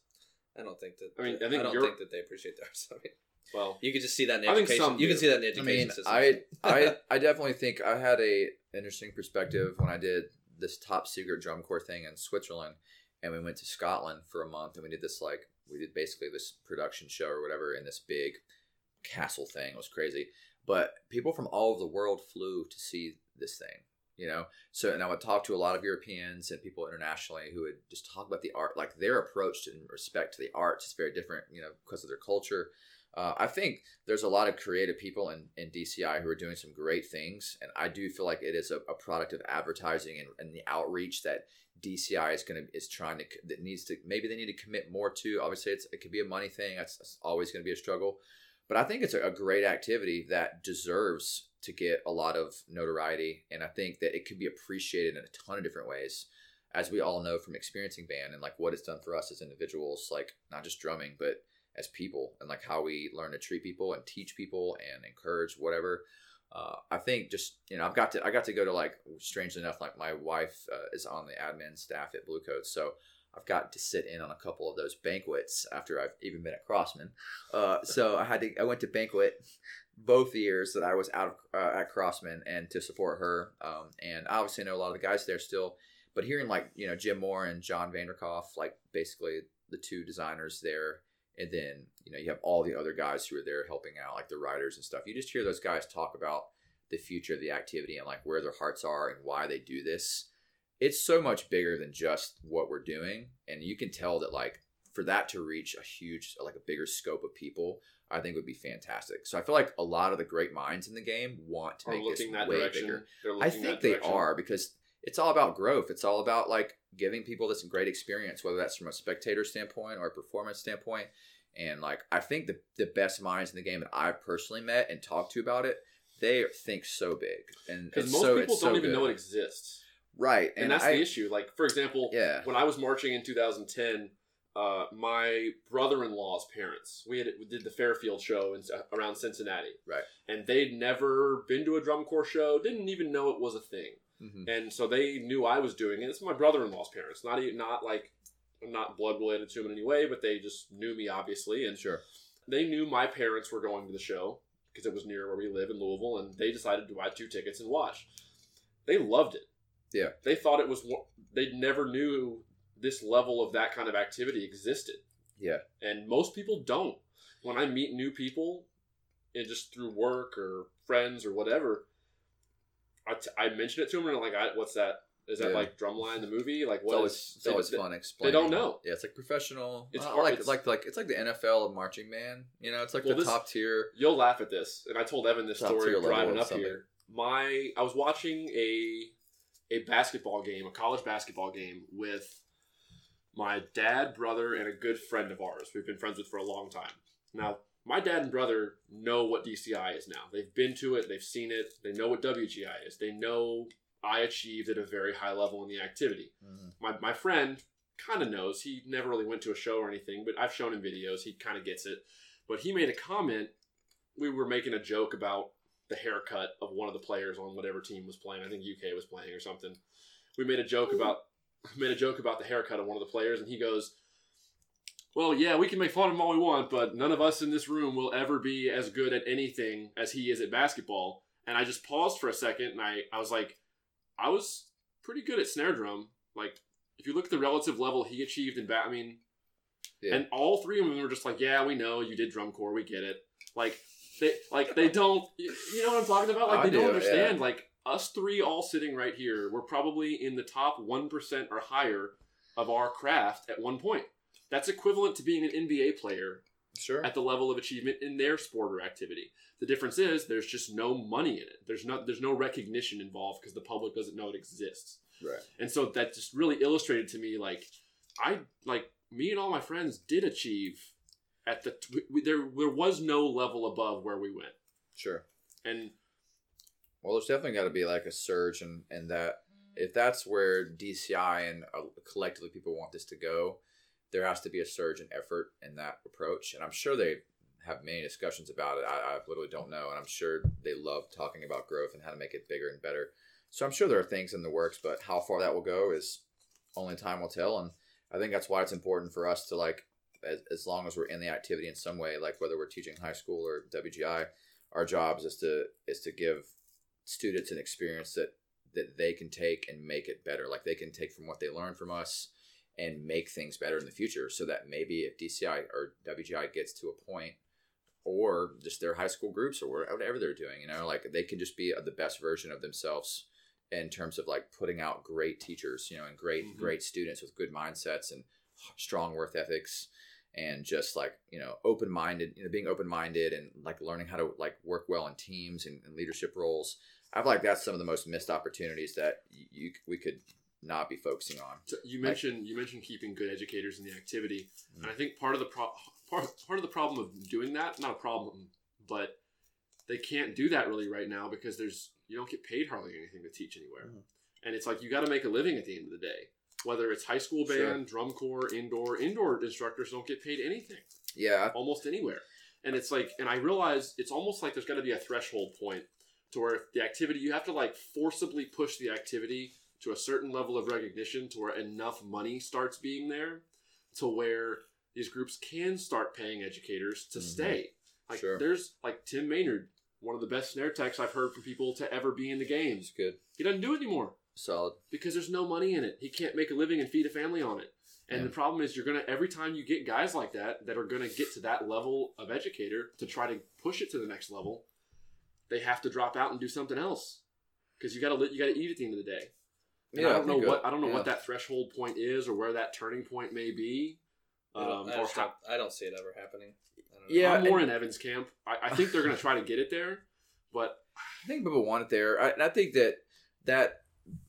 I don't think that. I mean, I I, don't Europe- think that they appreciate theirs. I mean, Well, you could just see that in I think education. some You do. can see that in I education mean, systems. I, I, I definitely think I had a interesting perspective when I did this top secret drum corps thing in Switzerland, and we went to Scotland for a month, and we did this like we did basically this production show or whatever in this big castle thing. It was crazy, but people from all over the world flew to see this thing, you know. So and I would talk to a lot of Europeans and people internationally who would just talk about the art, like their approach in respect to the arts is very different, you know, because of their culture. Uh, I think there's a lot of creative people in, in DCI who are doing some great things, and I do feel like it is a, a product of advertising and, and the outreach that DCI is going to is trying to that needs to maybe they need to commit more to. Obviously, it's it could be a money thing. That's, that's always going to be a struggle, but I think it's a, great activity that deserves to get a lot of notoriety, and I think that it could be appreciated in a ton of different ways. As we all know from experiencing band and like what it's done for us as individuals, like not just drumming, but as people and like how we learn to treat people and teach people and encourage whatever. Uh, I think just you know I've got to I got to go to like strangely enough like my wife uh, is on the admin staff at Blue Coat so I've got to sit in on a couple of those banquets after I've even been at Crossman. Uh, so I had to I went to banquet both years that I was out of, uh, at Crossman and to support her. Um, and I obviously know a lot of the guys there still, but hearing like you know Jim Moore and Jon Vanderkolff, like basically the two designers there and then you know you have all the other guys who are there helping out like the writers and stuff you just hear those guys talk about the future of the activity and like where their hearts are and why they do this it's so much bigger than just what we're doing and you can tell that like for that to reach a huge like a bigger scope of people i think would be fantastic so i feel like a lot of the great minds in the game want to Are make this way direction. bigger I think they are because it's all about growth. It's all about like giving people this great experience, whether that's from a spectator standpoint or a performance standpoint. And like I think the the best minds in the game that I've personally met and talked to about it, they think so big. And Because most so, people don't so even good. know it exists, right. and, And, that's I, the issue. Like for example, Yeah. when I was marching in 2010, uh, my brother-in-law's parents we had we did the Fairfield show in, around Cincinnati, Right. And they'd never been to a drum corps show, didn't even know it was a thing, Mhm. and so they knew I was doing it. It's my brother-in-law's parents, not not like I'm not blood related to them in any way, but they just knew me obviously, and Sure. they knew my parents were going to the show because it was near where we live in Louisville, and they decided to buy two tickets and watch. They loved it. Yeah. They thought it was. They never knew this level of that kind of activity existed, Yeah. and most people don't. When I meet new people, and just through work or friends or whatever, I, t- I mention it to them and they're like, I, "What's that? Is that Yeah. like Drumline the movie? Like It's what?" always is- it's they- always they- fun explaining. don't know. Yeah, it's like professional. It's It's hard- like it's- like like it's like the NFL of marching band. You know, it's like Well, the this- top tier. You'll laugh at this, and I told Evan this story driving up something. here. My I was watching a a basketball game, a college basketball game with my dad, brother, and a good friend of ours. We've been friends with for a long time. Now, my dad and brother know what DCI is now. They've been to it, they've seen it, they know what WGI is. They know I achieved at a very high level in the activity. Mhm. My my friend kind of knows. He never really went to a show or anything, but I've shown him videos. He kind of gets it. But he made a comment. We were making a joke about the haircut of one of the players on whatever team was playing. I think UK was playing or something. We made a joke hmm. about made a joke about the haircut of one of the players, and he goes, "Well, yeah, we can make fun of him all we want, but none of us in this room will ever be as good at anything as he is at basketball." And I just paused for a second, and I I was like, I was pretty good at snare drum. Like, if you look at the relative level he achieved in bat, I mean, Yeah. and all three of them were just like, yeah, we know you did drum corps, we get it. Like they, like they don't, you you know what I'm talking about? Like I they don't understand. yeah. Like us three all sitting right here, we're probably in the top one percent or higher of our craft at one point. That's equivalent to being an NBA player Sure. at the level of achievement in their sport or activity. The difference is there's just no money in it. There's not there's no recognition involved because the public doesn't know it exists. Right. And so that just really illustrated to me like I like me and all my friends did achieve at the we, we- there there was no level above where we went. Sure. And Well, there's definitely got to be like a surge, and and that if that's where DCI and uh, collectively people want this to go, there has to be a surge in effort in that approach. And I'm sure they have many discussions about it. I, I literally don't know, and I'm sure they love talking about growth and how to make it bigger and better. So I'm sure there are things in the works, but how far that will go is only time will tell. And I think that's why it's important for us to like, as, as long as we're in the activity in some way, like whether we're teaching high school or WGI, our jobs is to is to give students an experience that that they can take and make it better. Like they can take from what they learn from us and make things better in the future. So that maybe if DCI or WGI gets to a point, or just their high school groups or whatever they're doing, you know, like they can just be the best version of themselves in terms of like putting out great teachers, you know, and great Mhm. great students with good mindsets and strong worth ethics and just like you know open minded, you know, being open minded and like learning how to like work well in teams and, and leadership roles. I feel like that's some of the most missed opportunities that you, we could not be focusing on. So you mentioned you mentioned keeping good educators in the activity, Mm. and I think part of the pro- part part of the problem of doing that not a problem, but they can't do that really right now because there's you don't get paid hardly anything to teach anywhere, Mhm. and it's like you got to make a living at the end of the day. Whether it's high school Sure. band, drum corps, indoor, indoor instructors don't get paid anything Yeah, almost anywhere. And it's like, and I realize it's almost like there's got to be a threshold point to where if the activity, you have to like forcibly push the activity to a certain level of recognition to where enough money starts being there to where these groups can start paying educators to Mhm. stay. Like Sure. there's like Tim Maynard, one of the best snare techs I've heard from people to ever be in the game. it's good, He doesn't do it anymore solid. because there's no money in it. He can't make a living and feed a family on it. And Yeah. the problem is, you're gonna every time you get guys like that that are gonna get to that level of educator to try to push it to the next level, they have to drop out and do something else because you gotta you gotta eat at the end of the day. And I don't know think, what I don't know yeah. what that threshold point is or where that turning point may be. I don't, Um, I, or how, don't, I don't see it ever happening. I. Yeah, I'm more in Evan's camp. I, I think they're gonna try to get it there, but I think people want it there. I, and I think that that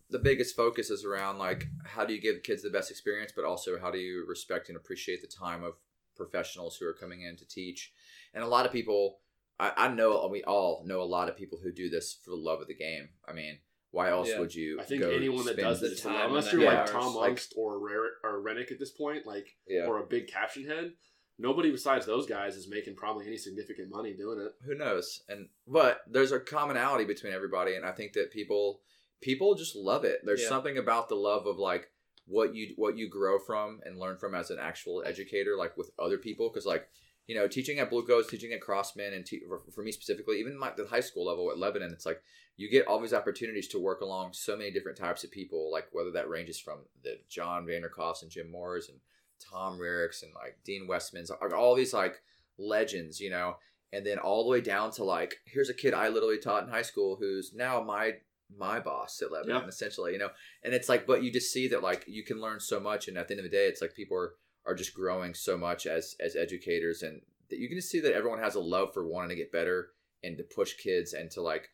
the biggest focus is around like how do you give kids the best experience, but also how do you respect and appreciate the time of professionals who are coming in to teach. And a lot of people, I, I know uh, we all know a lot of people who do this for the love of the game. I mean, why else Yeah. would you? I think go anyone that does the this, time unless you're like hours, Tom like- or Rare or Rennick at this point, like yeah, or a big caption head, nobody besides those guys is making probably any significant money doing it. who knows? And but there's a commonality between everybody, and I think that people people just love it. There's Yeah. something about the love of like what you what you grow from and learn from as an actual educator, like with other people, because like you know, teaching at Blue Coats, teaching at Crossman, and te- for, me specifically, even my, the high school level at Lebanon, it's like you get all these opportunities to work along so many different types of people, like whether that ranges from the Jon Vanderkolffs and Jim Moores and Tom Raricks and like Dean Westmans, all these like legends, you know, and then all the way down to like here's a kid I literally taught in high school who's now my my boss at Lebanon, Yeah. essentially, you know, and it's like, but you just see that like you can learn so much, and at the end of the day, it's like people are are just growing so much as as educators, and that you can just see that everyone has a love for wanting to get better and to push kids and to like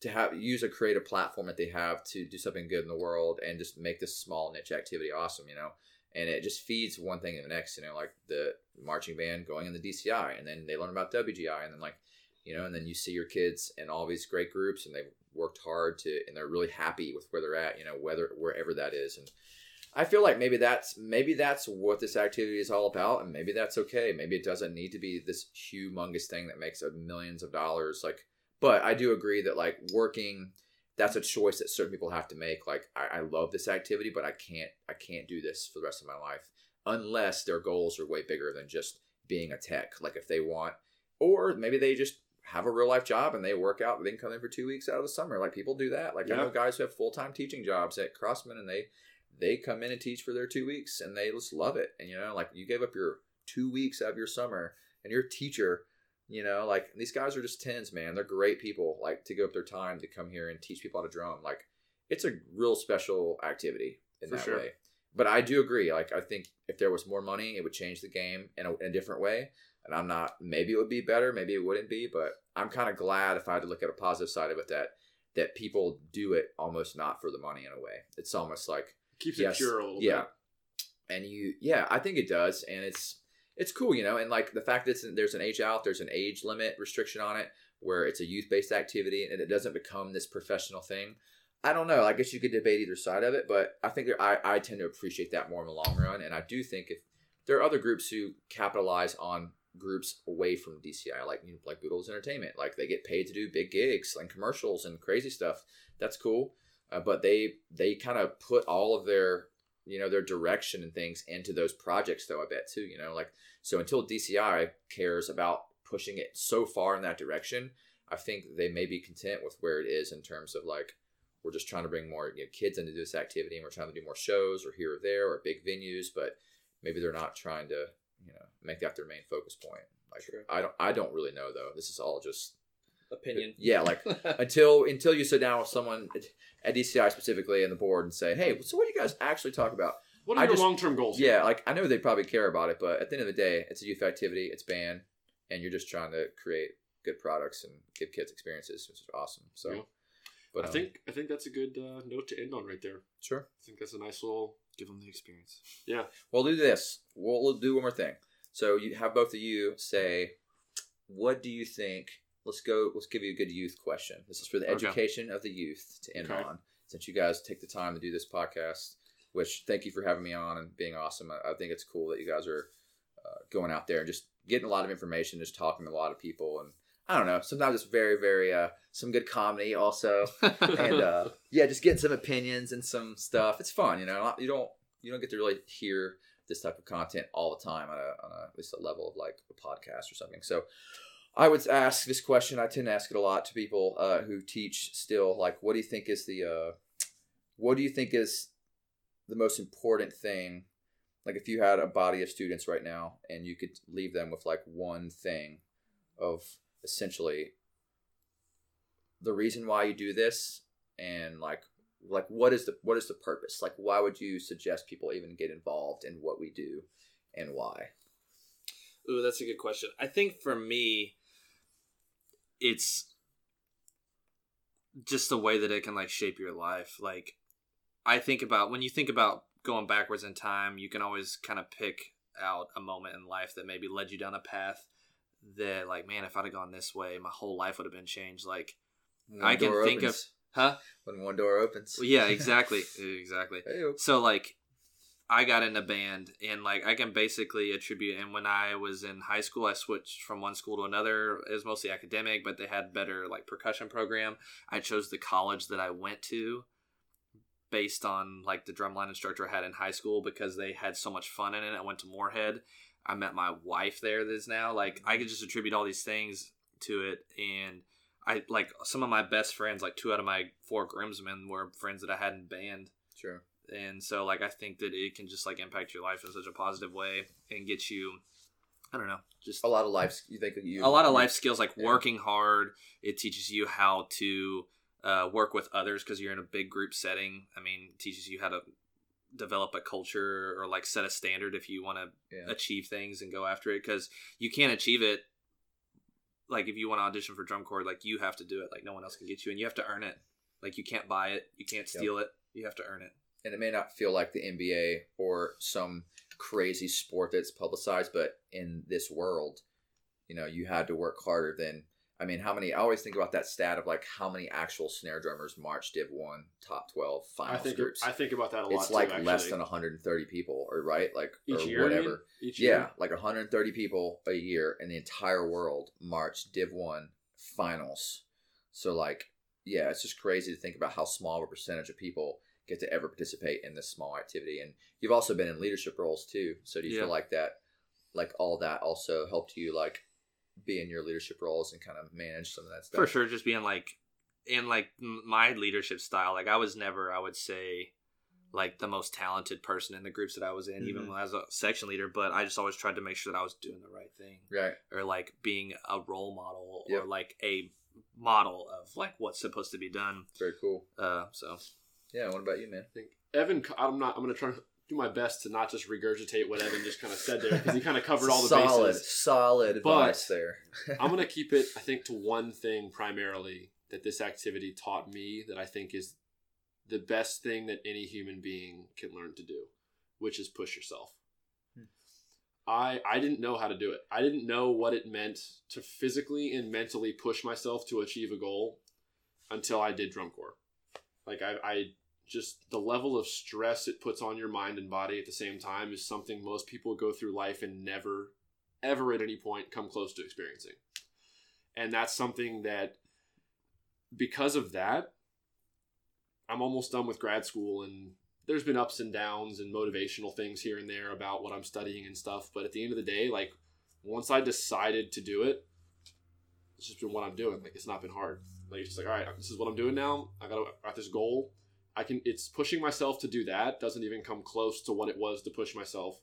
to have use a creative platform that they have to do something good in the world and just make this small niche activity awesome, you know. And it just feeds one thing to the next, you know, like the marching band going in the DCI, and then they learn about WGI, and then like, you know, and then you see your kids in all these great groups, and they've worked hard to, and they're really happy with where they're at, you know, whether wherever that is, and I feel like maybe that's maybe that's what this activity is all about, and maybe that's okay. Maybe it doesn't need to be this humongous thing that makes millions of dollars. Like, but I do agree that like working, that's a choice that certain people have to make. Like, I, I love this activity, but I can't I can't do this for the rest of my life unless their goals are way bigger than just being a tech. Like, if they want, or maybe they just have a real life job and they work out. They can come in for two weeks out of the summer. Like people do that. Like I know guys who have full time teaching jobs at Crossman and they they come in and teach for their two weeks and they just love it. And you know, like you gave up your two weeks out of your summer and you're a teacher, you know, like these guys are just tens, man. They're great people, like to give up their time to come here and teach people how to drum. Like it's a real special activity in For that sure. way. But I do agree. Like I think if there was more money, it would change the game in a, in a different way. And I'm not. Maybe it would be better. Maybe it wouldn't be. But I'm kind of glad if I had to look at a positive side of it that that people do it almost not for the money in a way. It's almost like Keeps Yes. it pure a little yeah bit. and you yeah i think it does and it's it's cool you know and like the fact that there's an age out there's an age limit restriction on it where it's a youth-based activity and it doesn't become this professional thing i don't know i guess you could debate either side of it but i think I, I tend to appreciate that more in the long run and i do think if there are other groups who capitalize on groups away from dci like you know, like boodles entertainment. Like they get paid to do big gigs and commercials and crazy stuff. That's cool. Uh, but they they kind of put all of their you know their direction and things into those projects though i bet too you know? Like so until dci cares about pushing it so far in that direction i think they may be content with where it is in terms of like we're just trying to bring more you know, kids into this activity and we're trying to do more shows or here or there or big venues but maybe they're not trying to you know make that their main focus point like True. i don't i don't really know though this is all just Opinion. Yeah, like until until you sit down with someone at- at DCI specifically and the board and say, "Hey, so what do you guys actually talk about?" What are I your just- long term goals? Yeah, like I know they probably care about it, but at the end of the day, it's a youth activity, it's banned, and you're just trying to create good products and give kids experiences, which is awesome. So, Yeah. but I um, think I think that's a good uh, note to end on right there. sure. I think that's a nice little. Give them the experience. Yeah. We'll do this. We'll, we'll do one more thing. So you have both of you say, what do you think? Let's go. Let's give you a good youth question. This is for the Okay. education of the youth to end Okay. on. Since you guys take the time to do this podcast, which thank you for having me on and being awesome. I, I think it's cool that you guys are uh, going out there and just getting a lot of information, just talking to a lot of people, and I don't know. Sometimes it's very, very uh, some good comedy also and uh, yeah, just getting some opinions and some stuff. It's fun, you know. You don't you don't get to really hear this type of content all the time on a, on a at least a level of like a podcast or something. So I would ask this question. I tend to ask it a lot to people uh, who teach still. Like, what do you think is the uh, what do you think is the most important thing? Like, if you had a body of students right now and you could leave them with like one thing of essentially the reason why you do this and like like what is the what is the purpose like why would you suggest people even get involved in what we do and why Ooh, that's a good question. I think for me, it's just the way that it can like shape your life. Like, I think about when you think about going backwards in time, you can always kind of pick out a moment in life that maybe led you down a path that, like, man, if I'd have gone this way, my whole life would have been changed. Like, When I can think of- huh? when one door opens Well, yeah, exactly, exactly. Hey-o. Oh. So like I got in a band and like I can basically attribute and when I was in high school I switched from one school to another. It was mostly academic, but they had better like percussion program. I chose the college that I went to based on like the drumline instructor I had in high school because they had so much fun in it. I went to Morehead. I met my wife there that is now. Like I could just attribute all these things to it and I like some of my best friends, like two out of my four groomsmen were friends that I had in band. Sure. And so like i think that it can just like impact your life in such a positive way and get you i don't know just a lot of life you think you. A lot of life skills like Yeah. working hard. It teaches you how to uh, work with others because you're in a big group setting. I mean teaches you how to develop a culture or like set a standard if you want to yeah. achieve things and go after it because you can't achieve it like if you want to audition for drum corps like you have to do it like no one else can get you and you have to earn it like you can't buy it you can't steal it you have to earn it and it may not feel like the NBA or some crazy sport that's publicized, but in this world, you know, you had to work harder than. I mean, how many? I always think about that stat of like how many actual snare drummers march Div One top twelve I finals think groups. I think about that a lot. it's like less than 130 people, or right, like each or year. you mean? whatever. Each Yeah, year. like 130 people a year in the entire world march Div 1 finals. So, like, yeah, it's just crazy to think about how small of a percentage of people get to ever participate in this small activity. And you've also been in leadership roles too. So, do you Yeah. feel like that, like, all that also helped you, like, be in your leadership roles and kind of manage some of that stuff? for sure just being like in like my leadership style like i was never i would say like the most talented person in the groups that i was in even Mhm. when i was a section leader but i just always tried to make sure that i was doing the right thing Right. or like being a role model Yep. or like a model of like what's supposed to be done Very cool. uh so Yeah. What about you, man? I think Evan. I'm not. I'm going to try to do my best to not just regurgitate what Evan just kind of said there because he kind of covered all the solid, bases. solid advice there. I'm going to keep it, I think, to one thing primarily that this activity taught me that I think is the best thing that any human being can learn to do, which is push yourself. Hmm. I I didn't know how to do it. I didn't know what it meant to physically and mentally push myself to achieve a goal until I did drum corps. Like I, I just the level of stress it puts on your mind and body at the same time is something most people go through life and never ever at any point come close to experiencing. And that's something that because of that I'm almost done with grad school and there's been ups and downs and motivational things here and there about what I'm studying and stuff, but at the end of the day like once I decided to do it it's just been what I'm doing. Like it's not been hard. Like it's just like, all right, this is what I'm doing now. I got got this goal. I can. It's pushing myself to do that. Doesn't even come close to what it was to push myself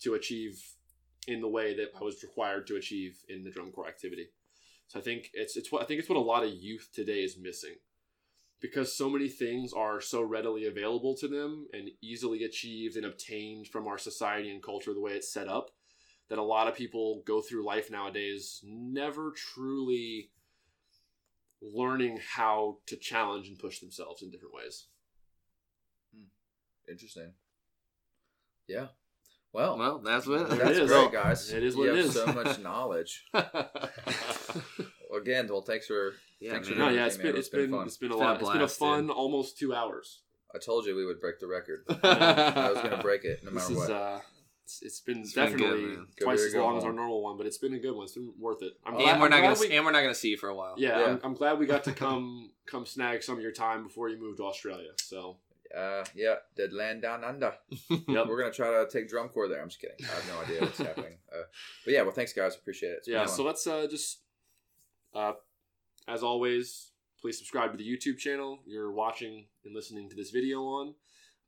to achieve in the way that I was required to achieve in the drum corps activity. So I think it's it's what I think it's what a lot of youth today is missing. Because so many things are so readily available to them and easily achieved and obtained from our society and culture the way it's set up, that a lot of people go through life nowadays never truly learning how to challenge and push themselves in different ways. Interesting. Yeah. Well, Well, that's what that's it is. great, guys. It is you what it have is. so much knowledge. Again, well, thanks for Yeah, thanks man. for no, yeah, everything, it's been man. it's been fun. it's been a It's been a lot. It's been a fun dude. almost two hours. I told you we would break the record. I was going to break it no This matter is what. uh, it's, it's been It's been good, definitely twice as go long as our normal one, but it's been a good one. It's been worth it. I'm glad, and we're I'm not gonna we, and we're not gonna see you for a while. yeah, Yeah. I'm, I'm glad we got to come come snag some of your time before you moved to Australia. So Uh, yeah, Dead Land Down Under. yep. We're gonna try to take drum corps there. I'm just kidding. I have no idea what's happening. Uh, but yeah, well, thanks guys. Appreciate it. It's yeah so let's uh, just uh, as always please subscribe to the youtube channel you're watching and listening to this video on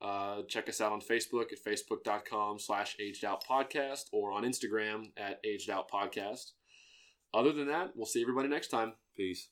uh, check us out on facebook at facebook.com slash aged out podcast or on instagram at aged out podcast other than that we'll see everybody next time Peace.